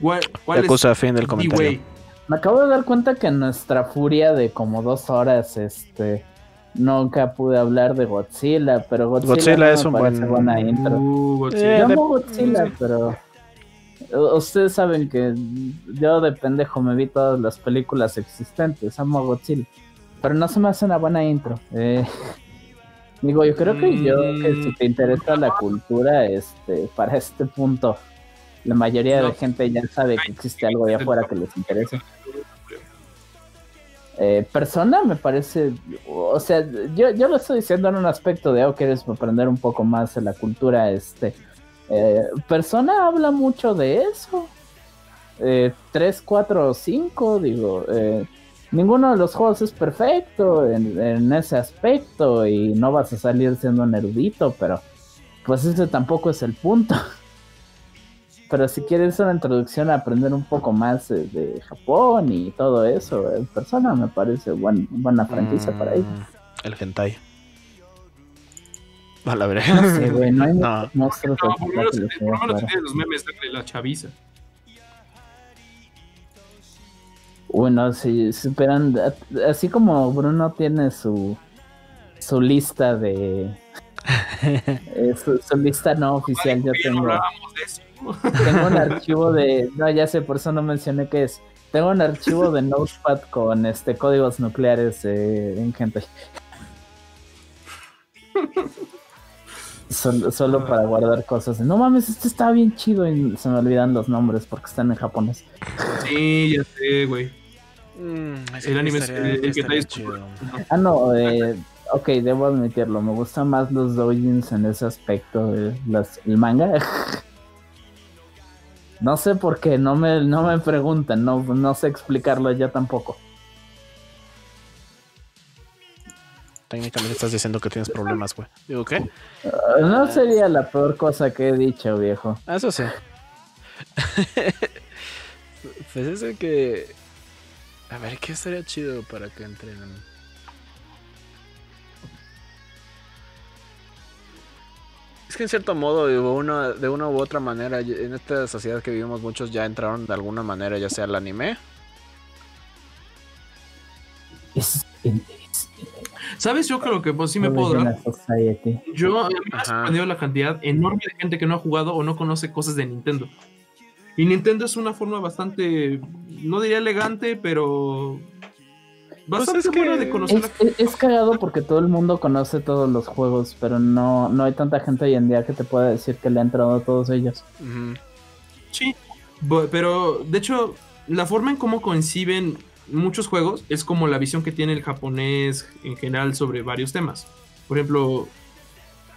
¿cuál, cuál es fin del comentario. Me acabo de dar cuenta que nuestra furia de como dos horas, este, Nunca pude hablar de Godzilla, pero Godzilla, Godzilla no es un buen- buena intro. Uh, Godzilla. Eh, Yo de- amo Godzilla, pero ustedes saben que yo de pendejo me vi todas las películas existentes, amo a Godzilla, pero no se me hace una buena intro. Eh, digo, yo creo que yo, que si te interesa la cultura, este, para este punto, la mayoría No. de gente ya sabe que existe algo allá afuera que les interesa. Eh, persona me parece, o sea, yo, yo lo estoy diciendo en un aspecto de, oh, quieres aprender un poco más de la cultura, este, eh, persona habla mucho de eso. Eh, 3, 4, 5, digo, eh, ninguno de los juegos es perfecto en, en ese aspecto y no vas a salir siendo un erudito, pero pues ese tampoco es el punto. Pero si quieres una introducción a aprender un poco más eh, de Japón y todo eso, en persona me parece buen, buena franquicia para ello. Mm, El hentai. A la verdad. No sé, güey, no hay No. monstruos No, así por lo menos, tiene los memes de la chaviza. Bueno, si superan, así como Bruno tiene su su lista de eh, su, su lista no oficial, yo tengo hablábamos de eso. tengo un archivo de no ya sé por eso no mencioné qué es tengo un archivo de Notepad con este códigos nucleares eh, en gente solo, solo para guardar cosas no mames este está bien chido y se me olvidan los nombres porque están en japonés Sí, ya sé, güey. Mm, El anime es- el que estaría traes- chido. Ah, no, eh, ok, debo admitirlo. Me gustan más los doujins en ese aspecto. eh, las- el manga. no sé por qué, no me, no me preguntan, no, no sé explicarlo ya tampoco. Técnicamente estás diciendo que tienes problemas, güey. Digo, ¿qué? Ah, no sería la peor cosa que he dicho, viejo. Ah, Eso sí. pues es de que. A ver, ¿qué estaría chido para que entren? Es que en cierto modo, de una, de una u otra manera, en esta sociedad que vivimos, muchos ya entraron de alguna manera, ya sea al anime. Es, es- ¿Sabes? Yo creo que pues, sí me puedo dar. Yo a mí me ha sorprendido la cantidad enorme de gente que no ha jugado o no conoce cosas de Nintendo. Y Nintendo es una forma bastante, no diría elegante, pero bastante Pues de conocer Es, es- es cagado porque todo el mundo conoce todos los juegos, pero no, no hay tanta gente hoy en día que te pueda decir que le ha entrado a todos ellos. Sí, pero de hecho, la forma en cómo conciben muchos juegos es como la visión que tiene el japonés en general sobre varios temas. Por ejemplo,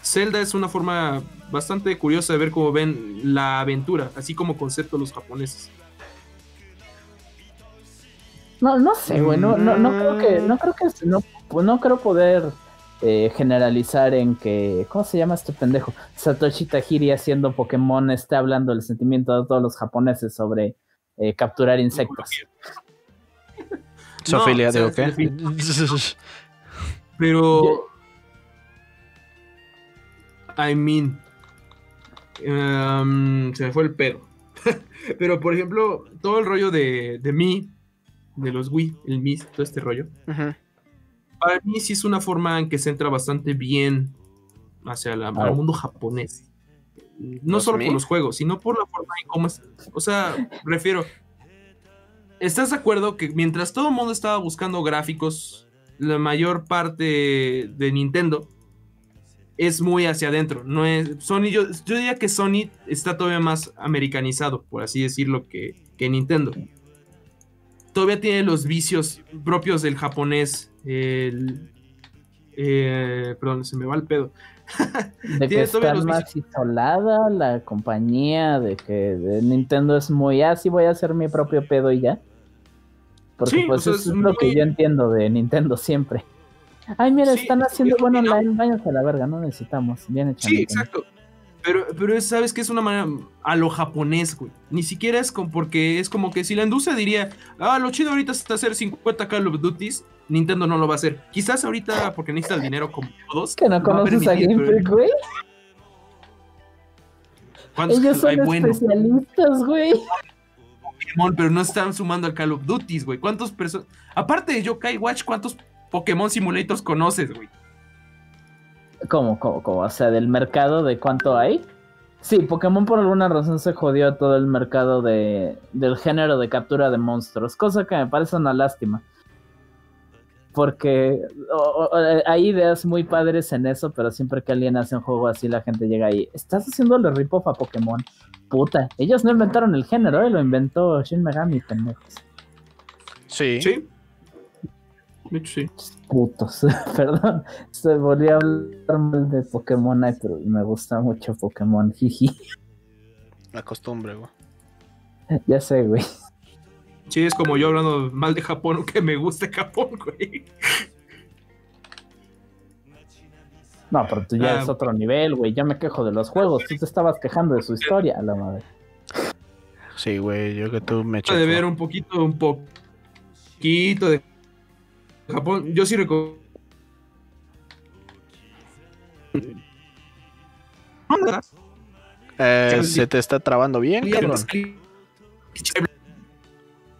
Zelda es una forma bastante curiosa de ver cómo ven la aventura, así como concepto los japoneses. No, no sé, güey, no, no, no creo que, no creo que, no, pues no creo poder eh, generalizar en que, ¿cómo se llama este pendejo? Satoshi Tajiri haciendo Pokémon está hablando del sentimiento de todos los japoneses sobre eh, capturar insectos. Sofilia, digo, ¿qué? Pero. I mean. um, se me fue el pedo. Pero, por ejemplo, todo el rollo de, de Mi, de los Wii, el Mi, todo este rollo. Para mí sí es una forma en que se entra bastante bien hacia la- el mundo japonés. No ¿Los solo por los juegos, sino por la forma en cómo es. O sea, refiero. ¿Estás de acuerdo que mientras todo el mundo estaba buscando gráficos, la mayor parte de Nintendo es muy hacia adentro? No es. Sony, yo, yo diría que Sony está todavía más americanizado, por así decirlo, que, que Nintendo. Todavía tiene los vicios propios del japonés. El, eh, perdón, se me va el pedo. De que está más isolada la compañía, de que de Nintendo es muy, ah, sí voy a hacer mi propio pedo y ya. Porque Sí, pues o sea, eso es lo que yo entiendo de Nintendo siempre. Ay, mira, Sí, están haciendo es bueno que no- online, váyanse a la verga, no necesitamos. Bien hecho. Sí, Nintendo. exacto. Pero, pero es- sabes que es una manera a lo japonés, güey. Ni siquiera es como porque es como que si la industria diría, ah, lo chido ahorita está hacer 50 Call of Duties, Nintendo no lo va a hacer. Quizás ahorita porque necesita el dinero como todos. Que no conoces a Game Freak, güey. ¿cuántos Ellos son especialistas, güey. Pokémon, pero no están sumando al Call of Duties, güey. ¿Cuántos personas? Aparte de Yokai Watch, ¿cuántos Pokémon Simulators conoces, güey? ¿Cómo, cómo, cómo? O sea, del mercado de cuánto hay. Sí, Pokémon por alguna razón se jodió todo el mercado de, del género de captura de monstruos, cosa que me parece una lástima. Porque o- o- hay ideas muy padres en eso, pero siempre que alguien hace un juego así, la gente llega ahí. Estás haciéndole rip-off a Pokémon. Puta, ellos no inventaron el género, eh, lo inventó Shin Megami, pendejos. Sí. Sí. De hecho, sí. Putos, perdón. Se volvió a hablar mal de Pokémon, pero me gusta mucho Pokémon, jiji. La costumbre, güey. Ya sé, güey. Sí, es como yo hablando mal de Japón, aunque me guste Japón, güey. No, pero tú ya Ah. es otro nivel, güey. Ya me quejo de los juegos. Tú te estabas quejando de su historia, a la madre. Sí, güey, yo que tú me de ver un poquito, un poquito de Japón. Yo sí recuerdo. Eh, ¿Se te está trabando bien, cabrón?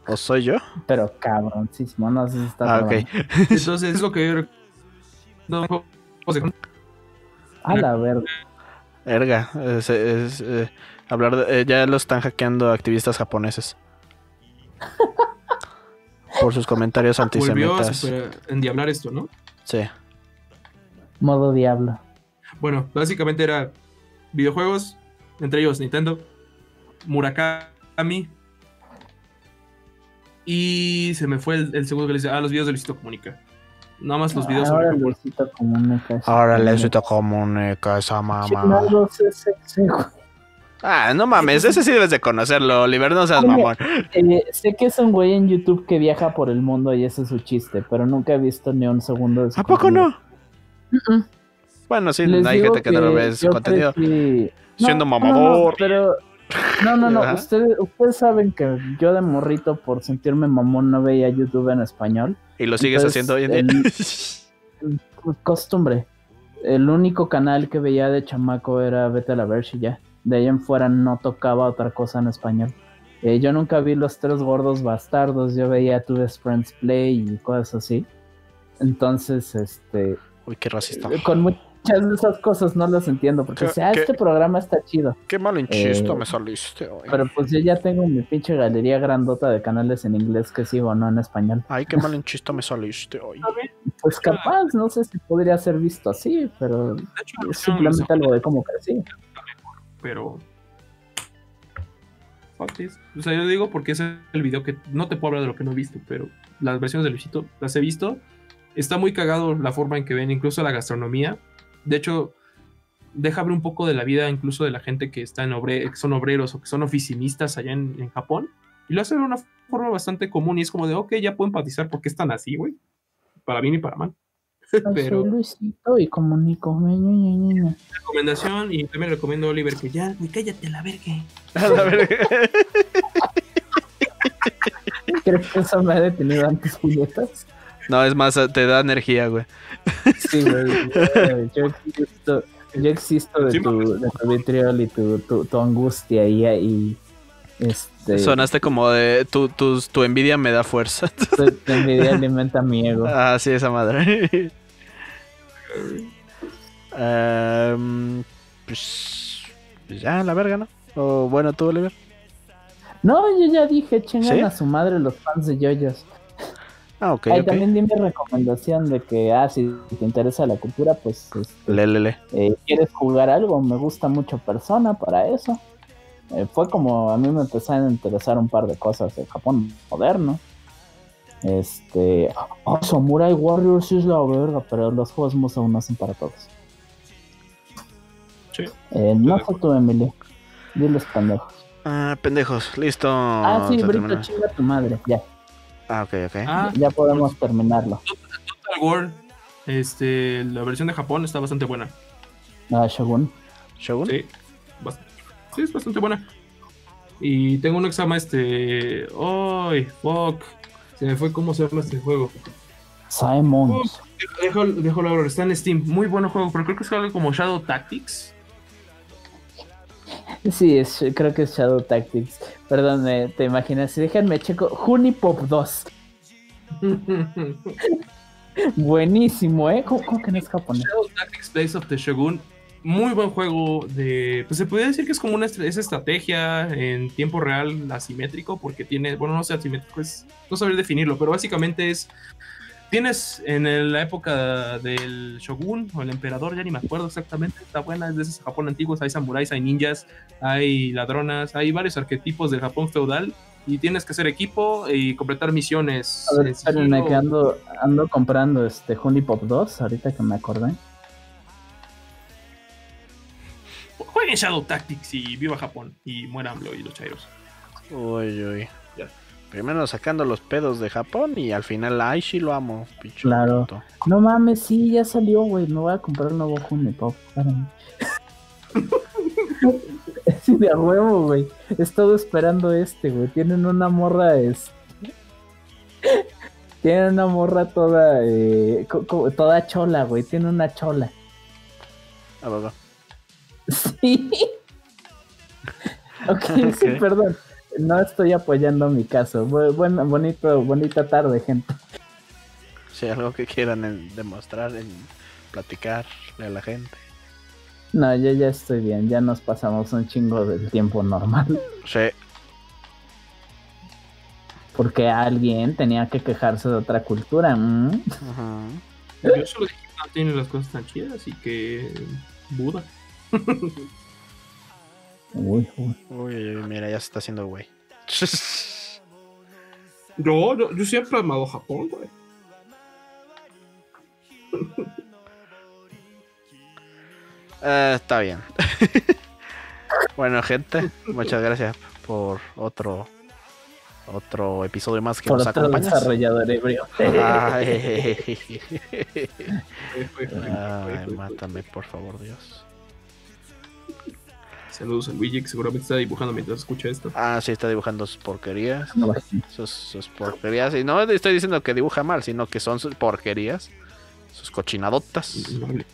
¿O soy yo? Pero cabroncísimo, no sé si está Ah, ok. Entonces es lo que yo recuerdo. No, A la verga. Erga, es, es, eh, hablar de, eh, ya lo están hackeando activistas japoneses. Por sus comentarios volvió a antisemitas. endiablar esto, ¿no? Sí. Modo diablo. Bueno, básicamente era videojuegos, entre ellos Nintendo, Murakami. Y se me fue el, el segundo que le dice, ah, los videos de Luisito Comunica. Nada más los videos Ahora sobre Japón. Luisito comunica. Ahora te comunica esa mamá. Ah, no mames, ese sí debes de conocerlo, Oliver, no seas Oye, mamón. Eh, sé que es un güey en YouTube que viaja por el mundo y ese es su chiste, pero nunca he visto ni un segundo de su ¿A poco contenido. no? Bueno, sí, Les hay gente que no lo ve su contenido. Siendo mamador. no, pero no, no, no. Ustedes, ustedes saben que yo de morrito por sentirme mamón no veía YouTube en español. Y lo sigues Entonces, haciendo hoy en día. Pues, Costumbre. El único canal que veía de chamaco era Vete a la Verge y ya. De ahí en fuera no tocaba otra cosa en español. Eh, yo nunca vi los tres gordos bastardos. Yo veía Tu Best Friends Play y cosas así. Entonces, este, Uy, qué racista. con muchas de esas cosas no las entiendo porque ¿Qué- decía, ah, este programa está chido. Qué malinchista Eh, me saliste hoy. Pero pues yo ya tengo mi pinche galería grandota de canales en inglés que sigo, no en español. Ay, qué malinchista me saliste hoy. Pues capaz, no sé si podría ser visto así, pero De hecho, es simplemente algo de cómo crecí. Pero. Fuck this. O sea, yo digo porque es el video que no te puedo hablar de lo que no he visto, pero las versiones de Luisito las he visto. Está muy cagado la forma en que ven incluso la gastronomía. De hecho, deja ver un poco de la vida incluso de la gente que está en obre que son obreros o que son oficinistas allá en, en Japón. Y lo hace de una forma bastante común y es como de, ok, ya puedo empatizar porque están así, güey. Para bien y para mal. Pero Soy Luisito y comunico. recomendación y también recomiendo a Oliver que ya, cállate la verga. A la verga. ¿Crees que eso me ha detenido antes, puñetas? No, es más, te da energía, güey. Sí, güey. yo- Yo existo, yo existo de, Sí, tu, de tu vitriol y tu, tu, tu angustia y, y este, Sonaste como de tu, tu, tu envidia me da fuerza. tu, tu envidia alimenta mi ego. ah, sí, esa madre. Em, pues, pues ya, la verga, ¿no? O bueno, tú, Oliver. No, yo ya dije, chingan ¿Sí? a su madre los fans de yoyos. Ah, ok, Ahí ok. también di mi recomendación de que, ah, si te interesa la cultura, pues, este, Le, le, le. eh, ¿quieres jugar algo? Me gusta mucho Persona para eso. Eh, fue como a mí me empezaron a interesar un par de cosas de Japón moderno. Este, oh, Samurai Warriors es la verga, pero los juegos Musa aún no son para todos. Sí. Eh, no fue tú, Emily. Diles pendejos. Ah, pendejos, listo. ah, sí, Brito, chinga tu madre. Ya, Ah, ok, ok. Ah, ya podemos terminarlo. Total War, este, la versión de Japón está bastante buena. Ah, Shogun. ¿Shogun? Sí, bast- sí, es bastante buena. Y tengo un examen, este. ¡Ay, fuck! Se me fue cómo se llama este juego. Simons. Dejo, dejo la hora, está en Steam. Muy buen juego, pero creo que es algo como Shadow Tactics. Sí, es, creo que es Shadow Tactics. Perdón, me- te imaginas. Déjenme checo. Junipop 2. Buenísimo, ¿eh? ¿Cómo, cómo que no es japonés? Shadow Tactics Blaze of the Shogun. Muy buen juego de. Pues se podría decir que es como una es estrategia en tiempo real asimétrico, porque tiene. Bueno, no sé asimétrico, es. No saber definirlo, pero básicamente es. Tienes en el- la época del Shogun o el emperador, ya ni me acuerdo exactamente. Está buena, es de esos Japón antiguos. Hay samuráis, hay ninjas, hay ladronas, hay varios arquetipos del Japón feudal. Y tienes que hacer equipo y completar misiones. A ver, en espérenme que ando, ando comprando este Honey Pop 2, ahorita que me acordé. Jueguen Shadow Tactics y viva Japón. Y muera AMLO y los chairos. Uy, uy. Ya. Primero sacando los pedos de Japón y al final, ay, sí lo amo, picho. Claro. puto. No mames, sí, ya salió, güey. Me voy a comprar un nuevo Honey Pop. espérame. Sí, de huevo, güey. He estado esperando este, güey. Tienen una morra, es. Tienen una morra toda, eh, co- co- toda chola, güey. Tiene una chola. Ah, va, va. Sí. ok, sí, perdón. No estoy apoyando mi caso. Bu- Bueno, bonito, bonita tarde, gente. Si algo que quieran en- demostrar, en platicarle a la gente. No, yo ya estoy bien. Ya nos pasamos un chingo del tiempo normal. Sí, Porque alguien tenía que quejarse de otra cultura. ¿mm? ujú. Yo solo dije que no tiene las cosas tan chidas y que. Buda. Uy, uy. Mira, ya se está haciendo güey. Yo, yo, yo siempre he amado Japón, güey. Eh, está bien. bueno, gente, muchas gracias por otro otro episodio más que Por nos otro acompañas. desarrollador ebrio. Ay, ay, mátame, por favor, Dios. Saludos a Luigi, que seguramente está dibujando mientras escucha esto. Ah, sí, está dibujando sus porquerías. No, Sus, sus porquerías. Y no estoy diciendo que dibuja mal, sino que son sus porquerías. Sus cochinadotas.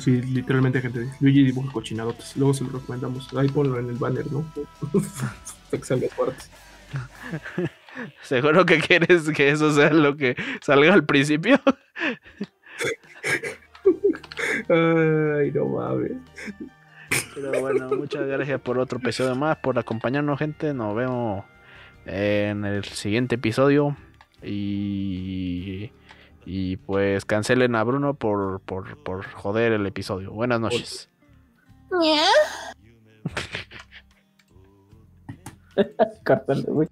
Sí, literalmente, gente. Luigi dibuja cochinadotas. Luego se lo recomendamos. Ahí ponlo en el banner, ¿no? Para que salga fuerte. ¿Seguro que quieres que eso sea lo que salga al principio? Ay, no mames. Pero bueno, muchas gracias por otro episodio más, por acompañarnos, gente. Nos vemos en el siguiente episodio. Y, y pues cancelen a Bruno por, por, por joder el episodio. Buenas noches. Córtale, güey.